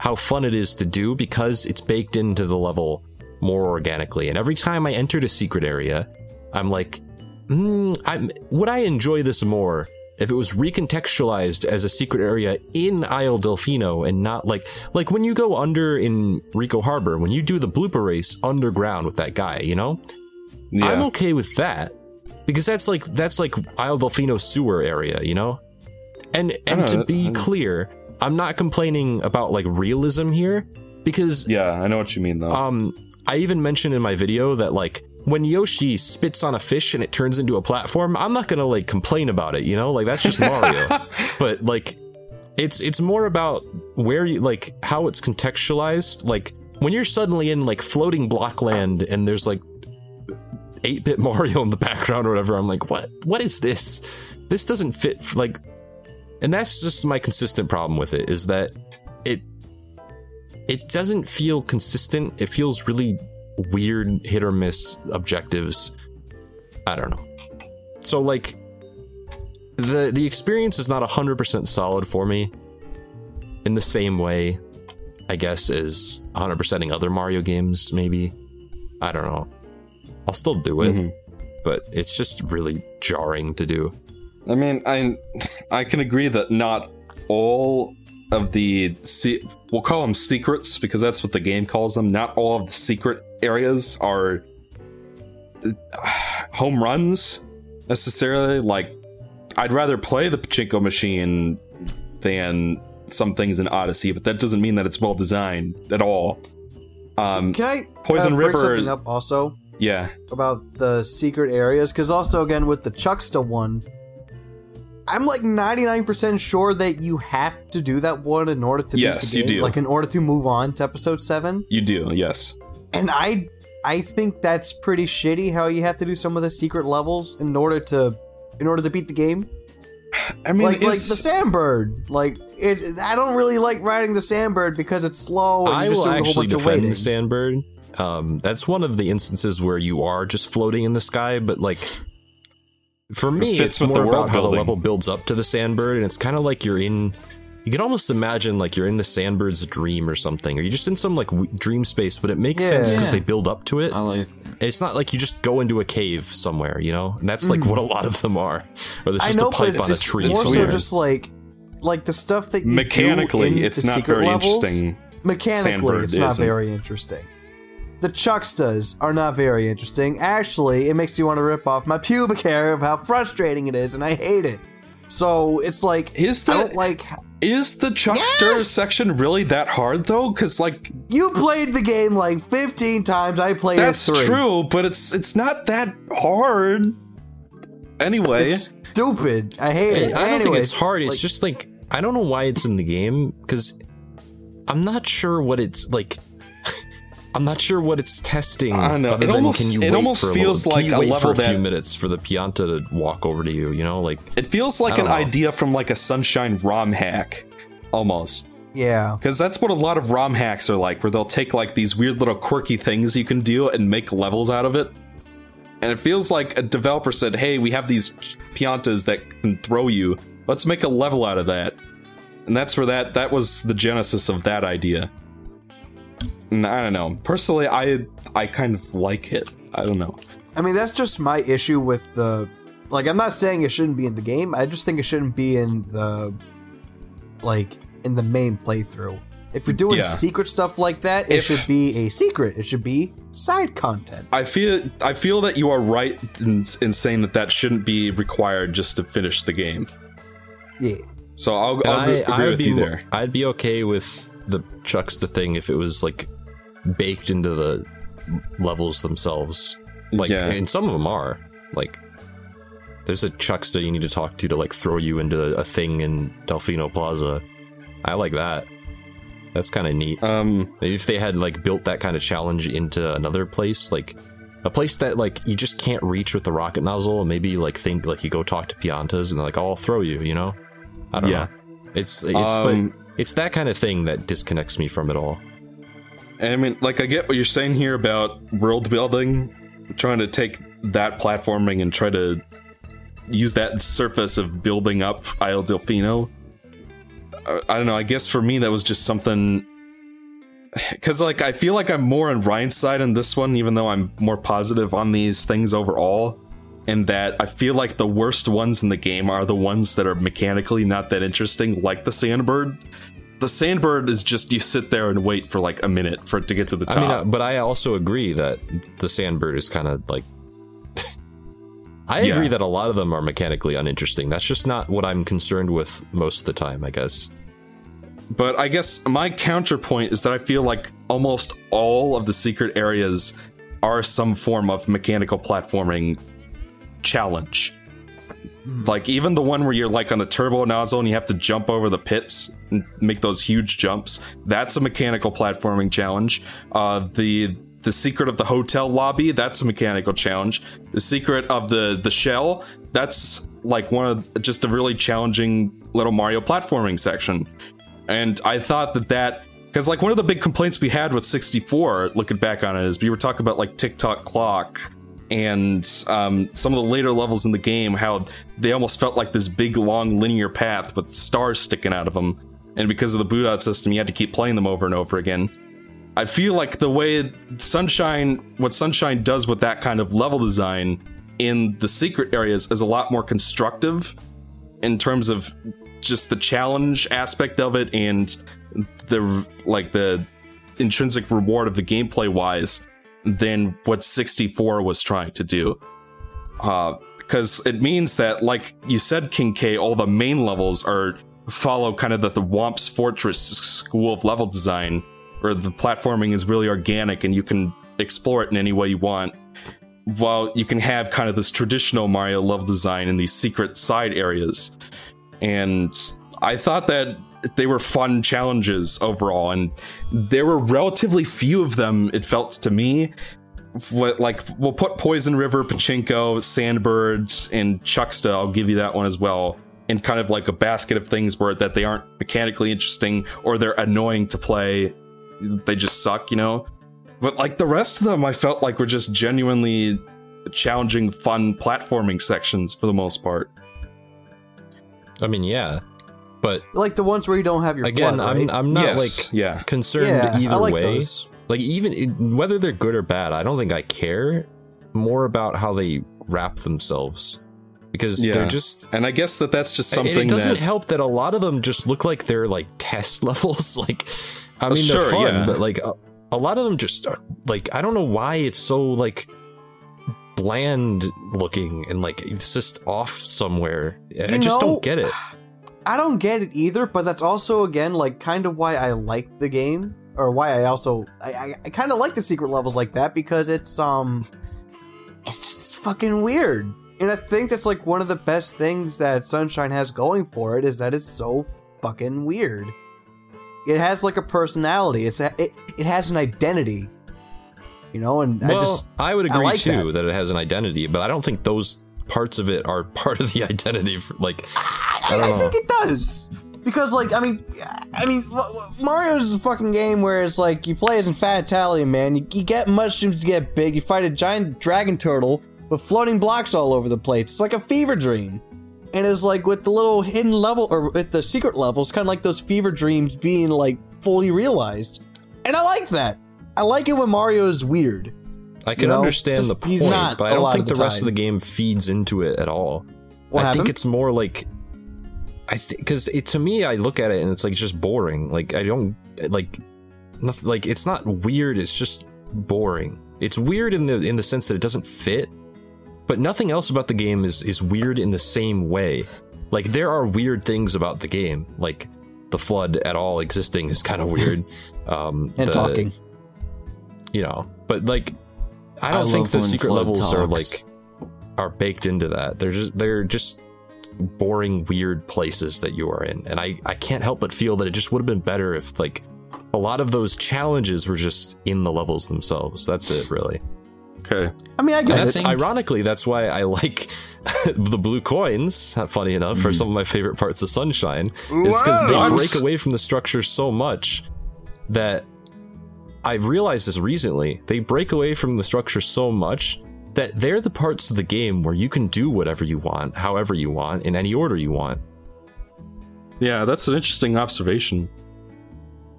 how fun it is to do because it's baked into the level more organically. And every time I entered a secret area, I'm like, hmm, I'm, would I enjoy this more if it was recontextualized as a secret area in Isle Delfino and not like like when you go under in Ricco Harbor, when you do the blooper race underground with that guy, you know? Yeah. I'm okay with that because that's like that's like Isle Delfino sewer area, you know. And and know, to that- be clear, I'm not complaining about like realism here because yeah, I know what you mean though. um I even mentioned in my video that like when Yoshi spits on a fish and it turns into a platform, I'm not gonna like complain about it, you know, like that's just Mario. [LAUGHS] but like it's it's more about where you like how it's contextualized. Like when you're suddenly in like floating block land and there's like 8-bit Mario in the background or whatever, I'm like, what what is this? This doesn't fit f- like and that's just my consistent problem with it is that it it doesn't feel consistent. It feels really weird hit or miss objectives. I don't know. So like the the experience is not 100% solid for me in the same way I guess as 100%ing other Mario games maybe. I don't know. I'll still do it, Mhm. but it's just really jarring to do. I mean, I [LAUGHS] I can agree that not all of the we'll call them secrets because that's what the game calls them. Not all of the secret areas are uh, home runs necessarily. Like, I'd rather play the pachinko machine than some things in Odyssey, but that doesn't mean that it's well designed at all. Um, Can I Poison uh, River- something up also yeah, about the secret areas? Because also again with the Chuckster one, I'm like 99% sure that you have to do that one in order to Yes, beat you the game. do. Like in order to move on to episode seven. you do. Yes. And I I think that's pretty shitty how you have to do some of the secret levels in order to in order to beat the game. [SIGHS] I mean, like like the Sandbird. Like it I don't really like riding the Sandbird because it's slow and I you're just will doing a whole actually bunch defend the Sandbird. Um, that's one of the instances where you are just floating in the sky, but like for me, It it's more the world about how the level builds up to the Sandbird, and it's kind of like you're in. You can almost imagine like you're in the Sandbird's dream or something, or you're just in some like w- dream space, but it makes sense because Yeah. they build up to it. I like It's not like you just go into a cave somewhere, you know. And that's like what a lot of them are, or there's Mm. Just know, a pipe on a it's tree more so just like like the stuff that you mechanically, do in it's the not very levels, interesting. Mechanically, Sandbird it's not isn't. very interesting. The Chucksters are not very interesting. Actually, it makes you want to rip off my pubic hair of how frustrating it is, and I hate it. So it's like Is I the don't like is the Chuckster Yes! section really that hard though? Because like you played the game like 15 times. I played that's it three. true, but it's it's not that hard. Anyway, It's stupid. I hate it. I don't think it's hard. It's like- just like I don't know why it's in the game because I'm not sure what it's like. I'm not sure what it's testing. I don't know. Other It than almost- can you it wait almost for a feels little, like can you a wait level for a few that- minutes for the Pianta to walk over to you. You know, like it feels like an know. idea from like a Sunshine ROM hack, almost. yeah. Because that's what a lot of ROM hacks are like, where they'll take like these weird little quirky things you can do and make levels out of it. And it feels like a developer said, "Hey, we have these piantas that can throw you. Let's make a level out of that." And that's where that that was the genesis of that idea. I don't know. Personally, I I kind of like it. I don't know. I mean, that's just my issue with the. Like, I'm not saying it shouldn't be in the game. I just think it shouldn't be in the. Like, in the main playthrough. If you're doing Yeah. secret stuff like that, it If- should be a secret. It should be side content. I feel I feel that you are right in, in saying that that shouldn't be required just to finish the game. Yeah. So I'll, I'll I, agree I would with be, you there. I'd be okay with the Chuckster thing if it was like baked into the levels themselves. Like, Yeah. and some of them are. Like, there's a Chuckster you need to talk to to like throw you into a thing in Delfino Plaza. I like that. That's kind of neat. Um, Maybe if they had like built that kind of challenge into another place, like a place that like you just can't reach with the rocket nozzle, and maybe like think like you go talk to Piantas and like, oh, I'll throw you, you know? I don't Yeah. know. It's it's Um, but it's that kind of thing that disconnects me from it all. I mean, like, I get what you're saying here about world building, trying to take that platforming and try to use that surface of building up Isle Delfino. Uh, I don't know. I guess for me, that was just something. Because, like, I feel like I'm more on Ryan's side on this one, even though I'm more positive on these things overall. And that I feel like the worst ones in the game are the ones that are mechanically not that interesting, like the Sandbird the sandbird is just you sit there and wait for like a minute for it to get to the top. I mean, uh, but I also agree that the Sandbird is kind of like. [LAUGHS] I Yeah. agree that a lot of them are mechanically uninteresting. That's just not what I'm concerned with most of the time, I guess. but I guess my counterpoint is that I feel like almost all of the secret areas are some form of mechanical platforming challenge. Like even the one where you're like on the turbo nozzle and you have to jump over the pits and make those huge jumps, that's a mechanical platforming challenge. Uh, the the secret of the hotel lobby, that's a mechanical challenge. The secret of the the shell, that's like one of just a really challenging little Mario platforming section. And I thought that that because like one of the big complaints we had with 64, looking back on it, is we were talking about like Tick Tock Clock and um, some of the later levels in the game, how they almost felt like this big long linear path with stars sticking out of them. And because of the boot out system, you had to keep playing them over and over again. I feel like the way Sunshine, what Sunshine does with that kind of level design in the secret areas is a lot more constructive in terms of just the challenge aspect of it and the like the intrinsic reward of the gameplay wise than what 64 was trying to do. Uh, because it means that, like you said, King K, all the main levels are follow kind of the, the Whomp's Fortress school of level design, where the platforming is really organic and you can explore it in any way you want. While you can have kind of this traditional Mario level design in these secret side areas. And I thought that they were fun challenges overall, and there were relatively few of them, it felt to me. What, like, we'll put Poison River, Pachinko, Sandbirds, and Chuckster, I'll give you that one as well, in kind of like a basket of things where that they aren't mechanically interesting or they're annoying to play. They just suck, you know? But like the rest of them, I felt like were just genuinely challenging, fun platforming sections for the most part. I mean, yeah, but Like the ones where you don't have your again, FLUDD, I'm? I'm not Yes, like yeah. concerned yeah, either I like way. those. Like even whether they're good or bad, I don't think I care more about how they wrap themselves because Yeah. they're just And I guess that that's just and something it doesn't that help that a lot of them just look like they're like test [LAUGHS] levels. like, I Oh, mean, they're sure, fun, yeah. but like a, a lot of them just are like I don't know why it's so like bland looking and like it's just off somewhere. I You just know- don't get it. I don't get it either, but that's also again like kind of why I like the game, or why I also I, I, I kind of like the secret levels like that because it's um it's just fucking weird, and I think that's like one of the best things that Sunshine has going for it is that it's so fucking weird. It has like a personality. It's a, it it has an identity, you know, and Well, I just I would I agree like too that. that. it has an identity, but I don't think those parts of it are [LAUGHS] part of the identity. For, like, I I, I think it does because, like, I mean, I mean, Mario's a fucking game where it's like you play as in Fat Italian man. You, you get mushrooms to get big. You fight a giant dragon turtle with floating blocks all over the place. It's like a fever dream, and it's like with the little hidden level or with the secret levels, kind of like those fever dreams being like fully realized. And I like that. I like it when Mario is weird. I can know, understand just- the point, but I don't think the, the rest of the game feeds into it at all. What I think it's more like I think because to me, I look at it and it's like just boring. Like I don't like nothing like it's not weird it's just boring it's weird in the in the sense that it doesn't fit but nothing else about the game is is weird in the same way like there are weird things about the game like the FLUDD at all existing is kind of weird [LAUGHS] um And the- talking. you know but like i I don't think the secret FLUDD levels are like are baked into that. They're just they're just boring weird places that you are in. And i i can't help but feel that it just would have been better if like a lot of those challenges were just in the levels themselves. That's it really. Okay. I mean, I and get that's ironically that's why i like [LAUGHS] the blue coins funny enough for some of my favorite parts of sunshine is because they break away from the structure so much that I've realized this recently. They break away from the structure so much that they're the parts of the game where you can do whatever you want, however you want, in any order you want. Yeah, that's an interesting observation.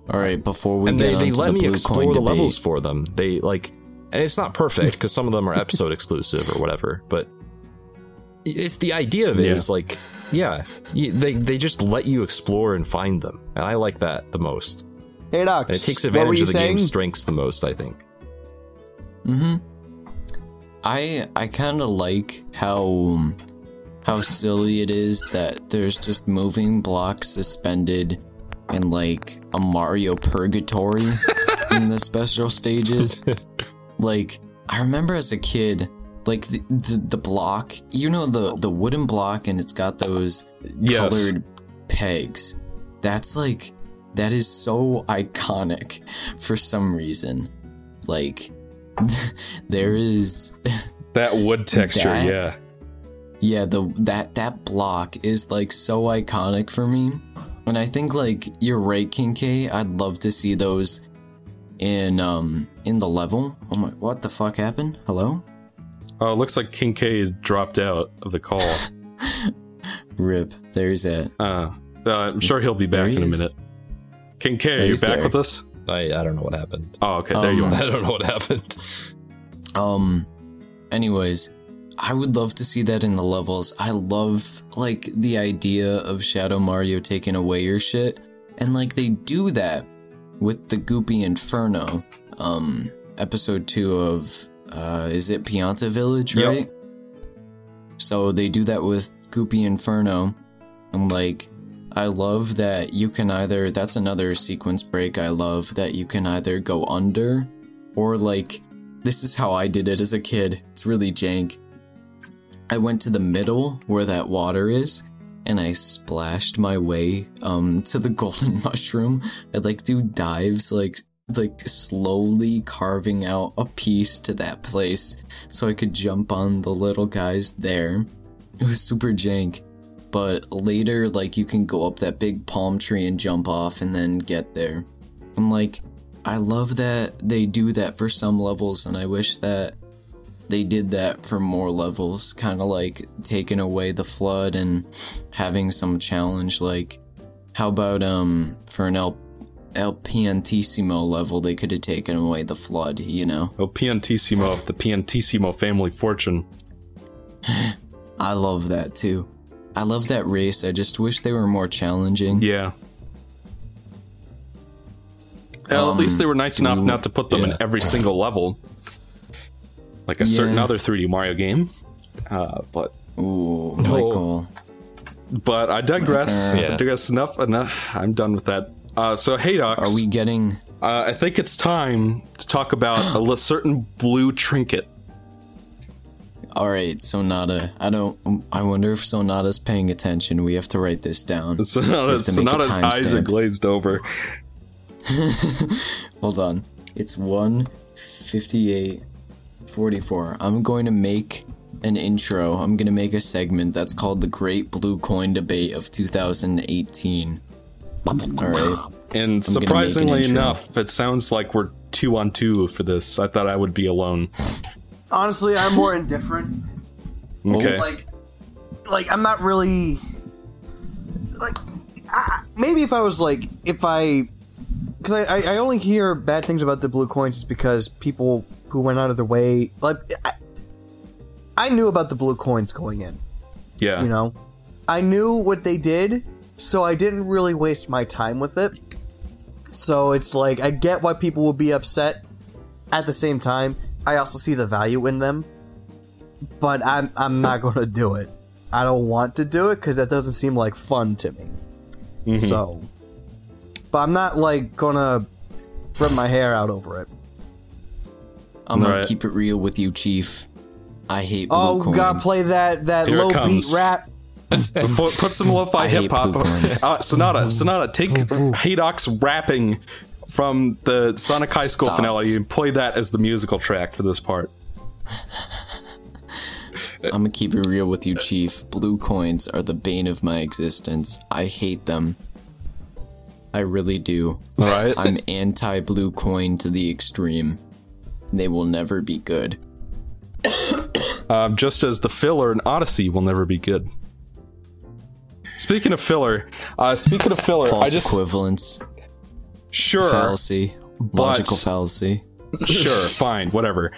All right, before we and get they, they let the me blue explore the debate, levels for them. They like, and it's not perfect because some of them are episode exclusive or whatever. But it's the idea of it is Yeah. like, yeah, they they just let you explore and find them, and I like that the most. Hey, Doc. And it takes advantage of the saying? game's strengths the most, I think. Mm hmm. I I kind of like how how silly it is that there's just moving blocks suspended in like a Mario purgatory [LAUGHS] in the special stages. Like I remember as a kid, like the, the the block, you know the the wooden block, and it's got those Yes. colored pegs. That's like that is so iconic for some reason. Like [LAUGHS] there is [LAUGHS] That wood texture, That- yeah. yeah, the that that block is like so iconic for me. And I think like you're right, King K. I'd love to see those in um in the level. Oh my what the fuck happened? Hello? Oh, it looks like King K dropped out of the call. [LAUGHS] Rip. There's that. Uh, uh, I'm sure he'll be back he in a minute. King K, are you back there. with us? I I don't know what happened. Oh, okay, there you Um, are. [LAUGHS] I don't know what happened. Um anyways, I would love to see that in the levels. I love like the idea of Shadow Mario taking away your shit. And like they do that with the Goopy Inferno. Um episode 2 of uh is it Pianta Village, right? Yep. right? So they do that with Goopy Inferno. And like I love that you can either that's another sequence break I love that you can either go under or like this is how I did it as a kid. It's really jank. I went to the middle where that water is and I splashed my way um [LAUGHS] to the golden [LAUGHS] mushroom. I'd like do dives like like slowly carving out a piece to that place so I could jump on the little guys there. It was super jank. But later like you can go up that big palm tree and jump off and then get there. I'm like I love that they do that for some levels, and I wish that they did that for more levels. Kind of like taking away the FLUDD and having some challenge. Like, how about um for an El El Piantissimo level, they could have taken away the FLUDD. You know, Oh, Piantissimo of the Piantissimo family fortune. [LAUGHS] I love that too. I love that race. I just wish they were more challenging. Yeah. Well, at least they were nice enough we- not to put them in every single level, like a certain other 3D Mario game. Uh, but Ooh, Michael. but I digress. Yeah. I digress enough. Enough. I'm done with that. Uh, so Haydox. Are we getting? Uh, I think it's time to talk about a certain blue trinket. All right, Sonata. I don't. I wonder if Sonata's paying attention. We have to write this down. [LAUGHS] Sonata, to make a Sonata's eyes are glazed over. [LAUGHS] Hold on. It's 158 44. I'm going to make an intro. I'm going to make a segment that's called the Great Blue Coin Debate of 2018. All right. And an surprisingly intro. enough, it sounds like we're two on two for this. I thought I would be alone. Honestly, I'm more indifferent. [LAUGHS] Okay. Like, like I'm not really like. I, maybe if I was like, if I, because I, I I only hear bad things about the blue coins just because people who went out of their way like. I, I knew about the blue coins going in. yeah. You know, I knew what they did, so I didn't really waste my time with it. So it's like I get why people will be upset. At the same time, I also see the value in them. But I'm I'm not going to do it. I don't want to do it because that doesn't seem like fun to me. So, but I'm not like gonna rip my hair out over it. I'm gonna Right. keep it real with you, Chief. I hate blue Oh, coins. gotta play that that Here low beat rap. [LAUGHS] Put, put some lo-fi hip hop. blue coins. Uh, Sonata, Sonata, take Haydox's rapping from the Sonic High School Stop. finale You play that as the musical track for this part. I'm gonna keep it real with you, Chief. Blue coins are the bane of my existence. I hate them. I really do. All right. I'm anti blue coin to the extreme. They will never be good. um, just as the filler in Odyssey will never be good. Speaking of filler, uh, speaking of filler, False I just equivalence, sure, fallacy, logical but- fallacy. [LAUGHS] sure, fine, whatever.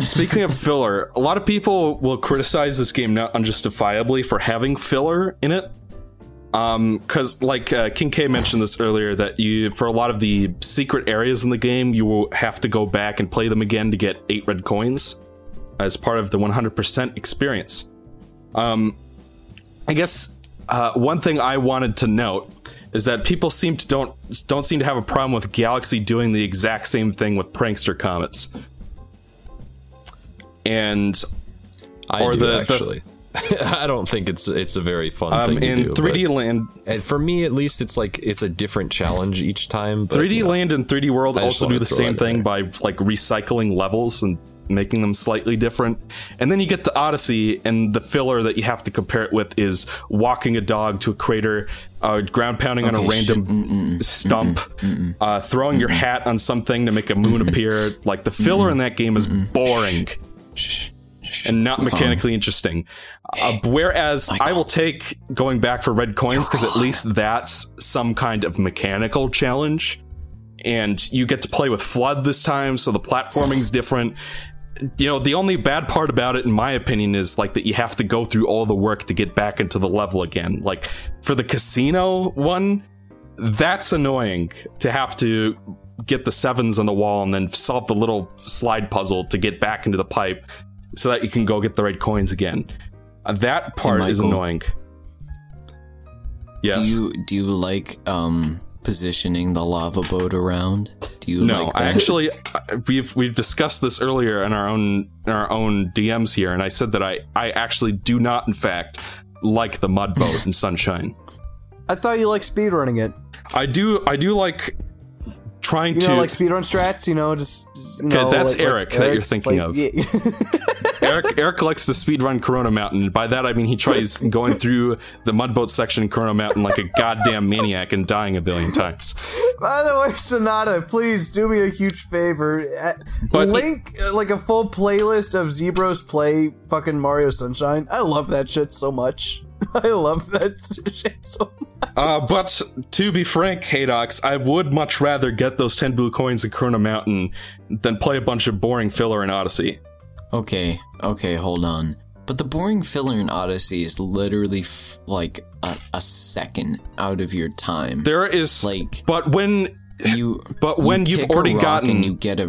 Speaking of filler, a lot of people will criticize this game not unjustifiably for having filler in it. Um, because like uh, King K mentioned this earlier, that you for a lot of the secret areas in the game, you will have to go back and play them again to get eight red coins as part of the 100% experience. Um, I guess uh, one thing I wanted to note is that people seem to don't don't seem to have a problem with Galaxy doing the exact same thing with prankster comets. And I Or do the- the- actually. [LAUGHS] I don't think it's it's a very fun um, thing in do. 3D Land, and for me, at least, it's like it's a different challenge each time. But 3D you know, Land and 3D World also do the same thing in by like recycling levels and making them slightly different. And then you get to Odyssey, and the filler that you have to compare it with is walking a dog to a crater, uh, ground pounding on a Okay, shit. random stump, Uh, throwing your hat on something to make a moon appear. Like the filler in that game is boring and not mechanically interesting. Uh, whereas I will take going back for red coins because at least that's some kind of mechanical challenge. And you get to play with FLUDD this time, so the platforming's different. You know, the only bad part about it, in my opinion, is like that you have to go through all the work to get back into the level again. Like for the casino one, that's annoying to have to get the sevens on the wall and then solve the little slide puzzle to get back into the pipe so that you can go get the right coins again. Uh, that part is Michael. annoying. Yes. Do you do you like um positioning the lava boat around? Do you no, like that? I actually we've we've discussed this earlier in our own in our own DMs here, and I said that I I actually do not, in fact, like the mud boat in [LAUGHS] Sunshine. I thought you like speedrunning it. I do I do like trying You to know, like speedrun strats. You know, just. You Okay, know, that's like- like Eric that you're thinking like, of. yeah. [LAUGHS] Eric Eric likes to speedrun Corona Mountain. By that I mean he tries [LAUGHS] going through the mudboat section in Corona Mountain like a goddamn maniac and dying a billion times. By the way, Sonata, please do me a huge favor. But- Link uh, like a full playlist of Zebros play fucking Mario Sunshine. I love that shit so much. [LAUGHS] I love that shit so much. Uh, but to be frank, Haydox, I would much rather get those 10 blue coins in Corona Mountain than play a bunch of boring filler in Odyssey. Okay, okay, hold on. But the boring filler in Odyssey is literally f- like a, a second out of your time. There is Like- but when you, [LAUGHS] but when you you've already gotten and you get a,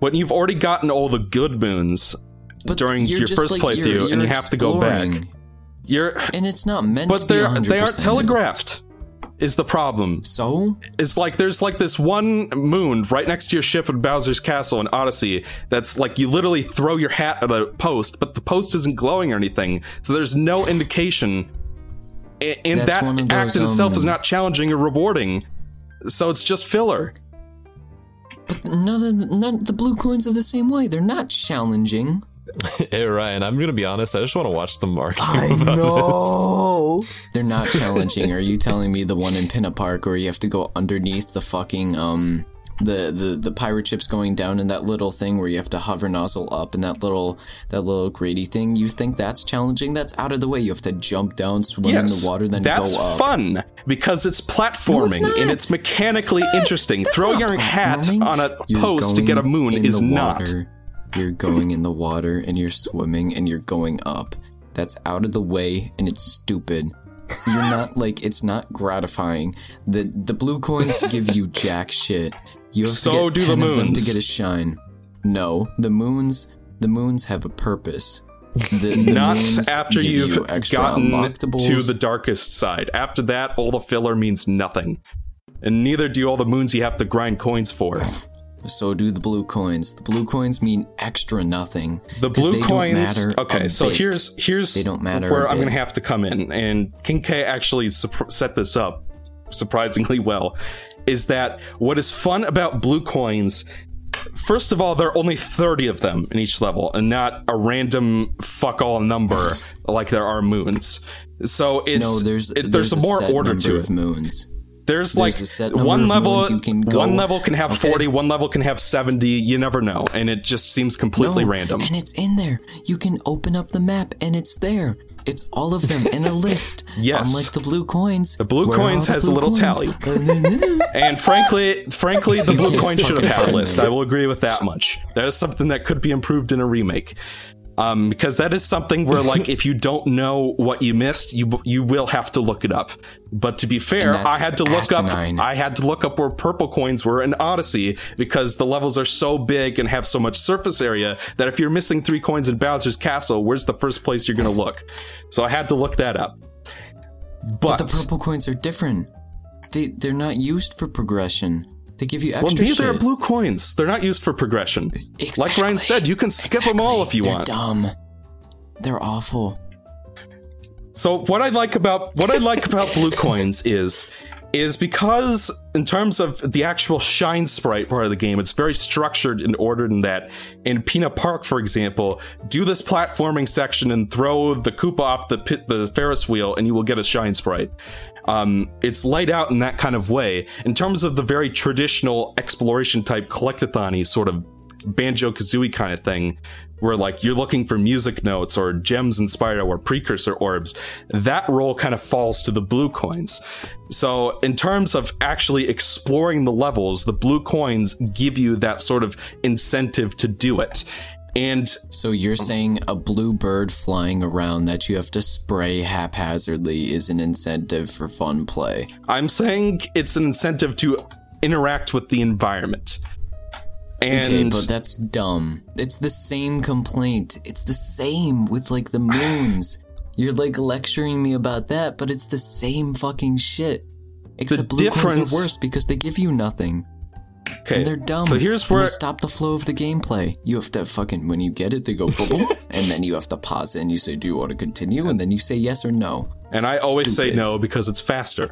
when you've already gotten all the good moons but during your just first like, playthrough and you're you have to go back. You're and it's not meant to but be they're 100%. they aren't telegraphed. Is the problem. So It's like there's like this one moon right next to your ship in Bowser's Castle in Odyssey that's like you literally throw your hat at a post, but the post isn't glowing or anything, so there's no [SIGHS] indication. And That's that act those, in itself is um, not challenging or rewarding, so it's just filler. But none of the, none, the blue coins are the same way. They're not challenging. [LAUGHS] Hey Ryan, I'm gonna be honest. I just want to watch them argue I [LAUGHS] about know. They're not challenging. Are you telling me the one in Pinna Park where you have to go underneath the fucking um the the the pirate ships going down in that little thing where you have to hover nozzle up and that little that little grady thing? You think that's challenging? That's out of the way. You have to jump down, swim in the water, then that's go up. fun because it's platforming No, it's and it's mechanically It's interesting. That's Throw your hat on a You're post to get a moon is not. water. You're going in the water and you're swimming and you're going up. That's out of the way and it's stupid. you're not [LAUGHS] like it's not gratifying. The the blue coins give you [LAUGHS] jack shit. You have So to do get the 10 of them to moons. get a shine. No, the moons the moons have a purpose. The, [LAUGHS] the Not moons after give you've you extra gotten to the darkest side. After that, all the filler means nothing. And neither do all the moons you have to grind coins for. So do the blue coins. The blue coins mean extra nothing. The blue coins. matter Okay, so bit. here's here's They don't matter where I'm bit. gonna have to come in, and King K actually set this up surprisingly well. Is that what is fun about blue coins? First of all, there are only 30 of them in each level, and not a random fuck all number like there are moons. So it's no, there's it- there's, a more order to of it. moons. There's, There's like one level. you can go- One level can have Okay. 40. One level can have 70. You never know, and it just seems completely No, random. And it's in there. You can open up the map and it's there. It's all of them in a [LAUGHS] list. Yes. Unlike the blue coins. The blue coins the has a little coins? tally. [LAUGHS] And frankly, frankly, the blue can't coin should have had a list. I will agree with that much. That is something that could be improved in a remake. Um, because that is something where, like, [LAUGHS] if you don't know what you missed, you you will have to look it up. But to be fair, I had to look asinine. up. I had to look up where purple coins were in Odyssey because the levels are so big and have so much surface area that if you're missing three coins in Bowser's Castle, where's the first place you're going to look? So I had to look that up. But, But the purple coins are different. They they're not used for progression. They give you Well, extra neither shit. are blue coins. They're not used for progression. Like Ryan said, you can skip them all if you want. They're want. dumb. They're awful. So what I like about what I like about blue [LAUGHS] coins is is because in terms of the actual shine sprite part of the game, it's very structured and ordered in that. In Pinna Park, for example, do this platforming section and throw the Koopa off the pit, the Ferris wheel, and you will get a shine sprite. Um, it's laid out in that kind of way. In terms of the very traditional exploration type collectathon sort of banjo kazooie kind of thing where like you're looking for music notes or gems in Spyro or precursor orbs that role kind of falls to the blue coins so in terms of actually exploring the levels the blue coins give you that sort of incentive to do it and So you're saying a blue bird flying around that you have to spray haphazardly is an incentive for fun play. i'm saying it's an incentive to interact with the environment and Okay, but that's dumb. It's the same complaint. It's the same with like the moons. [SIGHS] You're like lecturing me about that, but it's the same fucking shit. Except blue coins are worse because they give you nothing. Okay And they're dumb. so here's And where they stop the flow of the gameplay. You have to fucking when you get it, they go boom, [LAUGHS] boom, and then you have to pause it and you say, "Do you want to continue?" And then you say yes or no. and i always say no because it's faster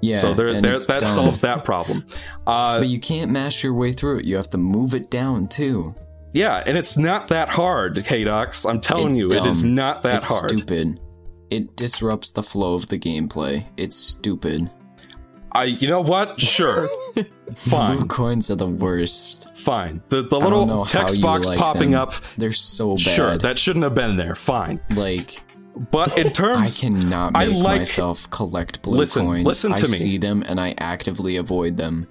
Yeah. so there, there that dumb. solves that problem uh But you can't mash your way through it. You have to move it down too. Yeah, and it's not that hard, K-Dox. I'm telling It's you, it is not that it's hard. stupid. It disrupts the flow of the gameplay. It's stupid. I, you know what? Sure, [LAUGHS] Fine. Blue coins are the worst. fine. The the I little text box like popping them. up. They're so bad. Sure, that shouldn't have been there. Fine, like but in [LAUGHS] terms, I cannot I make like- myself collect blue Listen, coins. listen to I me. see them and I actively avoid them.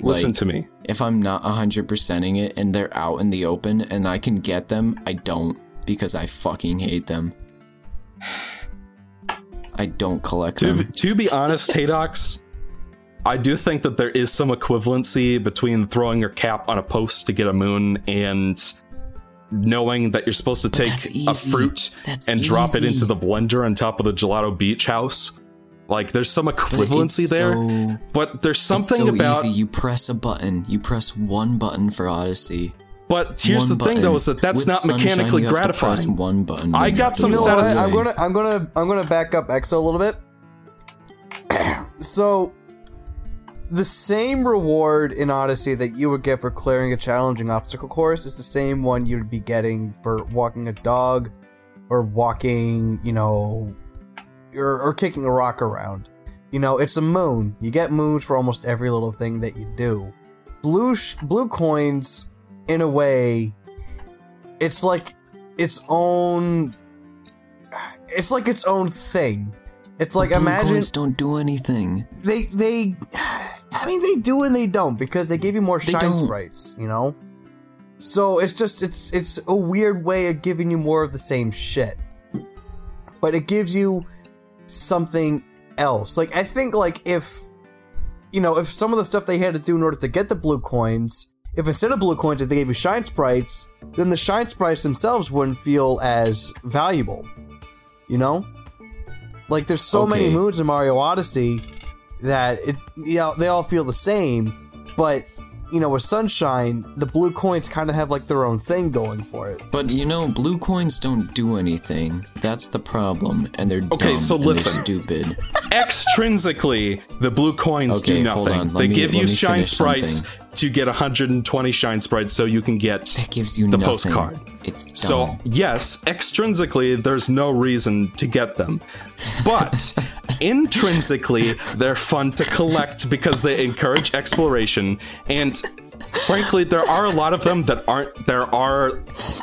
listen like, to me. If I'm not 100%ing it and they're out in the open and I can get them, I don't because I fucking hate them. [SIGHS] I don't collect To, them. to be [LAUGHS] honest, Haydox, I do think that there is some equivalency between throwing your cap on a post to get a moon and knowing that you're supposed to take a fruit That's and drop it into the blender on top of the gelato beach house. Like there's some equivalency it's there, so- but there's It's something so about. easy. You press a button. You press one button for Odyssey. But here's One the thing, though, is that that's With not Sunshine, mechanically you have to press gratifying. one button. I when you got some You know go what? satisfaction. I'm gonna I'm gonna I'm gonna back up Exo a little bit. [CLEARS THROAT] so the same reward in Odyssey that you would get for clearing a challenging obstacle course is the same one you'd be getting for walking a dog or walking, you know, or, or kicking a rock around. You know, it's a moon. You get moons for almost every little thing that you do. Blue sh- blue coins, in a way, it's like its own. It's like its own thing. It's like Blue imagine coins don't do anything. they they. I mean, they do and they don't because they give you more They shine don't. sprites. You know. So it's just it's it's a weird way of giving you more of the same shit. But it gives you something else. Like I think like if you know, if some of the stuff they had to do in order to get the blue coins, if instead of blue coins if they gave you shine sprites, then the shine sprites themselves wouldn't feel as valuable. You know? Like there's so many Okay. moons in Mario Odyssey that it yeah, they all feel the same, but you know, with Sunshine, the blue coins kind of have like their own thing going for it. But you know, blue coins don't do anything. That's the problem, and they're Okay, dumb so and listen. stupid. [LAUGHS] Extrinsically, the blue coins Okay, do hold nothing. on, They me- give you shine sprites something. to get 120 shine sprites so you can get That gives you the nothing. postcard. It's dumb. So, yes, extrinsically, there's no reason to get them. But [LAUGHS] intrinsically, they're fun to collect because they encourage exploration. And frankly, there are a lot of them that aren't, there are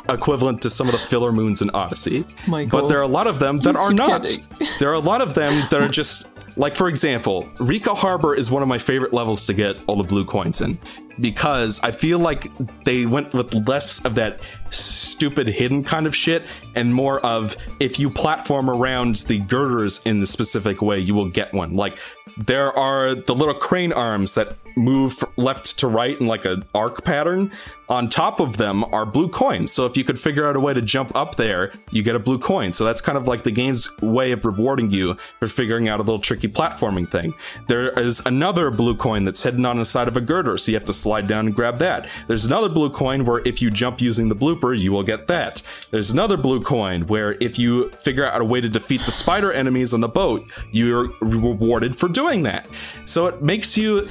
equivalent to some of the filler moons in Odyssey. Michael, but there are a lot of them that are not. forgetting. There are a lot of them that are just. Like, for example, Ricco Harbor is one of my favorite levels to get all the blue coins in because I feel like they went with less of that stupid hidden kind of shit and more of if you platform around the girders in the specific way, you will get one. Like, there are the little crane arms that move left to right in like a arc pattern. On top of them are blue coins. So if you could figure out a way to jump up there, you get a blue coin. So that's kind of like the game's way of rewarding you for figuring out a little tricky platforming thing. There is another blue coin that's hidden on the side of a girder, so you have to slide down and grab that. There's another blue coin where if you jump using the blooper, you will get that. There's another blue coin where if you figure out a way to defeat the spider enemies on the boat, you're rewarded for doing that. So it makes you,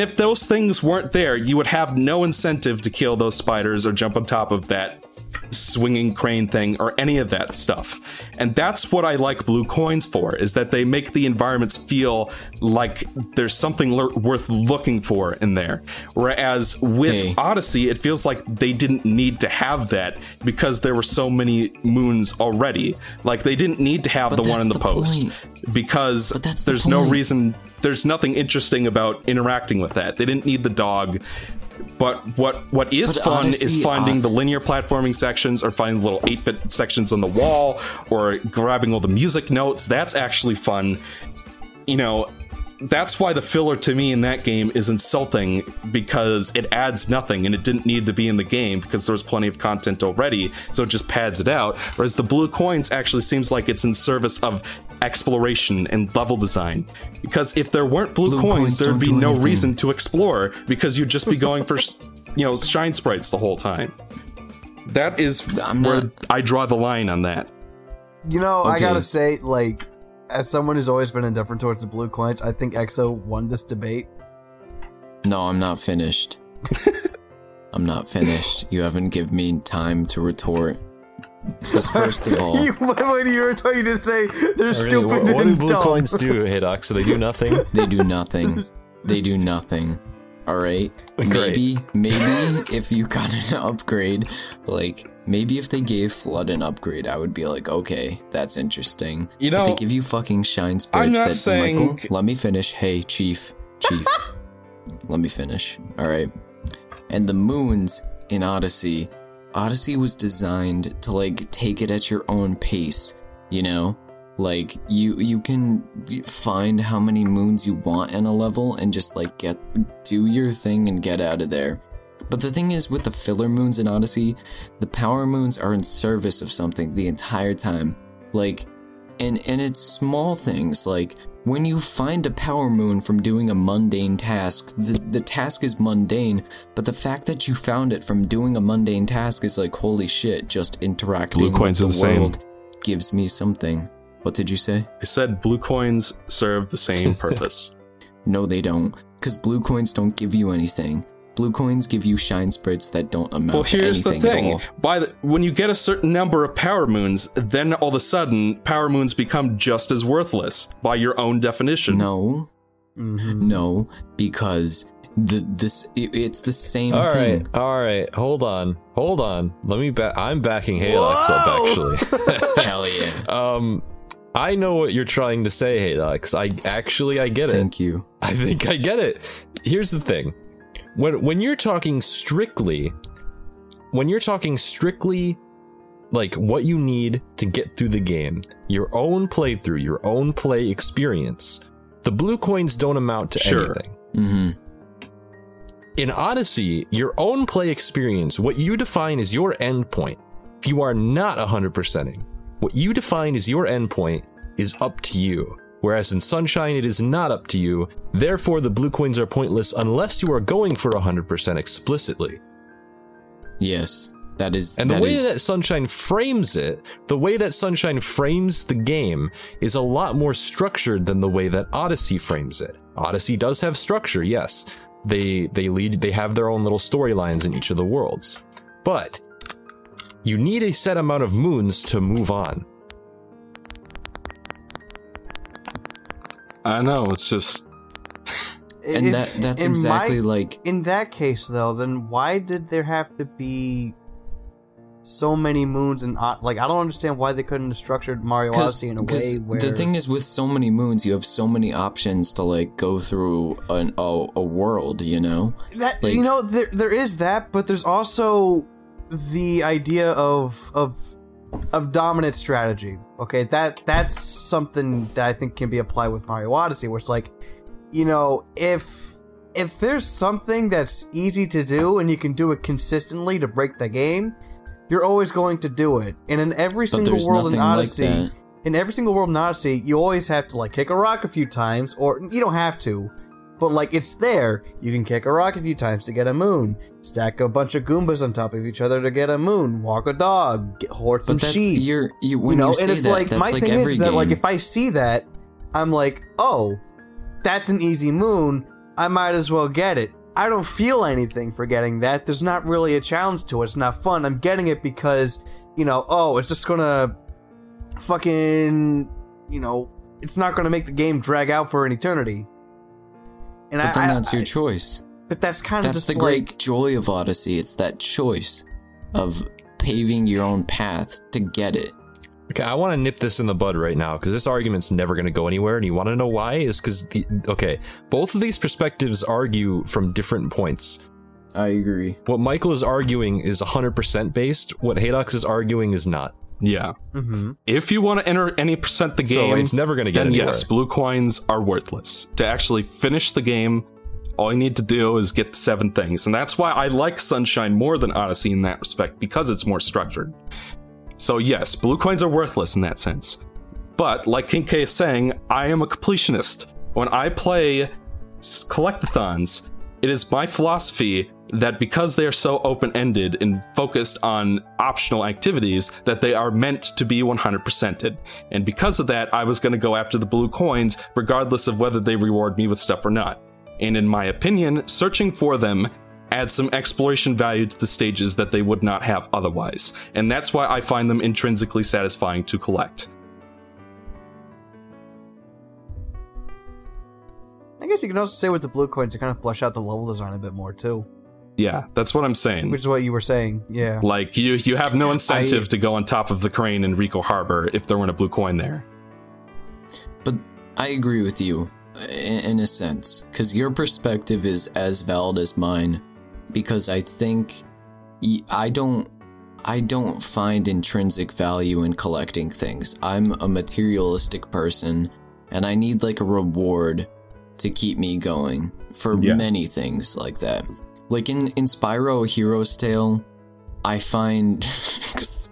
and if those things weren't there, you would have no incentive to kill those spiders or jump on top of that swinging crane thing or any of that stuff. And that's what I like blue coins for is that they make the environments feel like there's something le- worth looking for in there. Whereas with Hey. Odyssey, it feels like they didn't need to have that because there were so many moons already. Like they didn't need to have But the one in the, the post point. because that's the there's no reason there's nothing interesting about interacting with that. They didn't need the dog. But what what is But fun is finding uh, the linear platforming sections or finding little 8-bit sections on the wall or grabbing all the music notes. That's actually fun. You know, that's why the filler to me in that game is insulting because it adds nothing and it didn't need to be in the game because there was plenty of content already, so it just pads it out. Whereas the blue coins actually seems like it's in service of exploration and level design. Because if there weren't blue, Blue coins, coins there'd be no anything. reason to explore because you'd just be going for, you know, shine sprites the whole time. That is I'm where not- I draw the line on that. You know, I gotta say, like, as someone who's always been indifferent towards the blue coins, I think EXO won this debate. No, I'm not finished. [LAUGHS] I'm not finished. You haven't given me time to retort. Because first of all, [LAUGHS] You- when you were trying to say they're Really, stupid what, what do blue dumb. coins do, Haydox? So they do nothing? [LAUGHS] they do nothing. They do nothing. All right. Great. Maybe, maybe if you got an upgrade, like maybe if they gave FLUDD an upgrade, I would be like, okay, that's interesting. You but know, they give you fucking shine sprites not that saying- Michael. Let me finish. Hey, Chief, [LAUGHS] Chief, let me finish. All right. And the moons in Odyssey, Odyssey was designed to like take it at your own pace. You know, like you you can find how many moons you want in a level and just like get do your thing and get out of there. But the thing is with the filler moons in Odyssey, the power moons are in service of something the entire time. Like and and it's small things like when you find a power moon from doing a mundane task, the, the task is mundane, but the fact that you found it from doing a mundane task is like holy shit, just interacting with the the same. world gives me something. What did you say? I said blue coins serve the same [LAUGHS] purpose. No, they don't. Because blue coins don't give you anything. Blue coins give you shine sprites that don't amount Well, here's to the anything at thing: by the, when you get a certain number of power moons, then all of a sudden, power moons become just as worthless by your own definition. No, Mhm. no, because the this it, it's the same All thing. right, all right. Hold on, hold on. Let me back. I'm backing Halox up actually. [LAUGHS] [LAUGHS] Hell yeah! um, I know what you're trying to say, Halox. I actually I get it. Thank you. I think I get it. Here's the thing. When when you're talking strictly when you're talking strictly like what you need to get through the game, your own playthrough, your own play experience, the blue coins don't amount to Sure. anything. hmm In Odyssey, your own play experience, what you define as your endpoint, if you are not 100%ing, what you define as your endpoint is up to you. Whereas in Sunshine, it is not up to you. Therefore, the blue coins are pointless unless you are going for 100% explicitly. Yes, that is. And the that way is- that Sunshine frames it, the way that Sunshine frames the game is a lot more structured than the way that Odyssey frames it. Odyssey does have structure, yes. They they lead they have their own little storylines in each of the worlds. But you need a set amount of moons to move on. I know. It's just and If- that that's exactly my- like In that case, though, then why did there have to be so many moons and uh, like I don't understand why they couldn't have structured Mario Odyssey in a way where the thing is with so many moons, you have so many options to like go through an, a a world. You know, that like- you know there there is that, but there's also the idea of of of dominant strategy. Okay, that that's something that I think can be applied with Mario Odyssey, where it's like, you know, if if there's something that's easy to do and you can do it consistently to break the game, you're always going to do it. And in every but single world in Odyssey, that. in every single world in Odyssey, you always have to like kick a rock a few times, or you don't have to, but like it's there. You can kick a rock a few times to get a moon. Stack a bunch of Goombas on top of each other to get a moon. Walk a dog. Get, hoard some that's sheep. you're you You know, you and it's that, like my like thing every is that game. like if I see that, I'm like, oh, that's an easy moon. I might as well get it. I don't feel anything for getting that. There's not really a challenge to it. It's not fun. I'm getting it because, you know, oh, it's just gonna fucking, you know, it's not gonna make the game drag out for an eternity. And but I, then I- that's your I- choice. but that's kind of That's just the great like, joy of Odyssey. It's that choice of paving your own path to get it. Okay, I want to nip this in the bud right now because this argument's never going to go anywhere. And you want to know why? Is because the okay, both of these perspectives argue from different points. I agree. What Michael is arguing is 100% based. What Haydox is arguing is not. Yeah. Mhm. If you want to enter any percent the So game, it's never going to get then anywhere. yes, blue coins are worthless. To actually finish the game, all you need to do is get the seven things. And that's why I like Sunshine more than Odyssey in that respect, because it's more structured. So yes, blue coins are worthless in that sense. But like King K is saying, I am a completionist. When I play collectathons, it is my philosophy that because they are so open-ended and focused on optional activities, that they are meant to be 100%ed. And because of that, I was going to go after the blue coins, regardless of whether they reward me with stuff or not. And in my opinion, searching for them adds some exploration value to the stages that they would not have otherwise. And that's why I find them intrinsically satisfying to collect. I guess you can also say with the blue coins to kind of flush out the level design a bit more too, Yeah, that's what I'm saying. which is what you were saying. Yeah. Like you, you have no incentive I- to go on top of the crane in Ricco Harbor if there weren't a blue coin there. But I agree with you in, in a sense because your perspective is as valid as mine because I think I don't I don't find intrinsic value in collecting things. I'm a materialistic person and I need like a reward to keep me going for Yeah. many things like that. Like in in Spyro Hero's Tail, I find [LAUGHS]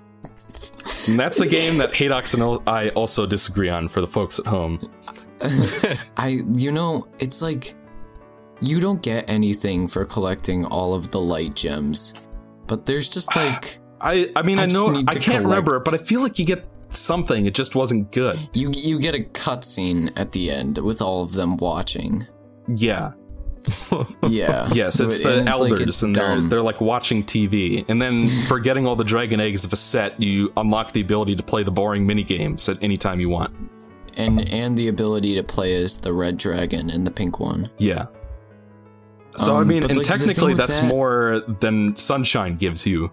And that's a game that Haydox and I also disagree on for the folks at home. [LAUGHS] I, you know, it's like you don't get anything for collecting all of the light gems, but there's just [SIGHS] like I, I mean, I I, know I can't remember, collect. but I feel like you get something. It just wasn't good. you you get a cutscene at the end with all of them watching. Yeah. [LAUGHS] Yeah. Yes, it's the like, elders, it's and they're dumb. they're like watching TV. And then [LAUGHS] for getting all the dragon eggs of a set, you unlock the ability to play the boring mini games at any time you want. and and the ability to play as the red dragon and the pink one. Yeah. So I Um, mean, and like, technically, that's that- more than Sunshine gives you.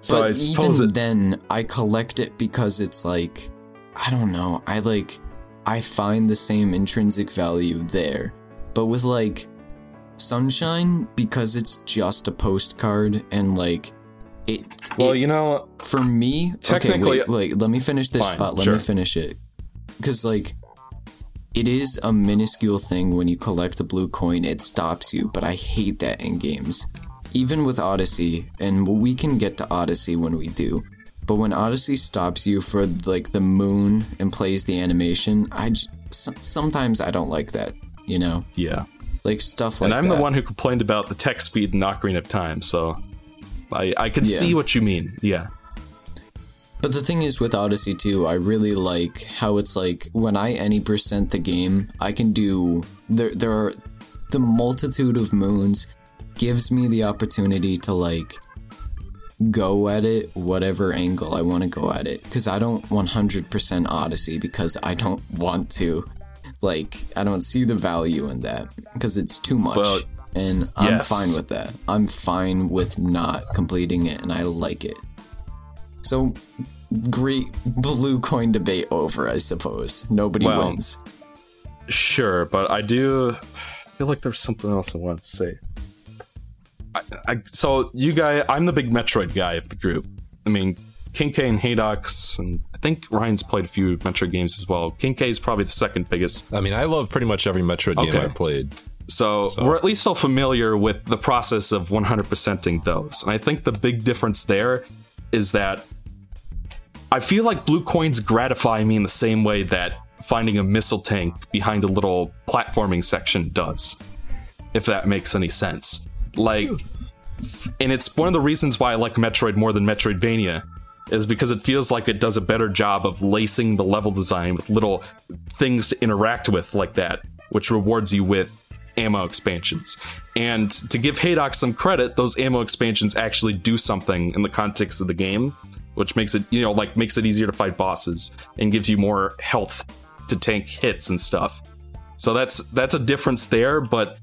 So but I suppose even it, then, I collect it because it's like, I don't know. I like, I find the same intrinsic value there, but with like Sunshine because it's just a postcard and like it, Well, it- you know, for me, Technically- okay, wait, wait, let me finish this Fine, spot. Let sure. me finish it. Because, like, it is a minuscule thing when you collect a blue coin, it stops you, but I hate that in games. Even with Odyssey, and we can get to Odyssey when we do, but when Odyssey stops you for, like, the moon and plays the animation, I j- so- sometimes I don't like that, you know? yeah. Like, stuff like and I'm that. the one who complained about the text speed in Ocarina of Time, so I I can Yeah. see what you mean. Yeah. But the thing is with Odyssey 2, I really like how it's like when I any percent the game, I can do there there are the multitude of moons gives me the opportunity to like go at it whatever angle I want to go at it cuz I don't 100% Odyssey because I don't want to like I don't see the value in that because it's too much. Well, and I'm yes. fine with that. I'm fine with not completing it and I like it. So, great blue coin debate over, I suppose. Nobody Well, wins. Sure, but I do feel like there's something else I wanted to say. I, I, so you guy, I'm the big Metroid guy of the group. I mean, King K and Haydox, and think Ryan's played a few Metroid games as well. King K is probably the second biggest. I mean, I love pretty much every Metroid game Okay. I played. So, we're at least all familiar with the process of 100%ing those. And I think the big difference there is that I feel like blue coins gratify me in the same way that finding a missile tank behind a little platforming section does. If that makes any sense. Like, and it's one of the reasons why I like Metroid more than Metroidvania is because it feels like it does a better job of lacing the level design with little things to interact with like that, which rewards you with ammo expansions. And to give Haydox some credit, those ammo expansions actually do something in the context of the game, which makes it, you know, like makes it easier to fight bosses and gives you more health to tank hits and stuff. So that's that's a difference there, but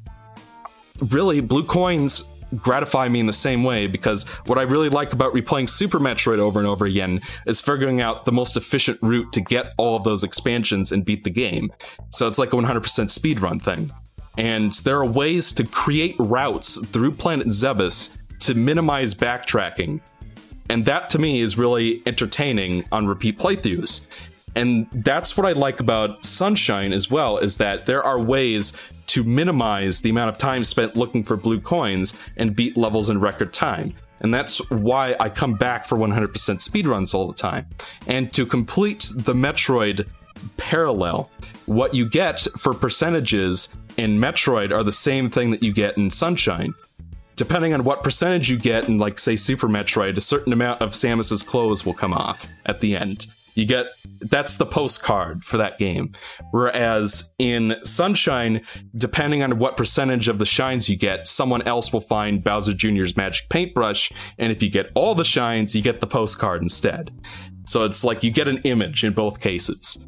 really blue coins gratify me in the same way because what I really like about replaying Super Metroid over and over again is figuring out the most efficient route to get all of those expansions and beat the game. So it's like a 100% speedrun thing. And there are ways to create routes through Planet Zebes to minimize backtracking. And that to me is really entertaining on repeat playthroughs. And that's what I like about Sunshine as well, is that there are ways to minimize the amount of time spent looking for blue coins and beat levels in record time. And that's why I come back for 100% speedruns all the time. And to complete the Metroid parallel, what you get for percentages in Metroid are the same thing that you get in Sunshine depending on what percentage you get in, like, say, Super Metroid, a certain amount of Samus's clothes will come off at the end. You get that's the postcard for that game. Whereas in Sunshine, depending on what percentage of the shines you get, someone else will find Bowser Jr.'s magic paintbrush, and if you get all the shines, you get the postcard instead. So it's like you get an image in both cases.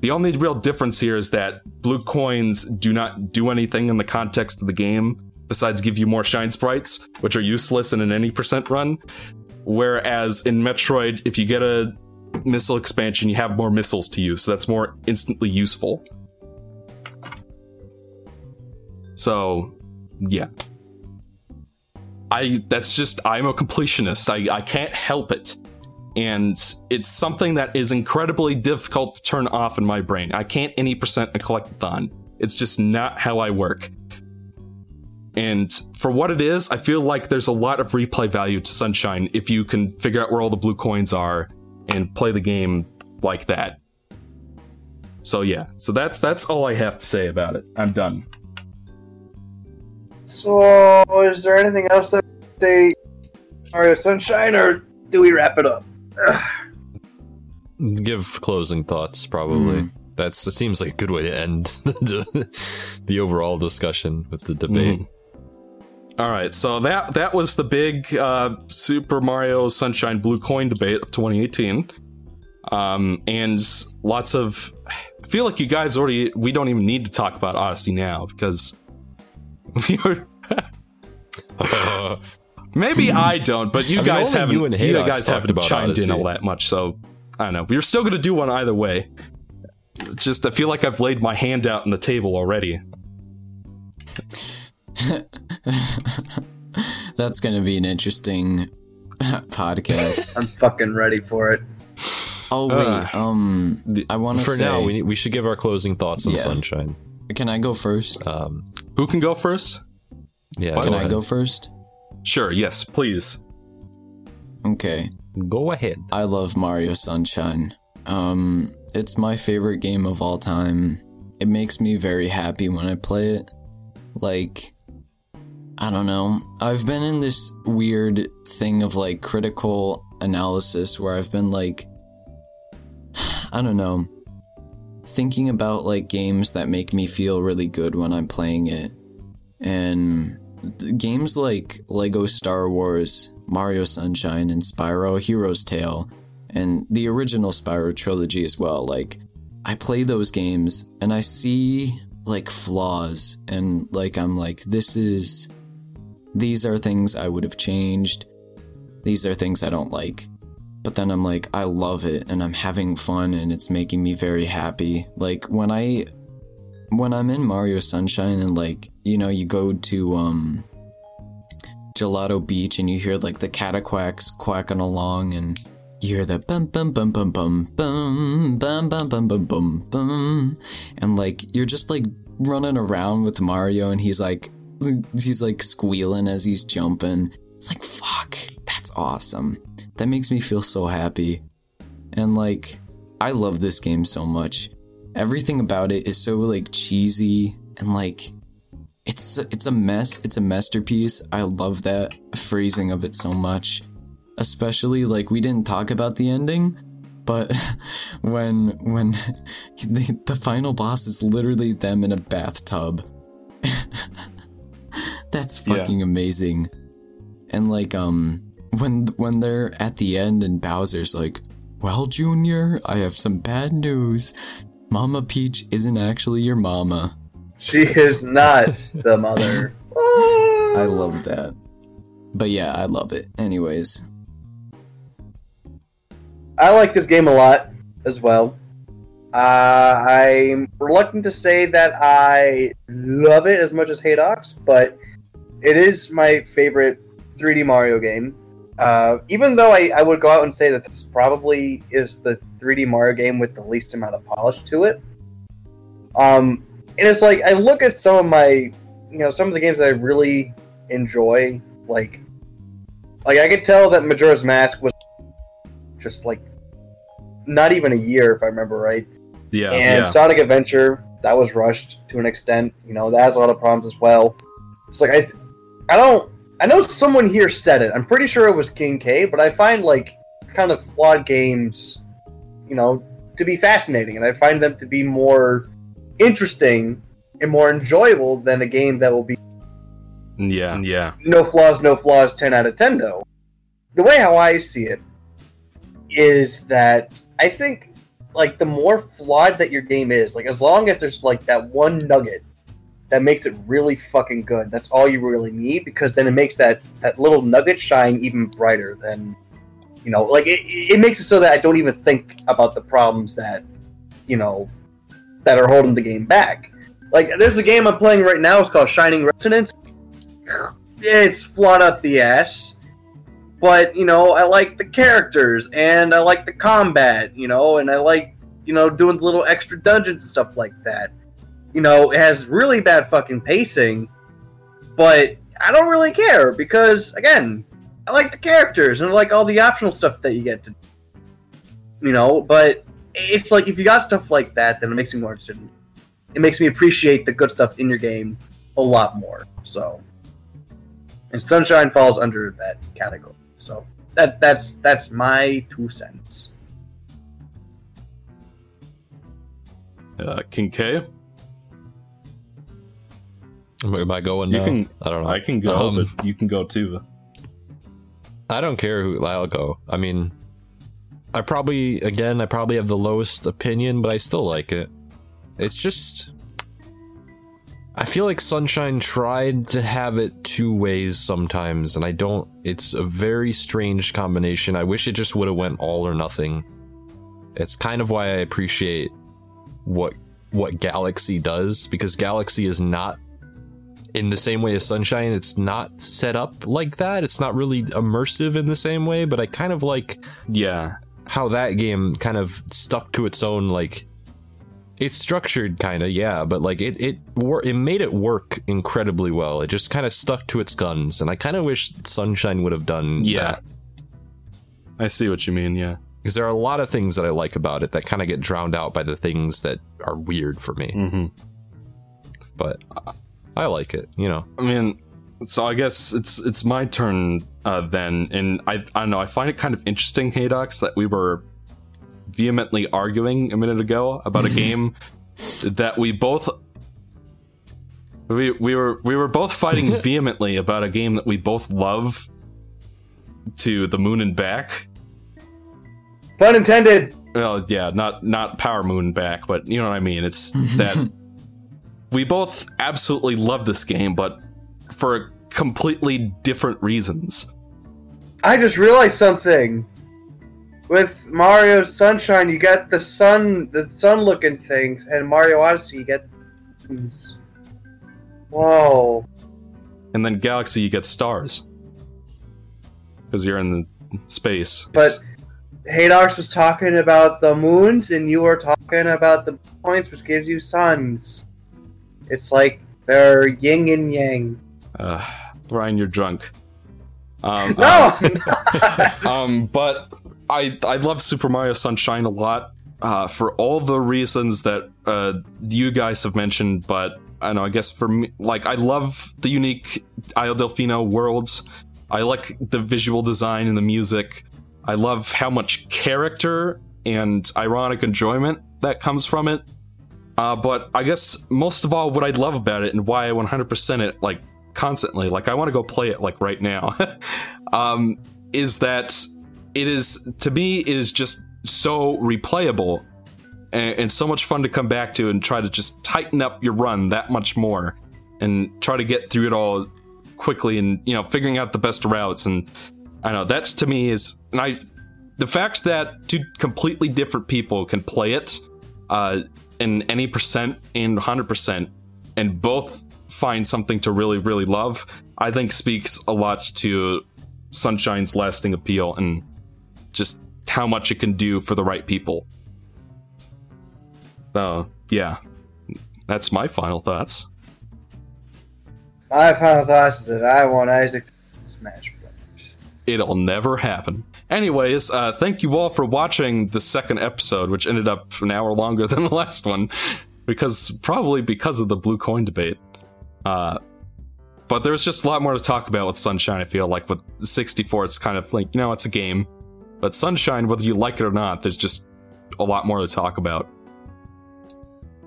The only real difference here is that blue coins do not do anything in the context of the game besides give you more shine sprites, which are useless in an any percent run. Whereas in Metroid, if you get a missile expansion, you have more missiles to use, so that's more instantly useful. So, yeah. I that's just I'm a completionist. I, I can't help it. And it's something that is incredibly difficult to turn off in my brain. I can't any percent a collectathon. It's just not how I work. And for what it is, I feel like there's a lot of replay value to Sunshine if you can figure out where all the blue coins are and play the game like that. So yeah, so that's that's all I have to say about it. I'm done. So, is there anything else that they Mario Sunshine, or do we wrap it up? [SIGHS] Give closing thoughts, probably. Hmm. That's that seems like a good way to end [LAUGHS] the, the overall discussion with the debate. All right, so that that was the big uh, Super Mario Sunshine Blue Coin debate of 2018, um, and lots of. I feel like you guys already. We don't even need to talk about Odyssey now because [LAUGHS] we are. [LAUGHS] Maybe I don't, but you I guys only haven't. you and you guys talked haven't about chimed in Odyssey. all that much, so I don't know. We're still going to do one either way. Just I feel like I've laid my hand out on the table already. [LAUGHS] That's gonna be an interesting [LAUGHS] podcast. I'm fucking ready for it. Oh wait, um, I want to For say. now, we we should give our closing thoughts on Yeah. Sunshine. can I go first? Um, Who can go first? yeah, can go I ahead. go first? Sure, yes, please. Okay. Go ahead. I love Mario Sunshine. Um, it's my favorite game of all time. It makes me very happy when I play it. Like, I don't know. I've been in this weird thing of like critical analysis where I've been like, [SIGHS] I don't know, thinking about like games that make me feel really good when I'm playing it. And games like Lego Star Wars, Mario Sunshine, and Spyro Hero's Tail, and the original Spyro trilogy as well. Like, I play those games and I see like flaws, and like, I'm like, this is. These are things I would have changed. These are things I don't like. But then I'm like, I love it and I'm having fun and it's making me very happy. Like, when I when I'm in Mario Sunshine and like, you know, you go to um Gelato Beach and you hear like the cataquacks quacking along and you hear the bum bum bum bum bum bum bum bum bum bum bum bum and like you're just like running around with Mario and he's like he's like squealing as he's jumping. It's like fuck, that's awesome. That makes me feel so happy. And like I love this game so much everything about it is so like cheesy and like it's it's a mess it's a masterpiece i love that phrasing of it so much especially like we didn't talk about the ending but [LAUGHS] when when [LAUGHS] the, the final boss is literally them in a bathtub [LAUGHS] that's Yeah. fucking amazing and like um when when they're at the end and bowser's like well junior i have some bad news Mama Peach isn't actually your mama. She is not the mother. [LAUGHS] I love that. But yeah, I love it. Anyways, I like this game a lot as well. Uh, I'm reluctant to say that I love it as much as Haydox, but it is my favorite 3D Mario game. Uh, even though I, I would go out and say that this probably is the 3D Mario game with the least amount of polish to it. Um, and it's like I look at some of my, you know, some of the games that I really enjoy. Like, like I could tell that Majora's Mask was just like not even a year, if I remember right. Yeah, and yeah. Sonic Adventure that was rushed to an extent. You know, that has a lot of problems as well. It's like I, I don't. I know someone here said it. I'm pretty sure it was King K, but I find like kind of flawed games, you know, to be fascinating, and I find them to be more interesting and more enjoyable than a game that will be Yeah, yeah. no flaws, no flaws, 10 out of 10 though. The way how I see it is that I think like the more flawed that your game is, like as long as there's like that one nugget that makes it really fucking good, that's all you really need because then it makes that that little nugget shine even brighter than you know, like it, it makes it so that I don't even think about the problems that you know that are holding the game back. Like there's a game I'm playing right now, it's called Shining Resonance it's flat up the ass. But, you know, I like the characters and I like the combat, you know, and I like, you know, doing little extra dungeons and stuff like that. You know, it has really bad fucking pacing, but I don't really care because, again, I like the characters and I like all the optional stuff that you get to You know, but it's like if you got stuff like that, then it makes me more interested. in- It makes me appreciate the good stuff in your game a lot more. So and Sunshine falls under that category. So that that's that's my two cents. Uh, King K, Am I going you now? can. I don't know. I can go, Um, but you can go too. I don't care who I'll go. I mean, I probably again I probably have the lowest opinion, but I still like it. It's just I feel like Sunshine tried to have it two ways sometimes, and I don't. It's a very strange combination. I wish it just would have went all or nothing. It's kind of why I appreciate what what Galaxy does because Galaxy is not in the same way as Sunshine, it's not set up like that. It's not really immersive in the same way, but I kind of like Yeah. how that game kind of stuck to its own like it's structured kind of yeah but like it it wor- it made it work incredibly well it just kind of stuck to its guns and i kind of wish sunshine would have done Yeah. I see what you mean, yeah. because there are a lot of things that i like about it that kind of get drowned out by the things that are weird for me hmm but i like it you know I mean, so I guess it's it's my turn uh, then, and I I don't know. I find it kind of interesting, Haydox, that we were vehemently arguing a minute ago about a [LAUGHS] game that we both we we were we were both fighting [LAUGHS] vehemently about a game that we both love to the moon and back. Pun intended. Well, yeah, not not Power Moon back, but you know what I mean. It's that [LAUGHS] we both absolutely love this game, but for completely different reasons. I just realized something. With Mario Sunshine, you get the sun, the sun-looking things, and Mario Odyssey, you get. things. Whoa! And then Galaxy, you get stars because you're in the space. But Haydox was talking about the moons, and you were talking about the points, which gives you suns. It's like they're yin and yang. uh, Ryan, you're drunk. Um, No, [LAUGHS] um, but I I love Super Mario Sunshine a lot uh, for all the reasons that uh, you guys have mentioned. But I know I guess for me, like I love the unique Isle Delfino worlds. I like the visual design and the music. I love how much character and ironic enjoyment that comes from it. Uh, but I guess most of all, what I love about it and why I 100% it like constantly, like I want to go play it like right now, [LAUGHS] um, is that it is to me it is just so replayable and, and so much fun to come back to and try to just tighten up your run that much more and try to get through it all quickly and you know figuring out the best routes. And I know that's to me is and I the fact that two completely different people can play it uh, in any percent and 100% and both find something to really really love I think speaks a lot to Sunshine's lasting appeal and just how much it can do for the right people. So, yeah. That's my final thoughts. my final thoughts is that I want Isaac to smash Brothers. It'll never happen. Anyways, uh, thank you all for watching the second episode, which ended up an hour longer [LAUGHS] than the last one, because probably because of the blue coin debate. Uh, but there's just a lot more to talk about with Sunshine. I feel like with 64, it's kind of like you know, it's a game, but Sunshine, whether you like it or not, there's just a lot more to talk about.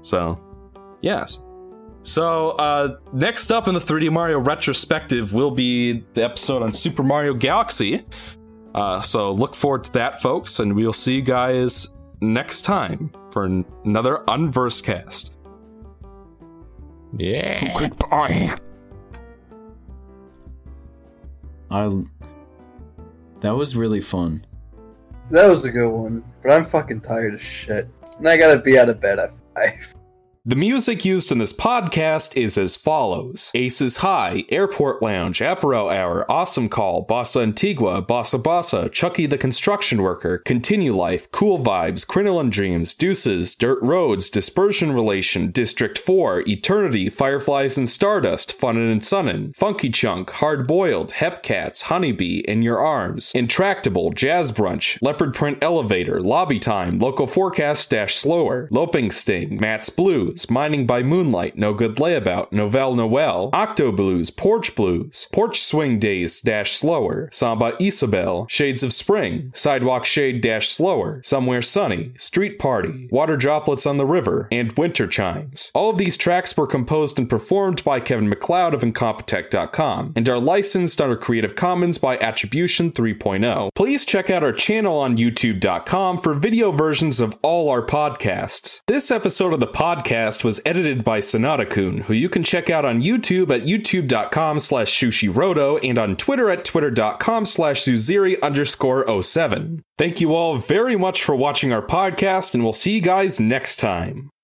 So, yes. So, uh, next up in the 3D Mario retrospective will be the episode on Super Mario Galaxy. Uh, so, look forward to that, folks, and we'll see you guys next time for an- another Unverse cast. yeah Goodbye. I. That was really fun. That was a good one, but I'm fucking tired of shit, and I gotta be out of bed at five. The music used in this podcast is as follows. Aces High, Airport Lounge, Apero Hour, Awesome Call, Bossa Antigua, Bossa Bossa, Chucky the Construction Worker, Continue Life, Cool Vibes, Crinoline Dreams, Deuces, Dirt Roads, Dispersion Relation, District 4, Eternity, Fireflies and Stardust, Funnin' and Sunnin', Funky Chunk, Hard Boiled, Hepcats, Honeybee, In Your Arms, Intractable, Jazz Brunch, Leopard Print Elevator, Lobby Time, Local Forecast Dash Slower, Loping Sting, Matt's Blues, Mining by Moonlight, No Good Layabout, Nouvelle Noel, Octo Blues, Porch Blues, Porch Swing Days Dash Slower, Samba Isabel, Shades of Spring, Sidewalk Shade Dash Slower, Somewhere Sunny, Street Party, Water Droplets on the River, and Winter Chimes. All of these tracks were composed and performed by Kevin MacLeod of Incompetech.com and are licensed under Creative Commons by Attribution 3.0. Please check out our channel on YouTube.com for video versions of all our podcasts. This episode of the podcast was edited by Sonata Kun, who you can check out on YouTube at youtube.com slash shushiroto and on Twitter at twitter.com slash zuziri underscore 07. Thank you all very much for watching our podcast, and we'll see you guys next time.